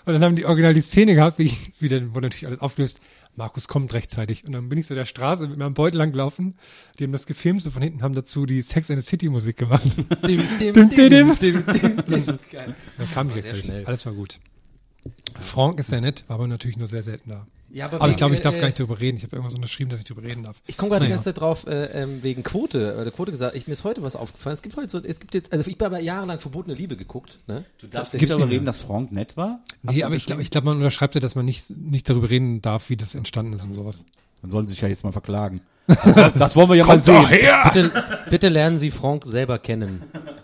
Und dann haben die original die Szene gehabt, wie ich, wie dann wurde natürlich alles aufgelöst, Markus kommt rechtzeitig. Und dann bin ich so der Straße mit meinem Beutel lang gelaufen, die haben das gefilmt, so von hinten haben dazu die Sex and the City Musik gemacht. <laughs> Dim, dim, Dim, dim, dim, dim. dim. <laughs> Geil. Dann kam ich rechtzeitig. Alles war gut. Frank ist sehr nett, war aber natürlich nur sehr selten da. Ja, Aber ich glaube, ich darf äh, gar nicht drüber reden. Ich habe irgendwas unterschrieben, dass ich drüber reden darf. Ich komme gerade die ganze Zeit drauf, äh, ähm, wegen Quote, äh, der Quote gesagt, ich, mir ist heute was aufgefallen. Es gibt heute so, es gibt jetzt, also ich habe aber jahrelang verbotene Liebe geguckt, ne? Du darfst nicht darüber reden, dass Frank nett war? Hast Nee, aber ich glaube, ich glaub, man unterschreibt ja, dass man nicht, nicht darüber reden darf, wie das entstanden ist und sowas. Dann sollen sie sich ja jetzt mal verklagen. Das, das wollen wir ja mal sehen. Bitte, bitte lernen Sie Frank selber kennen.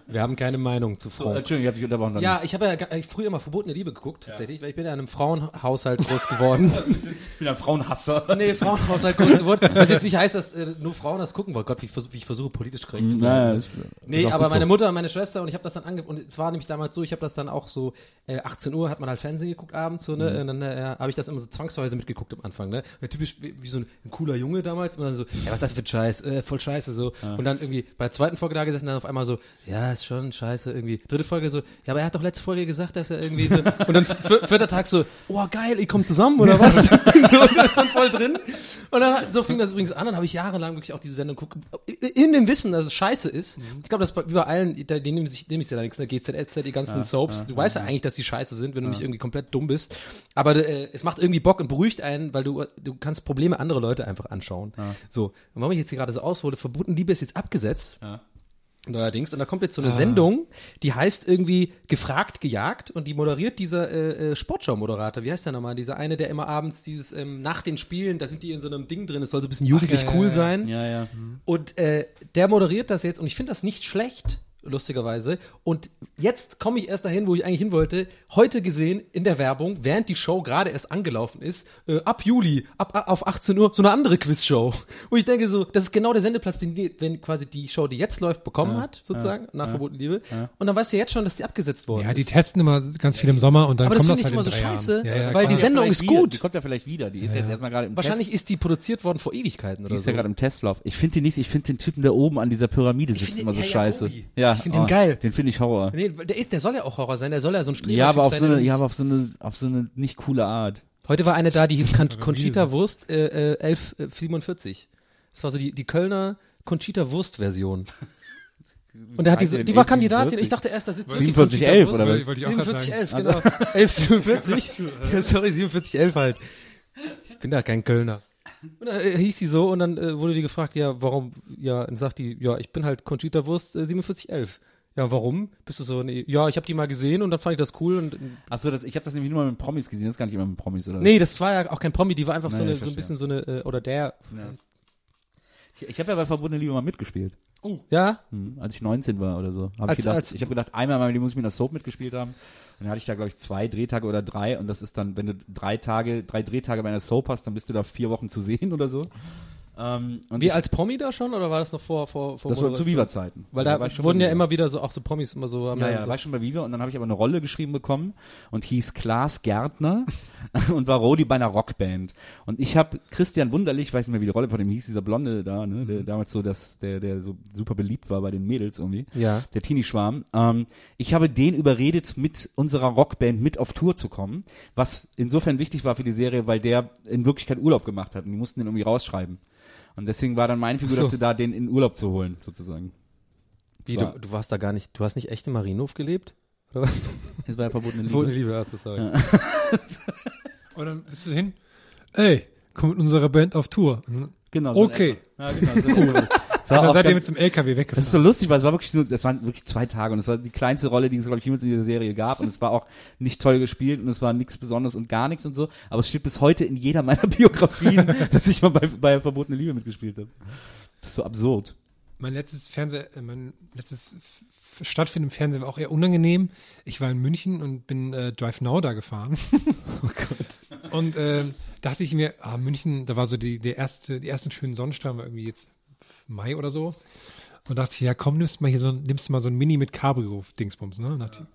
Wir haben keine Meinung zu So, Frank. Entschuldigung, ich habe dich unterbrochen. Ja, ich habe ja früher mal verbotene Liebe geguckt, tatsächlich, weil ich bin ja in einem Frauenhaushalt groß geworden. <laughs> ich bin ein Frauenhasser. nee, Frauenhaushalt groß geworden. Was jetzt nicht heißt, dass äh, nur Frauen das gucken wollen. Gott, wie ich, versuch, wie ich versuche, politisch korrekt zu Naja, bleiben. ist- Nee, aber meine so. Mutter und meine Schwester und ich habe das dann angefangen. Und es war nämlich damals so, ich habe das dann auch so, äh, 18 Uhr hat man halt Fernsehen geguckt abends, so, ne? Und dann äh, habe ich das immer so zwangsweise mitgeguckt am Anfang, ne? Und typisch wie, wie so ein, ein cooler Junge damals, dann so, ja, was das für ein Scheiß, äh, voll scheiße, so. Und dann irgendwie bei der zweiten Folge da gesessen, dann auf einmal so, ja, ist schon scheiße, irgendwie. Dritte Folge so, ja, aber er hat doch letzte Folge gesagt, dass er irgendwie so, und dann vier- vierter Tag so, oh geil, ihr kommt zusammen, oder was? <laughs> so, und das war voll drin. Und dann, so fing das übrigens an, dann habe ich jahrelang wirklich auch diese Sendung geguckt, in dem Wissen, dass es scheiße ist. Ich glaube, das bei- wie bei allen, da- die nehmen sich, nehmen sich ja da nichts, ne, GZSZ, die ganzen Soaps, du weißt ja eigentlich, dass die scheiße sind, wenn du nicht irgendwie komplett dumm bist. Aber äh, es macht irgendwie Bock und beruhigt einen, weil du, du kannst Probleme anderer Leute einfach anschauen. So, und warum ich jetzt hier gerade so aushole, Verboten Liebe ist jetzt abgesetzt. Neuerdings. Und da kommt jetzt so eine Sendung, die heißt irgendwie Gefragt, gejagt und die moderiert dieser äh, äh, Sportschau-Moderator. Wie heißt der nochmal? Dieser eine, der immer abends dieses, ähm, nach den Spielen, da sind die in so einem Ding drin, es soll so ein bisschen jugendlich ja, cool ja, ja. sein. Ja, ja. Und äh, der moderiert das jetzt und ich finde das nicht schlecht, lustigerweise. Und jetzt komme ich erst dahin, wo ich eigentlich hin wollte. Heute gesehen in der Werbung, während die Show gerade erst angelaufen ist, äh, ab Juli, ab, ab auf 18 Uhr, so eine andere Quizshow. <laughs> Und ich denke so, das ist genau der Sendeplatz, den die, wenn quasi die Show, die jetzt läuft, bekommen hat, sozusagen, nach Verbotene Liebe. Und dann weißt du jetzt schon, dass die abgesetzt worden Ja, die ist. testen immer ganz viel im Sommer und dann Aber das kommt finde das ich halt immer in so scheiße. Ja, ja, weil die Sendung ist wieder. gut. Die kommt ja vielleicht wieder. Die ist jetzt erstmal gerade im Wahrscheinlich Test. ist die produziert worden vor Ewigkeiten oder Die ist so. ja gerade im Testlauf. Ich finde die nicht, ich finde den Typen, der oben an dieser Pyramide sitzt, immer so scheiße. Ja, Ich find den geil. Den finde ich Horror. Nee, der ist, der soll ja auch Horror sein, der soll ja so ein Streber Ja, aber auf sein, so eine, ja, aber auf so eine, auf so eine nicht coole Art. Heute war eine da, die hieß <laughs> Con Conchita Wurst äh, äh, 1147. Das war so die, die Kölner Conchita Wurst Version. <laughs> Und der hat diese, die war Kandidatin. Ich dachte erst, da sitzt wirklich 4711 Conchita oder was? Wollte ich auch grad sagen. 4711, genau. <laughs> 1147. Ja, sorry, 4711 halt. Ich bin da kein Kölner. Und dann äh, hieß die so und dann äh, wurde die gefragt, ja, warum, ja, dann sagt die, ja, ich bin halt Conchita Wurst äh, 4711. Ja, warum? Bist du so, nee, ja, ich habe die mal gesehen und dann fand ich das cool und Achso, das, ich habe das nämlich nur mal mit Promis gesehen, das ist gar nicht immer mit Promis, oder? Nee, das war ja auch kein Promi, die war einfach so, Nee, eine, so ein bisschen so eine, äh, oder der, Ich, ich habe ja bei Verbotene Liebe mal mitgespielt. Ja? Hm, als ich 19 war oder so. Hab Als- ich gedacht, als- ich habe gedacht, einmal in meinem Leben muss ich mit einer Soap mitgespielt haben. Und dann hatte ich da, glaube ich, zwei Drehtage oder drei. Und das ist dann, wenn du drei Tage, drei Drehtage bei einer Soap hast, dann bist du da vier Wochen zu sehen <laughs> oder so. Ähm, und Wie ich, als Promi da schon oder war das noch vor, vor, vor das war zu? Viva-Zeiten. Weil Da da wurden ja immer wieder so, auch so Promis immer so, Ja, ja, so war ich schon bei Viva und dann habe ich aber eine Rolle geschrieben bekommen und hieß Klaas Gärtner <laughs> und war Rodi bei einer Rockband. Und ich habe Christian Wunderlich, ich weiß nicht mehr, wie die Rolle von dem hieß, dieser Blonde da, ne, der damals so, das, der, der so super beliebt war bei den Mädels irgendwie. Ja. Der Teenie-Schwarm. Ähm, ich habe den überredet, mit unserer Rockband mit auf Tour zu kommen, was insofern wichtig war für die Serie, weil der in Wirklichkeit Urlaub gemacht hat und die mussten den irgendwie rausschreiben. Und deswegen war dann meine Figur, so. dass sie da den in Urlaub zu holen, sozusagen. Wie, du, du warst da gar nicht, du hast nicht echt im Marienhof gelebt? Oder was? Das war ja verbotene Liebe. Verbotene Liebe, hast du sorry. <laughs> Und dann bist du hin, ey, komm mit unserer Band auf Tour. Genau. so Okay. Ja, genau. So cool. Das war seid ihr mit dem LKW das ist weggefahren. so lustig, weil es war wirklich nur, das waren wirklich zwei Tage und es war die kleinste Rolle, die es, glaube ich, jemals in dieser Serie gab und es war auch nicht toll gespielt und es war nichts Besonderes und gar nichts und so, aber es steht bis heute in jeder meiner <laughs> Biografien, dass ich mal bei, bei Verbotene Liebe mitgespielt habe. Das ist so absurd. Mein letztes Fernseh, äh, mein letztes Stattfinden im Fernsehen war auch eher unangenehm. Ich war in München und bin äh, Drive Now da gefahren. <laughs> oh Gott. Und ähm, dachte ich mir, ah, München, da war so die, der erste, die ersten schönen Sonnenstrahlen, war irgendwie jetzt Mai oder so. Und dachte ich, ja komm, nimmst mal hier so, nimmst du mal so ein Mini mit Cabrio-Dingsbums, ne? Dachte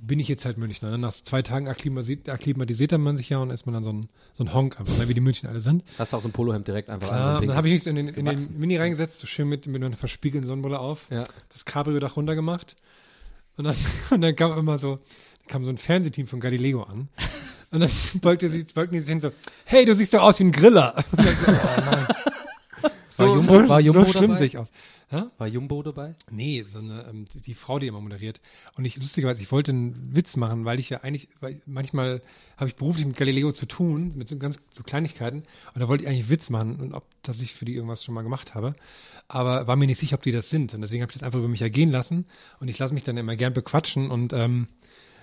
bin ich jetzt halt Münchner. Ne? Nach so zwei Tagen akklimatisiert, akklimatisiert man sich ja und ist man dann so ein, so ein Honk, einfach, ne? wie die München alle sind. Hast du auch so ein Polohemd direkt einfach an, so Klar, ein und dann habe ich mich so in den, in den. Mini reingesetzt, so schön mit, mit einer verspiegelten Sonnenbrille auf, Ja. das Cabrio-Dach runtergemacht und dann, <laughs> und dann kam immer so, dann kam so ein Fernsehteam von Galileo an und dann <laughs> beugte sie, beugten die sich hin so, hey, du siehst doch aus wie ein Griller. <laughs> Und dann so, oh nein. War Jumbo- so, war Jumbo so schlimm dabei? sehe ich aus. Hä? War Jumbo dabei? Nee, so eine, ähm, die, Frau, die immer moderiert. Und ich, lustigerweise, ich wollte einen Witz machen, weil ich ja eigentlich, weil manchmal habe ich beruflich mit Galileo zu tun, mit so ganz so Kleinigkeiten. Und da wollte ich eigentlich einen Witz machen und ob, dass ich für die irgendwas schon mal gemacht habe. Aber war mir nicht sicher, ob die das sind. Und deswegen habe ich das einfach über mich ergehen lassen. Und ich lasse mich dann immer gern bequatschen und, ähm,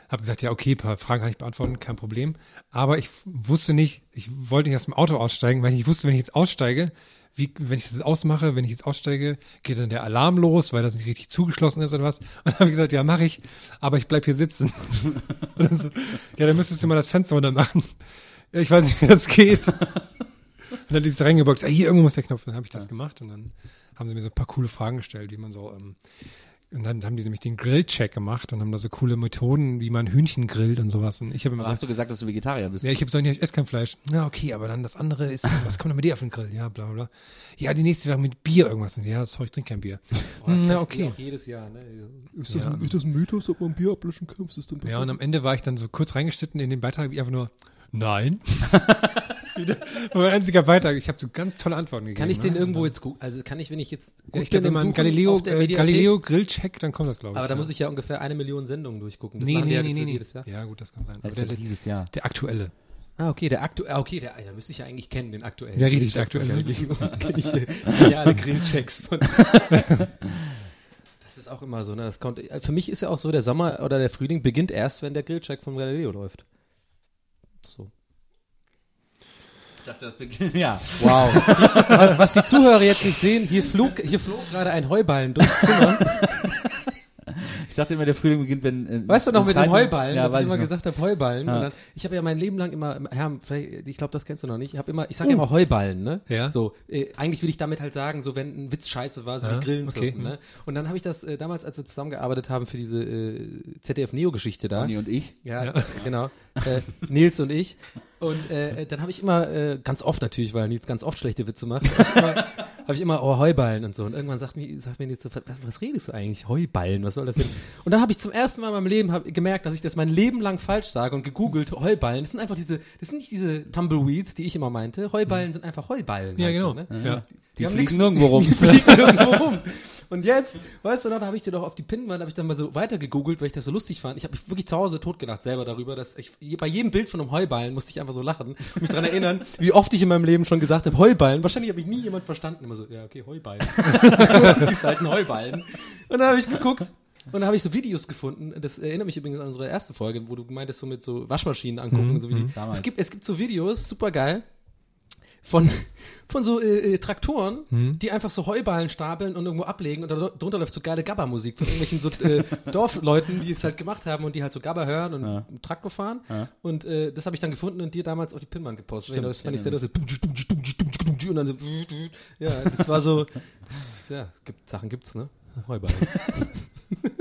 habe gesagt, ja, okay, ein paar Fragen kann ich beantworten, kein Problem. Aber ich wusste nicht, ich wollte nicht aus dem Auto aussteigen, weil ich wusste, wenn ich jetzt aussteige, wie, wenn ich das ausmache, wenn ich jetzt aussteige, geht dann der Alarm los, weil das nicht richtig zugeschlossen ist oder was. <laughs> Und dann habe ich gesagt, ja, mache ich, aber ich bleib hier sitzen. <laughs> Dann so, ja, dann müsstest du mal das Fenster runter machen. Ja, ich weiß nicht, wie das geht. <laughs> Und dann hat die sich reingebockt, ah, hier irgendwo muss der Knopf. Dann habe ich das gemacht und dann haben sie mir so ein paar coole Fragen gestellt, wie man so, ähm, und dann haben die nämlich den Grillcheck gemacht und haben da so coole Methoden, wie man Hühnchen grillt und sowas. Und ich habe immer Aber hast gesagt, du gesagt, dass du Vegetarier bist? ja, ich habe gesagt, ja, ich esse kein Fleisch. Ja, okay, aber dann das andere ist, <laughs> was kommt denn mit dir auf den Grill? Ja, bla bla bla. Ja, die nächste wäre mit Bier irgendwas. Ja, sorry, ich trinke kein Bier. Hm, ja, okay. Auch jedes Jahr, ne? Ist das- ist das ein Mythos, ob man Bier ablöschen kann? Ist das Ja, und am Ende war ich dann so kurz reingeschnitten in den Beitrag, wie einfach nur, nein. <laughs> Wieder- mein einziger Beitrag. Ich habe so ganz tolle Antworten gegeben. Kann ich den ne? irgendwo jetzt gucken? Also kann ich, wenn ich jetzt Ja, ich glaube, wenn man Galileo, auf der äh, Mediathek- Galileo Grillcheck, dann kommt das, glaube ich. Aber da ja. muss ich ja ungefähr eine Million Sendungen durchgucken. Das nee, nee, ja nee, nee, jedes Jahr. Ja, gut, das kann sein. Aber Also der, der, dieses Jahr. der aktuelle. Ah, okay, der aktuelle, okay, der, ja, müsste ich ja eigentlich kennen, den aktuellen. Ja, richtig, der aktuelle. <laughs> ich, äh, ich kenn ja alle Grillchecks von. <laughs> Das ist auch immer so, ne? Das kommt, für mich ist ja auch so, der Sommer oder der Frühling beginnt erst, wenn der Grillcheck von Galileo läuft. So. Ich dachte, das beginnt. <laughs> Ja. Wow. Was die Zuhörer jetzt nicht sehen, hier flog, hier flog gerade ein Heuballen durchs Zimmer. <laughs> Ich dachte immer, der Frühling beginnt, wenn. Äh, Weißt du noch in mit dem Zeitung- Heuballen, Ja, dass ich immer noch. gesagt habe, Heuballen. Ja. Dann, ich habe ja mein Leben lang immer, Herr, vielleicht, ich glaube, das kennst du noch nicht. Ich habe immer, ich sage ja immer Heuballen, ne? Ja. So, äh, eigentlich will ich damit halt sagen, so wenn ein Witz scheiße war, so Ja, wie Grillen okay. ne? Und dann habe ich das äh, damals, als wir zusammengearbeitet haben für diese äh, ZDF Neo Geschichte da. Conny und ich. Ja, genau. Äh, Nils und ich. Und äh, dann habe ich immer, äh, ganz oft natürlich, weil Nils ganz oft schlechte Witze macht, habe ich immer, <laughs> hab ich immer oh, Heuballen und so. Und irgendwann sagt mir, sagt mir Nils so, was, was redest du eigentlich? Heuballen, was soll das denn? Und dann habe ich zum ersten Mal in meinem Leben hab, gemerkt, dass ich das mein Leben lang falsch sage und gegoogelt, Heuballen. Das sind einfach diese, das sind nicht diese Tumbleweeds, die ich immer meinte. Heuballen sind einfach Heuballen. Ja, halt genau. So, ne? ja. Die, haben fliegen nix- nirgendwo rum. <laughs> Die fliegen irgendwo rum. Und jetzt, weißt du noch, da habe ich dir doch auf die Pinnwand, habe ich dann mal so weiter gegoogelt, weil ich das so lustig fand. Ich habe mich wirklich zu Hause totgelacht selber darüber, dass ich bei jedem Bild von einem Heuballen musste ich einfach so lachen und mich daran erinnern, <laughs> wie oft ich in meinem Leben schon gesagt habe, Heuballen. Wahrscheinlich habe ich nie jemand verstanden. Immer so, ja, okay, Heuballen. <laughs> ist halt ein Heuballen. Und dann habe ich geguckt und dann habe ich so Videos gefunden. Das erinnert mich übrigens an unsere erste Folge, wo du meintest, so mit so Waschmaschinen angucken, so wie die. Damals. Es gibt, es gibt so Videos, super geil von, von so äh, äh, Traktoren, die einfach so Heuballen stapeln und irgendwo ablegen und da, drunter läuft so geile Gabba-Musik von irgendwelchen so äh, <laughs> Dorfleuten, die es halt gemacht haben und die halt so Gabba hören und einen Traktor fahren. Und äh, das habe ich dann gefunden und dir damals auf die Pinnwand gepostet. Stimmt, das fand ich ich sehr lustig. Und dann so, ja, das war so, <laughs> ja, es gibt, Sachen gibt's, ne? Heuballen. <laughs>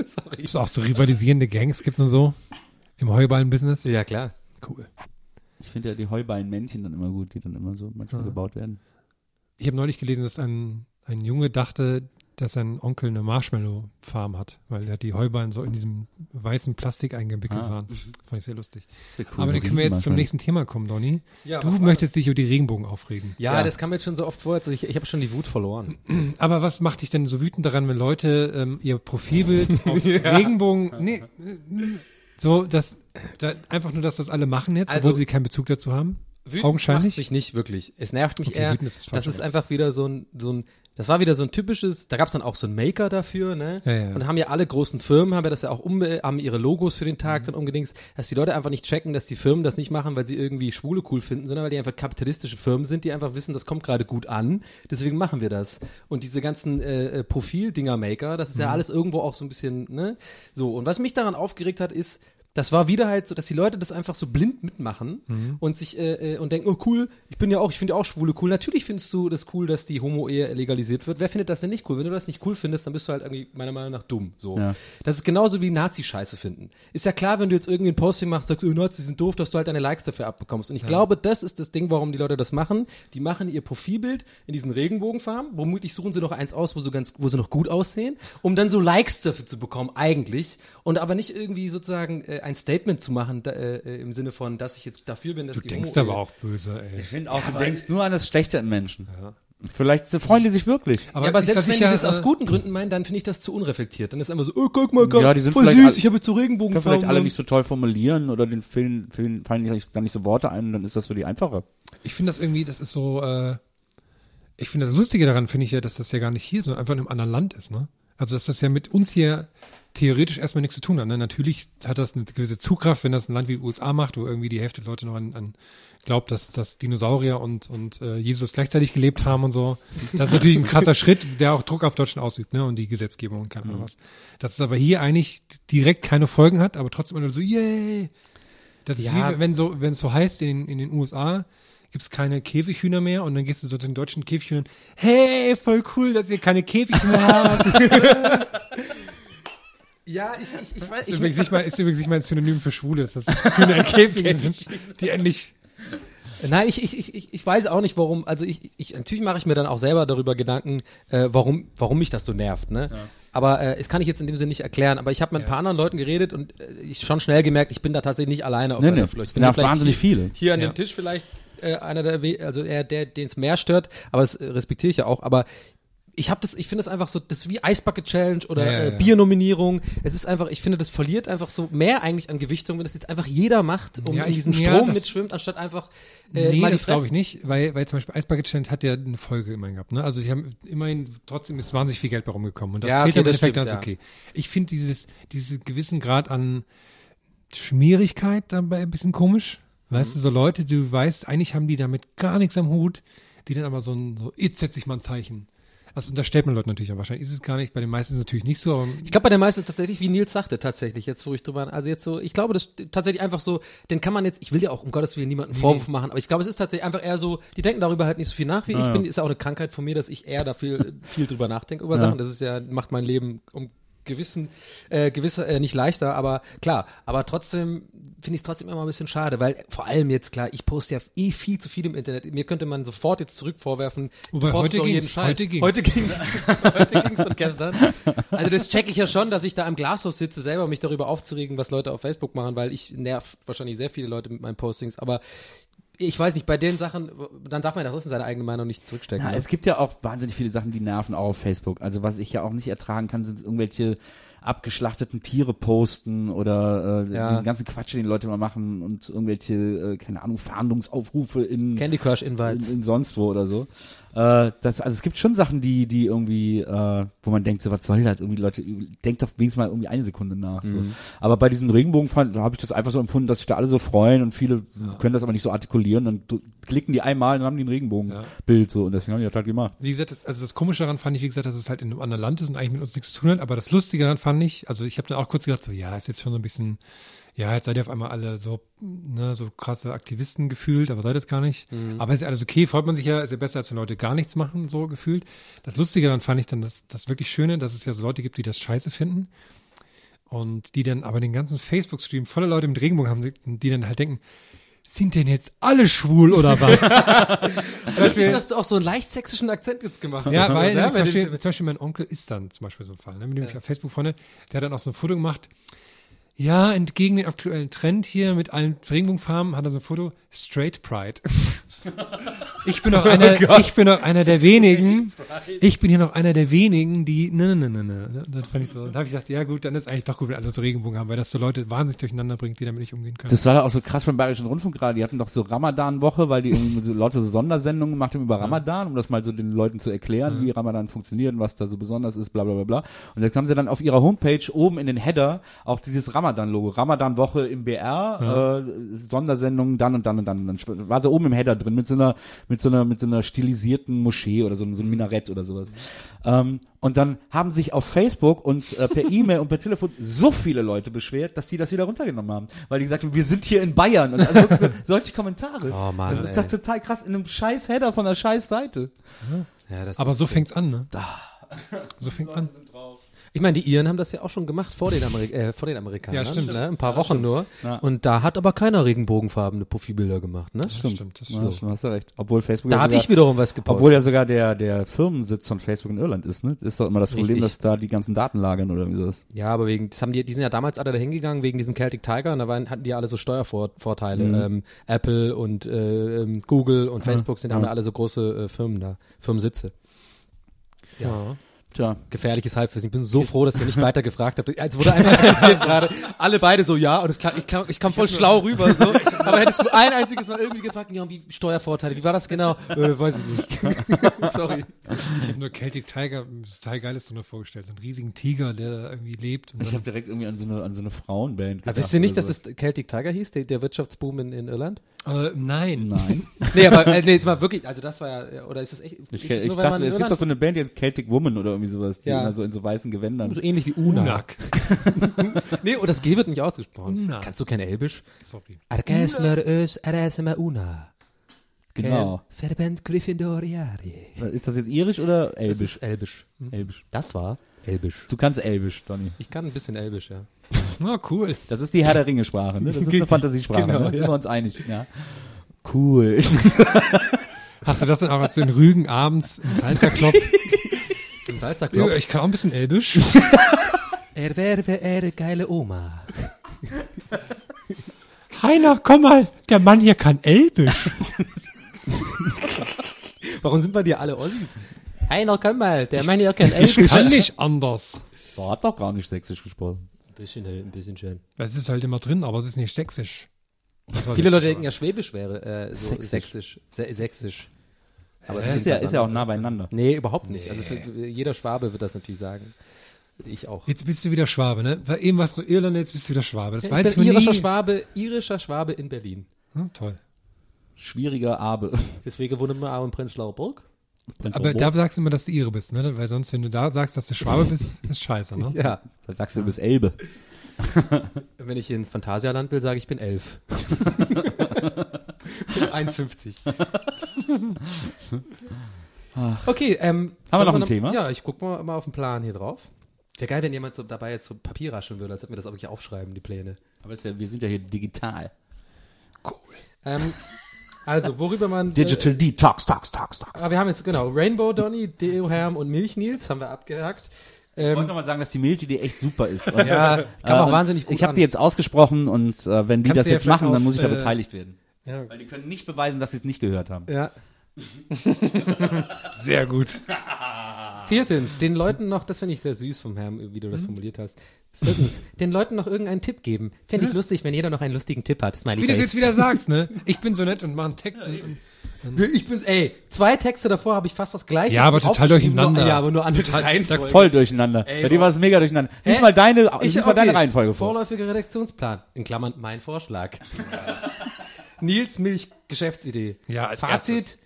Sorry. Es auch so rivalisierende Gangs gibt und so im Heuballen-Business. Ja, klar. Cool. Ich finde ja die Heuballen-Männchen dann immer gut, die dann immer so manchmal Ja. gebaut werden. Ich habe neulich gelesen, dass ein, ein Junge dachte, dass sein Onkel eine Marshmallow-Farm hat, weil er die Heuballen so in diesem weißen Plastik eingewickelt Ah. waren. Fand ich sehr lustig. Das cool, Aber so dann können wir jetzt zum nächsten Thema kommen, Donny. Ja, du möchtest dich über die Regenbogen aufregen. Ja, Ja. das kam jetzt schon so oft vor, also ich, ich habe schon die Wut verloren. <clears throat> Aber was macht dich denn so wütend daran, wenn Leute ähm, ihr Profilbild <laughs> auf Regenbogen, nee, <laughs> so, dass, da, einfach nur, dass das alle machen jetzt, Also- obwohl sie keinen Bezug dazu haben? Wütend Augenscheinlich? macht's mich nicht wirklich. Es nervt mich Okay, eher. ist das ist einfach wieder so ein, so ein, das war wieder so ein typisches, da gab's dann auch so einen Maker dafür, ne? Ja, ja. Und haben ja alle großen Firmen, haben ja das ja auch um, haben ihre Logos für den Mhm. Tag dann umgedings, dass die Leute einfach nicht checken, dass die Firmen das nicht machen, weil sie irgendwie Schwule cool finden, sondern weil die einfach kapitalistische Firmen sind, die einfach wissen, das kommt gerade gut an, deswegen machen wir das. Und diese ganzen äh, äh, Profil-Dinger-Maker, das ist Mhm. ja alles irgendwo auch so ein bisschen, ne? So, und was mich daran aufgeregt hat, ist, das war wieder halt so, dass die Leute das einfach so blind mitmachen Mhm. und sich äh, äh, und denken, oh cool, ich bin ja auch, ich finde ja auch Schwule cool. Natürlich findest du das cool, dass die Homo-Ehe legalisiert wird. Wer findet das denn nicht cool? Wenn du das nicht cool findest, dann bist du halt irgendwie meiner Meinung nach dumm. So. Ja. Das ist genauso wie Nazi-Scheiße finden. Ist ja klar, wenn du jetzt irgendwie ein Posting machst, sagst, oh, Nazis sind doof, dass du halt deine Likes dafür abbekommst. Und ich glaube, das ist das Ding, warum die Leute das machen. Die machen ihr Profilbild in diesen Regenbogenfarben. Womöglich suchen sie noch eins aus, wo sie ganz, wo sie noch gut aussehen, um dann so Likes dafür zu bekommen, eigentlich. Und aber nicht irgendwie sozusagen äh, ein Statement zu machen, da, äh, im Sinne von, dass ich jetzt dafür bin, dass Du die denkst Homo-Ehe- aber auch böse, ey. Ich finde auch, du denkst nur an das Schlechte in Menschen. Vielleicht freuen die sich wirklich. Aber, ja, aber selbst wenn die ja, das aus äh, guten Gründen meinen, dann finde ich das zu unreflektiert. Dann ist einfach so, oh, guck mal, guck, Ja, die sind voll süß, alle- ich habe jetzt so Können Regenbogenfarben. vielleicht alle nicht so toll formulieren oder den fehlen, fehlen, fallen nicht, dann nicht so Worte ein, dann ist das für die einfacher. Ich finde das irgendwie, das ist so, äh, ich finde das Lustige daran, finde ich ja, dass das ja gar nicht hier, sondern einfach in einem anderen Land ist, ne? Also, dass das ja mit uns hier theoretisch erstmal nichts zu tun hat. Ne? Natürlich hat das eine gewisse Zugkraft, wenn das ein Land wie die USA macht, wo irgendwie die Hälfte der Leute noch an, an glaubt, dass, dass Dinosaurier und, und äh, Jesus gleichzeitig gelebt haben und so. Das ist natürlich ein krasser Schritt, der auch Druck auf Deutschland ausübt, ne? Und die Gesetzgebung und keine Ahnung was. Dass es aber hier eigentlich direkt keine Folgen hat, aber trotzdem immer so, yay! Das ist Ja. wie wenn so, wenn es so heißt in, in den USA, gibt's keine Käfighühner mehr und dann gehst du so zu den deutschen Käfighühnern, hey, voll cool, dass ihr keine Käfighühner <laughs> habt. Ja, ich, ich, ich weiß, ist, übrigens nicht mal, ist übrigens nicht mal ein Synonym für Schwule, dass das Hühner in Käfigen sind, die endlich Nein, ich, ich, ich, ich- ich weiß auch nicht, warum. Also ich, ich natürlich mache ich mir dann auch selber darüber Gedanken, äh, warum, warum mich das so nervt. Ne? Aber äh, das kann ich jetzt in dem Sinne nicht erklären. Aber ich habe mit ein paar anderen Leuten geredet und äh, ich schon schnell gemerkt, ich bin da tatsächlich nicht alleine auf Nee, meiner nee, Flucht. Ich bin da wahnsinnig hier, viele. Hier an Ja. dem Tisch vielleicht äh, einer der, also eher der, den es mehr stört. Aber das äh, respektiere ich ja auch. Aber ich habe das, ich finde das einfach so, das ist wie Ice Bucket Challenge oder Ja, ja, äh. Biernominierung. Es ist einfach, ich finde, das verliert einfach so mehr eigentlich an Gewichtung, wenn das jetzt einfach jeder macht, um in diesem Strom mitschwimmt, anstatt einfach äh, nee, mal das glaube ich nicht, weil, weil zum Beispiel Ice Bucket Challenge hat ja eine Folge immerhin gehabt, ne? Also sie haben immerhin, trotzdem ist wahnsinnig viel Geld bei rumgekommen und das Ja, zählt okay, im Endeffekt, ja. okay. Ich finde dieses, dieses gewissen Grad an Schmierigkeit dabei ein bisschen komisch. Weißt du, so Leute, du weißt, eigentlich haben die damit gar nichts am Hut, die dann aber so ein, so, jetzt setze ich mal ein Zeichen. Das unterstellt man Leuten natürlich, aber wahrscheinlich ist es gar nicht, bei den meisten ist es natürlich nicht so, aber Ich glaube bei den meisten tatsächlich, wie Nils sagte, tatsächlich, jetzt wo ich drüber, also jetzt so, ich glaube, das ist tatsächlich einfach so, den kann man jetzt, ich will ja auch um Gottes Willen niemanden Vorwurf machen, aber ich glaube, es ist tatsächlich einfach eher so, die denken darüber halt nicht so viel nach, wie ich bin, ist ja auch eine Krankheit von mir, dass ich eher da viel, <laughs> viel drüber nachdenke über Sachen, das ist ja, macht mein Leben um gewissen, äh, gewisse, äh, nicht leichter, aber klar, aber trotzdem finde ich es trotzdem immer ein bisschen schade, weil vor allem jetzt, klar, ich poste ja eh viel zu viel im Internet, mir könnte man sofort jetzt zurück vorwerfen, Wobei, heute ging's, heute ging's. Heute ging's. <laughs> heute ging's und gestern. Also das check ich ja schon, dass ich da im Glashaus sitze, selber mich darüber aufzuregen, was Leute auf Facebook machen, weil ich nerv wahrscheinlich sehr viele Leute mit meinen Postings, aber ich weiß nicht, bei den Sachen, dann darf man ja trotzdem seine eigene Meinung nicht zurückstecken. Ja, ne? es gibt ja auch wahnsinnig viele Sachen, die nerven auch auf Facebook. Also was ich ja auch nicht ertragen kann, sind irgendwelche abgeschlachteten Tiere posten oder äh, Ja. diesen ganzen Quatsch, den die Leute mal machen und irgendwelche, äh, keine Ahnung, Fahndungsaufrufe in, Candy Crush in, Invites. in sonst wo oder so. Äh, das, also es gibt schon Sachen, die, die irgendwie, äh, wo man denkt, so was soll das? Irgendwie Leute, denkt doch wenigstens mal irgendwie eine Sekunde nach. So. Mhm. Aber bei diesem Regenbogenfall, da habe ich das einfach so empfunden, dass sich da alle so freuen und viele können das aber nicht so artikulieren. Du- klicken die einmal und dann haben die ein Regenbogenbild so und deswegen haben die das halt gemacht. Wie gesagt, das, also das Komische daran fand ich, wie gesagt, dass es halt in einem anderen Land ist und eigentlich mit uns nichts zu tun hat. Aber das Lustige daran fand ich, also ich habe dann auch kurz gedacht, so ja, ist jetzt schon so ein bisschen, ja, jetzt seid ihr auf einmal alle so, ne, so krasse Aktivisten gefühlt, aber seid es gar nicht. Aber ist ja alles okay, freut man sich ja, ist ja besser, als wenn Leute gar nichts machen, so gefühlt. Das Lustige daran fand ich dann, das, das wirklich Schöne, dass es ja so Leute gibt, die das scheiße finden. Und die dann aber den ganzen Facebook-Stream voller Leute mit Regenbogen haben, die dann halt denken, sind denn jetzt alle schwul oder was? <laughs> Lustig, dass du auch so einen leicht sächsischen Akzent jetzt gemacht hast. Ja, <laughs> weil ne? zum, Beispiel, zum Beispiel mein Onkel ist dann zum Beispiel so ein Fall, ne, mit dem ich auf Facebook freunde, der hat dann auch so ein Foto gemacht. Ja, entgegen dem aktuellen Trend hier mit allen Regenbogenfarben hat er so ein Foto Straight Pride. <laughs> ich bin auch einer, ich bin auch einer der <laughs> wenigen, ich bin hier noch einer der wenigen, die, ne, ne, ne, ne, ne. Das fand ich so. Und da habe ich gesagt, ja gut, dann ist eigentlich doch gut, wenn alle so Regenbogen haben, weil das so Leute wahnsinnig durcheinander bringt, die damit nicht umgehen können. Das war doch auch so krass beim Bayerischen Rundfunk gerade. Die hatten doch so Ramadan-Woche, weil die irgendwie so Leute so Sondersendungen gemacht haben über Ramadan, um das mal so den Leuten zu erklären, wie Ramadan funktioniert und was da so besonders ist, bla bla bla bla. Und jetzt haben sie dann auf ihrer Homepage oben in den Header auch dieses Ramadan-Logo. Ramadan-Woche im BR, äh, Sondersendungen dann und dann und dann. Und dann war so oben im Header da drin mit so einer, mit so einer, mit so einer stilisierten Moschee oder so, so ein Minarett oder sowas. Ähm, und dann haben sich auf Facebook und äh, per E-Mail und per Telefon so viele Leute beschwert, dass die das wieder runtergenommen haben. Weil die gesagt haben, wir sind hier in Bayern. Und also so, <laughs> solche Kommentare. Oh Mann, das ist ey. doch total krass in einem scheiß Header von einer scheiß Seite. Ja, das Aber ist so fängt's an, ne? So fängt's an. Ich meine, die Iren haben das ja auch schon gemacht vor den, Ameri äh, vor den Amerikanern. Ja, stimmt. Ne? Ein paar Wochen nur. Ja. Und da hat aber keiner regenbogenfarbene Profilbilder gemacht. Ne? Stimmt, stimmt. Das Ja, stimmt. stimmt, hast du recht. Obwohl Facebook Da ja habe ich wiederum was gepostet. obwohl ja sogar der, der Firmensitz von Facebook in Irland ist, ne? Ist doch immer das Problem, Richtig. dass da die ganzen Daten lagern oder wie sowas. Ja, aber wegen, das haben die, die sind ja damals alle dahin gegangen wegen diesem Celtic Tiger und da waren, hatten die alle so Steuervorteile. Mhm. Ähm, Apple und äh, ähm, Google und Facebook sind haben ja alle so große äh, Firmen da, Firmensitze. Ja. Tja. Gefährliches Halbwissen. Ich bin so froh, dass ihr nicht <laughs> weiter gefragt habt. Es wurde einfach akzeptiert gerade. Alle beide so, ja, und es klang, ich, klang, ich kam voll schlau rüber, so. <laughs> Aber hättest du ein einziges Mal irgendwie gefragt, ja, wie Steuervorteile, wie war das genau? Äh, weiß ich nicht. <laughs> Sorry. Ich habe nur Celtic Tiger, das total geiles drunter vorgestellt. So einen riesigen Tiger, der da irgendwie lebt. Und Ich habe direkt irgendwie an so eine, an so eine Frauenband Aber gedacht. wisst ihr nicht, dass es Celtic Tiger hieß, der, der Wirtschaftsboom in, in Irland? Äh, nein. Nein. <laughs> Nee, aber äh, nee, jetzt mal wirklich, also das war ja, oder ist das echt, Ich, ist es ich nur, dachte, es gibt doch so eine Band, die heißt Celtic Woman oder irgendwie sowas, die Ja. immer so in so weißen Gewändern. so ähnlich wie Una. Unak. <laughs> Nee, und das G wird nicht ausgesprochen. Una. Kannst du kein Elbisch? Sorry. Argesmer Genau. Verband Gryffindoriari. Ist das jetzt irisch oder Das elbisch? ist Elbisch. Elbisch. Das war Elbisch. Du kannst elbisch, Donny. Ich kann ein bisschen Elbisch, ja. <laughs> Na, cool. Das ist die Herr der Ringe Sprache, ne? Das ist eine <laughs> Fantasiesprache, Genau, ne? Da sind ja. wir uns einig, ja. Cool. <laughs> Hast du das dann auch als du in Rügen abends im Salzer Club? Im Salzer ja, Club. ich kann auch ein bisschen Elbisch. Er werde eine geile Oma. Heiner, komm mal, der Mann hier kann Elbisch. <laughs> Warum sind bei dir alle Ossis? Heiner, komm mal, der Mann hier kann Ich kann nicht anders. Boah, hat doch gar nicht sächsisch gesprochen. Ein bisschen, ein bisschen schön. Es ist halt immer drin, aber es ist nicht sächsisch. Viele Leute denken ja, Schwäbisch wäre äh, so Sächsisch. sächsisch. Sä sächsisch. Aber es ist ja, ganz ist ja auch nah beieinander. Nee, überhaupt nicht. Also für, jeder Schwabe wird das natürlich sagen. Ich auch. Jetzt bist du wieder Schwabe, ne? Weil eben warst du Irland, jetzt bist du wieder Schwabe. Das Ich weiß ich irischer nie. Schwabe, irischer Schwabe in Berlin. Hm, toll. Schwieriger Abe. <laughs> Deswegen wohnen wir auch in Prenzlauer Burg. Aber da sagst du immer, dass du Ire bist, ne? Weil sonst, wenn du da sagst, dass du Schwabe bist, <laughs> ist scheiße, ne? Ja. Da sagst du, du bist Elbe. <laughs> Wenn ich ins Phantasialand will, sage ich, ich bin elf. 1,50. okay, ähm. Haben wir noch ein Thema? Ja, ich guck mal, mal auf den Plan hier drauf. Wäre geil, wenn jemand so dabei jetzt so Papier rascheln würde, als hätten wir das auch wirklich aufschreiben, die Pläne. Aber ist ja, wir sind ja hier digital. Ähm, also, worüber man. Digital Detox, Tox, Tox, Tox. Äh, aber wir haben jetzt, genau, Rainbow Donny, Deo Herm und Milch Nils haben wir abgehakt. Ich wollte Ähm, noch mal sagen, dass die Milch-Idee echt super ist. <laughs> Und, ja, kam auch und wahnsinnig gut Ich habe die jetzt ausgesprochen und äh, wenn die Kannst das du ja jetzt machen, vielleicht dann muss ich da auf, äh, beteiligt werden. Ja. Weil die können nicht beweisen, dass sie es nicht gehört haben. ja. <laughs> Sehr gut. <laughs> Viertens, den Leuten noch, das finde ich sehr süß vom Herrn, wie du das formuliert hast. Viertens, den Leuten noch irgendeinen Tipp geben. Fände ich lustig, wenn jeder noch einen lustigen Tipp hat. Smiley Wie du es jetzt wieder sagst, ne? <laughs> Ich bin so nett und mache einen Text. Und, und, Ich bin, ey, zwei Texte davor habe ich fast das gleiche. Ja, aber total durcheinander. Nur, ja, aber nur andere Sag Reihenfolge. voll durcheinander. Bei dir war es mega durcheinander. Lies mal deine, Ich, lies mal deine okay. Reihenfolge vor. Vorläufiger Redaktionsplan. In Klammern mein Vorschlag. <laughs> Nils Milch Geschäftsidee. Ja, als Fazit erstes.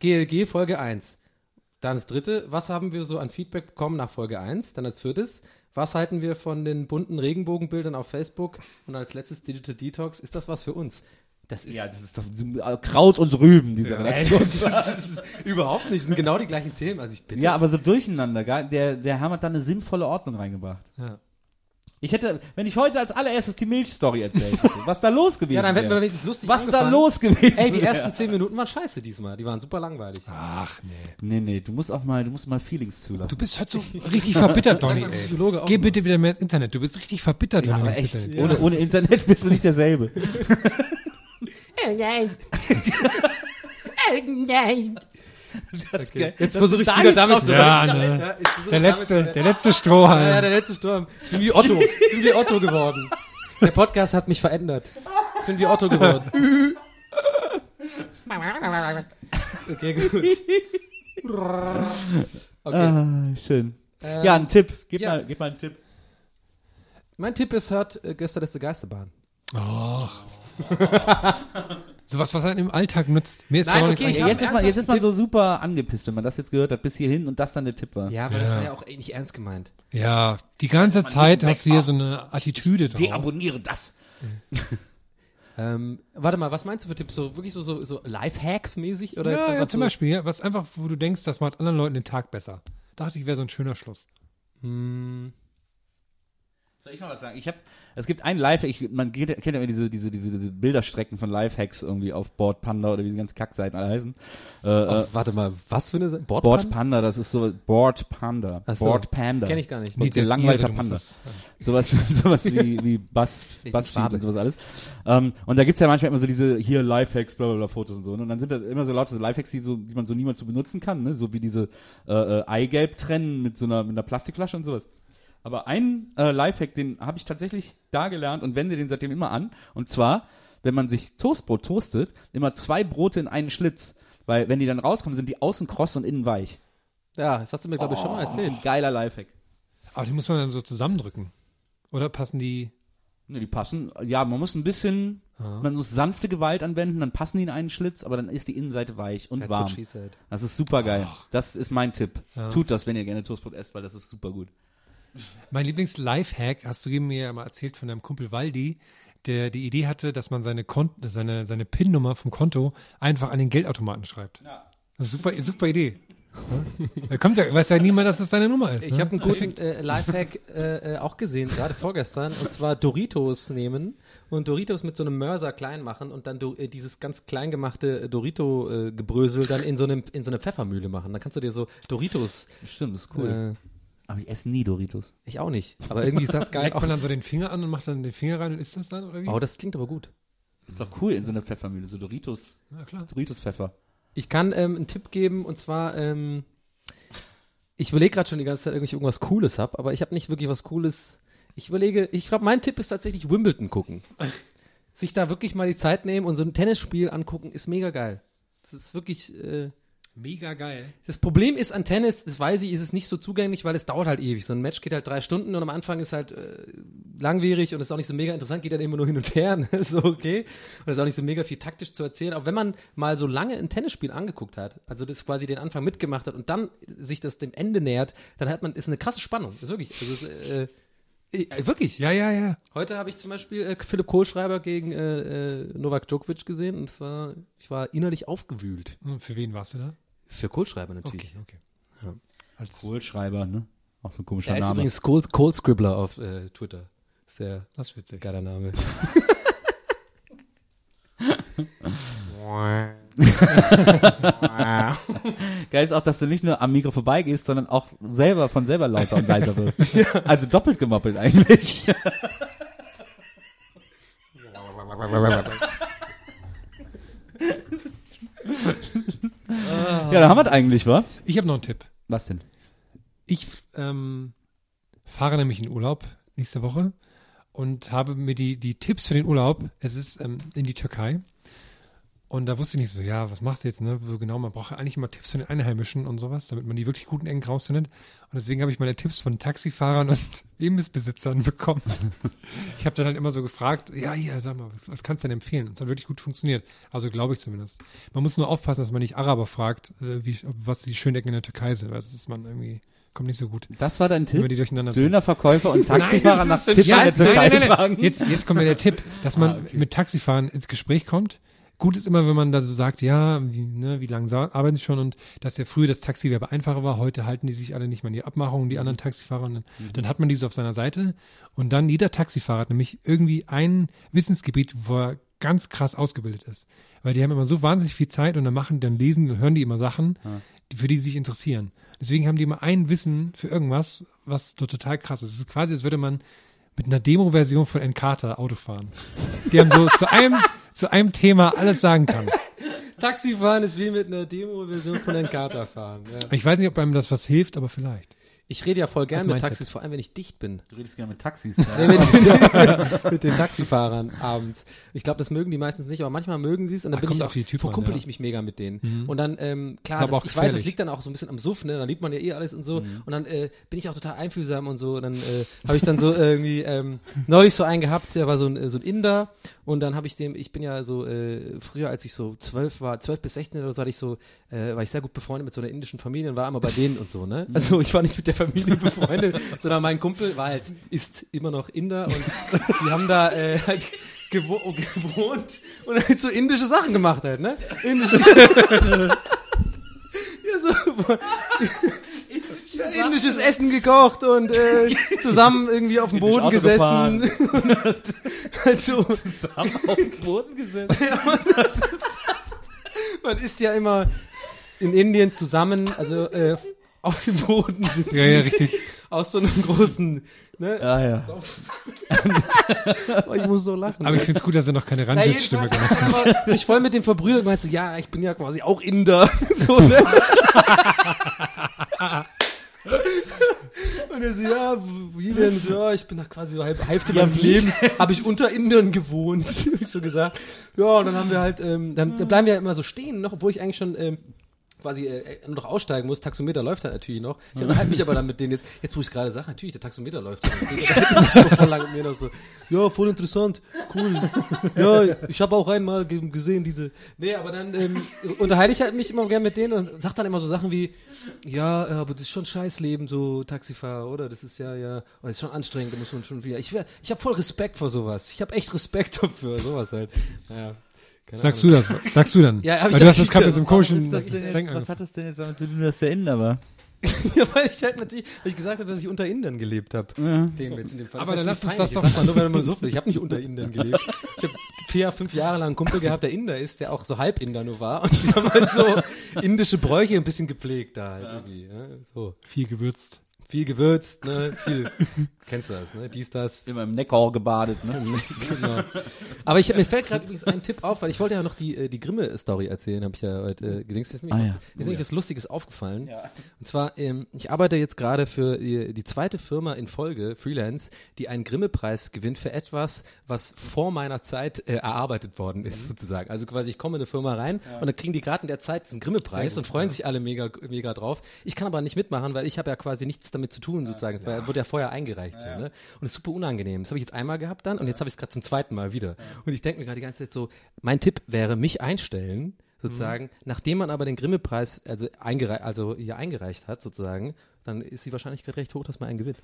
GLG Folge 1. Dann das dritte, was haben wir so an Feedback bekommen nach Folge 1? Dann als viertes, was halten wir von den bunten Regenbogenbildern auf Facebook? Und als letztes Digital Detox, ist das was für uns? Das ist, Ja, das ist doch äh, Kraut und Rüben, diese Ey, Redaktion. das, <laughs> ist, das ist überhaupt nicht. Das sind genau die gleichen Themen. Also ich bitte. Ja, aber so durcheinander. Der, der Herr hat da eine sinnvolle Ordnung reingebracht. ja. Ich hätte, wenn ich heute als allererstes die Milchstory erzählt hätte, was da los gewesen Ja, dann hätten wir wäre. wenigstens lustig Was da angefangen. los gewesen Ey, die wäre. ersten zehn Minuten waren scheiße diesmal. Die waren super langweilig. Ach, nee. Nee, nee, du musst auch mal, du musst mal Feelings zulassen. Du bist heute so richtig verbittert, <laughs> Donny, ey. Psychologe auch Geh bitte wieder mehr ins Internet. Du bist richtig verbittert, wenn du aber echt, Internet ohne, ohne Internet bist du nicht derselbe. Oh <laughs> nein. oh <laughs> nein. <laughs> Okay. Jetzt versuche ich wieder damit zu Ja, Ja, ne. versuche Der letzte, der letzte Ja, ja, Strohhalm. der letzte Sturm. Ich bin wie Otto. Ich bin wie Otto geworden. Der Podcast hat mich verändert. Ich bin wie Otto geworden. Okay, gut. Okay. Ah, schön. Ähm, ja, ein Tipp. Gib, ja. mal, gib mal einen Tipp. Mein Tipp ist, hört äh, Gäste der Geisterbahn. Ach. <laughs> Sowas, was einen im Alltag nutzt. Mir ist Nein, gar okay, nichts ich Ja, jetzt, ist man, jetzt ist man so super angepisst, wenn man das jetzt gehört hat, bis hierhin und das dann der Tipp war. Ja, aber das war ja auch eh nicht ernst gemeint. Ja, die ganze Zeit hast du hier so eine Attitüde drauf. Deabonniere das. <laughs> Ähm, warte mal, was meinst du für Tipps? So wirklich so, so, so Lifehacks-mäßig? Oder Ja, ja, zum so, Beispiel, ja, was einfach, wo du denkst, das macht anderen Leuten den Tag besser. Dachte ich, wäre so ein schöner Schluss. Hm, Soll ich mal was sagen? Ich hab, es gibt ein Live, ich, man geht, kennt ja immer diese, diese, diese, diese Bilderstrecken von Lifehacks irgendwie auf Board Panda oder wie die ganzen Kackseiten alle heißen. Äh, äh, auf, warte mal, was für eine Seite? Board, Board Panda, das ist so Board Panda. Ach so. Board Panda. Kenn ich gar nicht. Jetzt gelangweilter Panda. <laughs> Sowas, sowas wie, <laughs> wie Buzz, Buzzfeed und sowas alles. Ähm, und da gibt's ja manchmal immer so diese hier Lifehacks, bla bla bla Fotos und so. Und dann sind da immer so lauter so Lifehacks, die, so, die man so niemals so benutzen kann, ne? So wie diese äh, äh, Eigelb trennen mit so einer, mit einer Plastikflasche und sowas. Aber ein äh, Lifehack, den habe ich tatsächlich da gelernt und wende den seitdem immer an. Und zwar, wenn man sich Toastbrot toastet, immer zwei Brote in einen Schlitz. Weil wenn die dann rauskommen, sind die außen kross und innen weich. Ja, das hast du mir, glaube ich, schon mal Das ist erzählt. ein geiler Lifehack. Aber die muss man dann so zusammendrücken. Oder passen die? Ne, die passen, ja, man muss ein bisschen, man muss sanfte Gewalt anwenden, dann passen die in einen Schlitz, aber dann ist die Innenseite weich und That's warm. what she said. Das ist super geil. Das ist mein Tipp. Tut das, wenn ihr gerne Toastbrot esst, weil das ist super gut. Mein Lieblings-Lifehack, hast du mir ja mal erzählt von deinem Kumpel Waldi, der die Idee hatte, dass man seine, Kont seine, seine PIN-Nummer vom Konto einfach an den Geldautomaten schreibt. Ist super, super Idee. Ja? Da kommt ja, weiß ja niemand, dass das deine Nummer ist. Ich ne? habe einen guten äh, Lifehack äh, äh, auch gesehen, gerade vorgestern, und zwar Doritos nehmen und Doritos mit so einem Mörser klein machen und dann do, äh, dieses ganz klein gemachte Dorito-Gebrösel dann in so, einem, in so eine Pfeffermühle machen. Dann kannst du dir so Doritos, Stimmt, das ist cool. Aber ich esse nie Doritos. ich auch nicht, aber irgendwie ist das <laughs> geil. Leckt man dann so den Finger an und macht dann den Finger rein und isst das dann, oder wie? Oh, das klingt aber gut. Ist doch cool in so einer Pfeffermühle, so Doritos, Ja, klar. Doritos Pfeffer. Ich kann ähm, einen Tipp geben und zwar, ähm, ich überlege gerade schon die ganze Zeit, ob ich irgendwas Cooles habe, aber ich habe nicht wirklich was Cooles. Ich überlege, ich glaube, mein Tipp ist tatsächlich Wimbledon gucken. Sich da wirklich mal die Zeit nehmen und so ein Tennisspiel angucken, ist mega geil. Das ist wirklich. Äh, Mega geil. das Problem ist an Tennis, das weiß ich, ist es nicht so zugänglich, weil es dauert halt ewig. So ein Match geht halt drei Stunden und am Anfang ist halt äh, langwierig und ist auch nicht so mega interessant, geht dann immer nur hin und her, <laughs> ne? so okay. Und ist auch nicht so mega viel taktisch zu erzählen. Aber wenn man mal so lange ein Tennisspiel angeguckt hat, also das quasi den Anfang mitgemacht hat und dann sich das dem Ende nähert, dann hat man, ist eine krasse Spannung. Das ist wirklich. Also, äh, wirklich. Ja, ja, ja. Heute habe ich zum Beispiel äh, Philipp Kohlschreiber gegen äh, äh, Novak Djokovic gesehen und es war, ich war innerlich aufgewühlt. Und für wen warst du da? Für Kohlschreiber natürlich. Okay, okay. Ja. Als, Kohlschreiber, ne? Auch so ein komischer Er ist Name. übrigens Cold, Cold Scribbler auf äh, Twitter. Sehr das ist witzig. geiler Name. <laughs> <laughs> Geil ist auch, dass du nicht nur am Mikro vorbeigehst, sondern auch selber von selber lauter und leiser wirst. <laughs> Also doppelt gemoppelt eigentlich. ja, dann haben wir es eigentlich, wa? Ich habe noch einen Tipp. Was denn? Ich ähm, fahre nämlich in Urlaub nächste Woche und habe mir die, die Tipps für den Urlaub, es ist ähm, in die Türkei. Und da wusste ich nicht so, ja, was machst du jetzt, ne? So genau, man braucht ja eigentlich immer Tipps von den Einheimischen und sowas, damit man die wirklich guten Ecken rausfindet. Und deswegen habe ich meine Tipps von Taxifahrern und <laughs> Imbissbesitzern bekommen. <laughs> ich habe dann halt immer so gefragt, ja, hier, sag mal, was, was kannst du denn empfehlen? Und es hat wirklich gut funktioniert. Also glaube ich zumindest. Man muss nur aufpassen, dass man nicht Araber fragt, äh, wie, was die schönen Ecken in der Türkei sind, weil das ist man irgendwie, kommt nicht so gut. Das war dein Tipp? die durcheinander Dönerverkäufer und <laughs> Taxifahrer nach das ist Tipps in ja, der jetzt, Türkei nein, nein, nein, nein. Jetzt, jetzt kommt mir der Tipp, dass man Ah, okay. mit Taxifahren ins Gespräch kommt. Gut ist immer, wenn man da so sagt, ja, wie, ne, wie lange arbeiten sie schon und dass ja früher das Taxiwerbe einfacher war, heute halten die sich alle nicht mal an die Abmachungen, die anderen Taxifahrer, und dann, dann hat man die so auf seiner Seite und dann jeder Taxifahrer hat nämlich irgendwie ein Wissensgebiet, wo er ganz krass ausgebildet ist. Weil die haben immer so wahnsinnig viel Zeit und dann machen, dann lesen und hören die immer Sachen, die, für die sie sich interessieren. Deswegen haben die immer ein Wissen für irgendwas, was so total krass ist. Es ist quasi, als würde man mit einer Demo-Version von Encarta Auto fahren. Die haben so zu einem, <laughs> zu einem Thema alles sagen kann. <laughs> Taxifahren ist wie mit einer Demo-Version von Encarta fahren. Ja. Ich weiß nicht, ob einem das was hilft, aber vielleicht. Ich rede ja voll gern mit Taxis, vor allem wenn ich dicht bin. Du redest gerne mit Taxis. <laughs> Wenn ich, <laughs> mit den Taxifahrern abends. Ich glaube, das mögen die meistens nicht, aber manchmal mögen sie es und dann Ah, bin ich auf auch, die Typen an, verkuppel ja. ich mich mega mit denen. Und dann, ähm, klar, aber das, ich weiß, das gefährlich. liegt dann auch so ein bisschen am Suff, ne? Da liebt man ja eh alles und so. Und dann äh, bin ich auch total einfühlsam und so. Und dann äh, habe ich dann so irgendwie ähm, neulich so einen gehabt, der war so ein, äh, so ein Inder und dann habe ich dem, ich bin ja so äh, früher, als ich so zwölf war, zwölf bis 16 oder so, hatte ich so, äh, war ich sehr gut befreundet mit so einer indischen Familie und war immer bei denen und so, ne? Also ich war nicht mit der Familie befreundet, <laughs> sondern mein Kumpel war halt, ist immer noch Inder und die haben da äh, halt gewo gewohnt und halt so indische Sachen gemacht halt, ne? Indische <laughs> ja, so <laughs> indisches Essen gekocht und äh, zusammen irgendwie auf dem Boden Auto gesessen. und halt so, Zusammen auf den Boden gesetzt. ja, man, das ist das. man isst ja immer in Indien zusammen, also äh, auf dem Boden sitzen. Ja, ja, richtig. <laughs> Aus so einem großen, ne? Ah, ja. Oh, <laughs> ich muss so lachen. Aber ich finde es gut, dass er noch keine jedenfalls gemacht hat mich voll mit dem verbrüdert und meinte so, ja, ich bin ja quasi auch Inder. <laughs> so, ne? Und er so, ja, wie denn? So, Ja, ich bin da quasi so halb Hälfte meines Lebens, habe ich unter Indern gewohnt, hab ich so gesagt. Ja, und dann haben wir halt, ähm, dann, dann bleiben wir ja immer so stehen, noch, obwohl ich eigentlich schon ähm, quasi äh, nur noch aussteigen muss. Taxometer läuft halt natürlich noch. Ich unterhalte mich aber dann mit denen jetzt, jetzt wo ich gerade sage, natürlich, der Taxometer läuft. halt. <laughs> Mir noch so, ja, voll interessant, cool. <laughs> Ja, ich habe auch einmal ge gesehen, diese. Nee, aber dann ähm, unterhalte ich halt mich immer gern mit denen und sag dann immer so Sachen wie, ja, äh, aber das ist schon Scheißleben, so Taxifahrer, oder? Das ist ja, ja, oh, das ist schon anstrengend, da muss man schon wieder. Ich, wär- ich habe voll Respekt vor sowas. Ich habe echt Respekt dafür, sowas halt. Naja. Keine Sagst Ahnung. du das? Sagst du dann? Ja, hab ich Weil du hast das gerade mit so einem komischen das denn jetzt, was hat das denn jetzt damit zu tun, dass der Inder war? <laughs> Ja, weil ich halt natürlich, weil ich gesagt habe, dass ich unter Indern gelebt habe. Ja. Dem jetzt in dem Fall. Aber dann lass uns das Ich doch- mal nur, wenn man so viel. Ich habe nicht unter Indern gelebt. Ich habe vier, fünf Jahre lang einen Kumpel gehabt, der Inder ist, der auch so halb Inder nur war. Und die haben halt so indische Bräuche ein bisschen gepflegt da halt irgendwie. Ja, so. Viel gewürzt. Viel gewürzt, ne? Viel. <laughs> Kennst du das, ne? Dies, das. Immer im Neckar gebadet, ne? <laughs> genau. Aber ich, mir fällt gerade übrigens ein Tipp auf, weil ich wollte ja noch die, äh, die Grimme-Story erzählen, habe ich ja heute äh, gedings. Mir ist nämlich, Ah, was- ja. mir ist nämlich was Lustiges aufgefallen. Und zwar, ähm, ich arbeite jetzt gerade für die, die zweite Firma in Folge, Freelance, die einen Grimme-Preis gewinnt für etwas, was vor meiner Zeit äh, erarbeitet worden ist, sozusagen. Also quasi, ich komme in eine Firma rein und dann kriegen die gerade in der Zeit diesen Grimme-Preis und freuen sich alle mega, mega drauf. Ich kann aber nicht mitmachen, weil ich habe ja quasi nichts damit zu tun, sozusagen. Weil wurde ja vorher eingereicht. So, ne? Und es ist super unangenehm. Das habe ich jetzt einmal gehabt dann und jetzt habe ich es gerade zum zweiten Mal wieder. Und ich denke mir gerade die ganze Zeit so, mein Tipp wäre, mich einstellen, sozusagen, nachdem man aber den Grimme-Preis also, eingerei also hier eingereicht hat, sozusagen, dann ist die Wahrscheinlichkeit recht hoch, dass man einen gewinnt.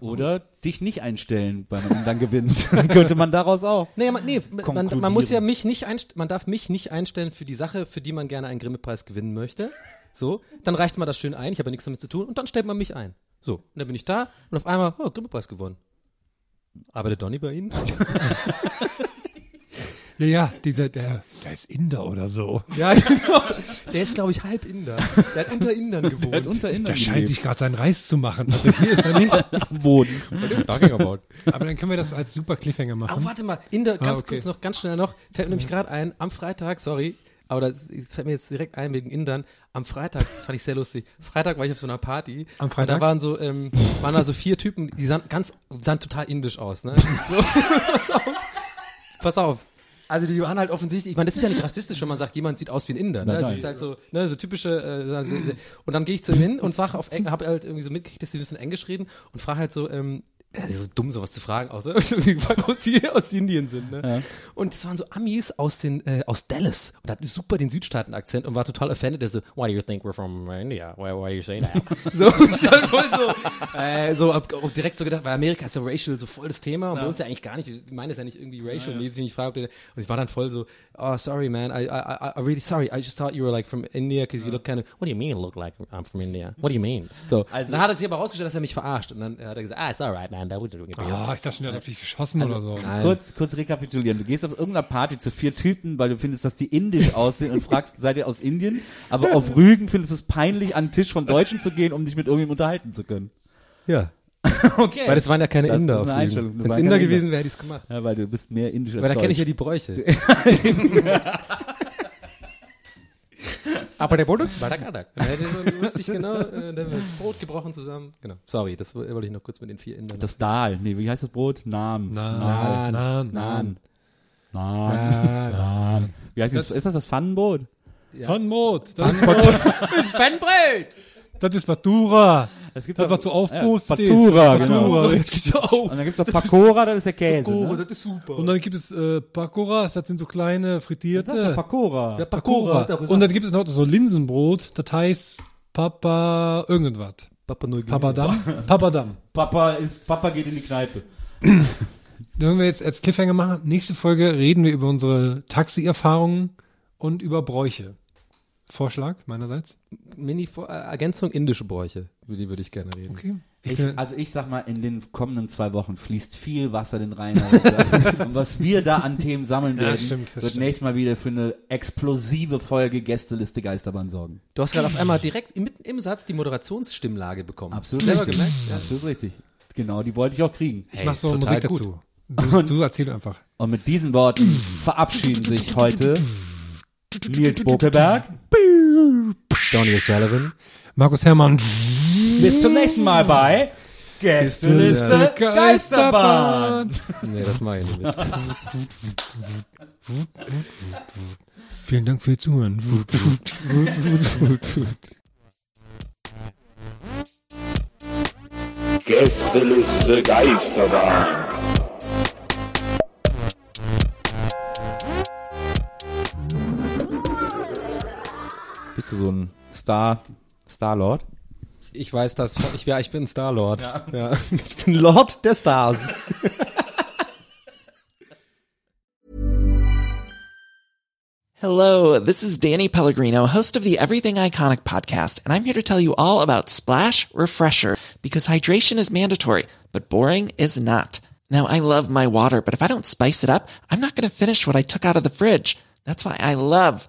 Oder dich nicht einstellen, weil man dann gewinnt. <laughs> Dann könnte man daraus auch. Nee, man, nee man, man muss ja mich nicht einst man darf mich nicht einstellen für die Sache, für die man gerne einen Grimme-Preis gewinnen möchte. So, dann reicht man das schön ein, ich habe ja nichts damit zu tun und dann stellt man mich ein. So, und dann bin ich da und auf einmal, oh, Grimme-Preis gewonnen. Arbeitet Donny bei Ihnen? <laughs> Ja, dieser, der, der ist Inder oder so. Ja, <laughs> genau. Der ist, glaube ich, halb Inder. Der hat unter Indern gewohnt. Der hat unter Inder Der scheint sich gerade seinen Reis zu machen. Also hier ist er nicht. <laughs> am Boden. Aber dann können wir das als super Cliffhanger Oh, machen. warte mal, Inder, ganz Ah, okay. kurz noch, ganz schnell noch, fällt mir nämlich gerade ein, am Freitag, sorry, aber das, das fällt mir jetzt direkt ein wegen Indern, am Freitag, das fand ich sehr lustig, Freitag war ich auf so einer Party. Am Und Freitag? da waren so, ähm, waren da so vier Typen, die sahen ganz, sahen total indisch aus, ne? <laughs> So, pass auf. Pass auf. Also die waren halt offensichtlich, ich meine, das ist ja nicht rassistisch, wenn man sagt, jemand sieht aus wie ein Inder. Ne? Das ist halt so, ne, so typische. Äh, so- so- und dann gehe ich zu ihm hin und frage auf Englisch, habe halt irgendwie so mitgekriegt, dass sie ein bisschen Englisch reden und frage halt so, ähm, ja, so dumm sowas zu fragen, außer <laughs> aus, die, aus Indien sind. Ne? Ja. Und das waren so Amis aus den äh, aus Dallas und hatten super den Südstaaten-Akzent und war total offended. Der so, Why do you think we're from India? Why, why do you say that? <laughs> so, ich halt voll so, äh, so hab auch direkt so gedacht, weil Amerika ist ja racial so voll das Thema und bei uns ja eigentlich gar nicht. Ich meine es ja nicht irgendwie racial-mäßig, wenn ich frage, ob der, und ich war dann voll so, oh sorry man, I, I, I, I really sorry, I just thought you were like from India because you look kind of, what do you mean look like I'm from India? What do you mean? So, Also- dann hat er sich aber rausgestellt, dass er mich verarscht und dann hat er gesagt, ah, it's alright man, do Ah, ich dachte schon, der hat auf dich geschossen oder so. Nein. Kurz, kurz rekapitulieren. Du gehst auf irgendeiner Party zu vier Typen, weil du findest, dass die indisch aussehen und fragst, seid ihr aus Indien? Aber auf Rügen findest du es peinlich, an den Tisch von Deutschen zu gehen, um dich mit irgendjemandem unterhalten zu können. Ja. <laughs> Okay. Weil das waren ja keine Das Inder ist eine auf Einstellung. Das Wenn es Inder gewesen wäre, hätte ich es gemacht. ja, weil du bist mehr indisch als Weil da kenne ich ja die Bräuche. <laughs> <laughs> Aber der Produkt war der Kadak. Wusste ich genau, äh, da haben wir das Brot gebrochen zusammen. Genau. Sorry, das wollte ich noch kurz mit den vier Indern. Das Dahl. Nee, wie heißt das Brot? Naan. Naan. Naan. Naan. Naan. Naan. Wie heißt das? Ist das das Pfannenbrot? Pfannbrot. <laughs> Das ist Brot. Pfannbrot! Das ist Batura. Es gibt Das, was so aufpostet ist. Batura, Batura. genau. Und dann gibt's noch Pakora, das ist der Käse. ne? ist super. Und dann gibt es äh, Pakoras, das sind so kleine Das ist frittierte. Pakora. Pakora. Und dann gibt es noch so Linsenbrot, das heißt Papa irgendwas. Papadam? Papadam. Papa ist, Papa geht in die Kneipe. Wenn wir jetzt als Cliffhanger machen, nächste Folge reden wir über unsere Taxi-Erfahrungen und über Bräuche. Vorschlag meinerseits? Mini äh, Ergänzung indische Bräuche, über die würde ich gerne reden. Okay. Ich also ich sag mal, in den kommenden zwei Wochen fließt viel Wasser den Rhein. Und was wir da an Themen sammeln Ja, werden, stimmt, das wird stimmt. nächstes Mal wieder für eine explosive Folge Gästeliste Geisterbahn sorgen. Du hast gerade auf einmal direkt mitten im Satz die Moderationsstimmlage bekommen. Absolut richtig. Ja. Absolut richtig. Genau, die wollte ich auch kriegen. ich mach so Musik gut. dazu. <laughs> Du, du erzähl einfach. Und mit diesen Worten verabschieden sich heute Nils Bokelberg. Donny O'Sullivan. Markus Herrmann. Bis zum nächsten Mal bei Gästeliste Geisterbahn. Nee, das mache ich nicht. Vielen Dank für Ihr Zuhören. Gästeliste Geisterbahn. Bist du so ein Star, Starlord? Ich weiß das. Ich, ja, ich bin Star-Lord. Ja. <laughs> Ich bin Lord der Stars. Hello, this is Danny Pellegrino, host of the Everything Iconic podcast, and I'm here to tell you all about Splash Refresher because hydration is mandatory, but boring is not. Now, I love my water, but if I don't spice it up, I'm not going to finish what I took out of the fridge. That's why I love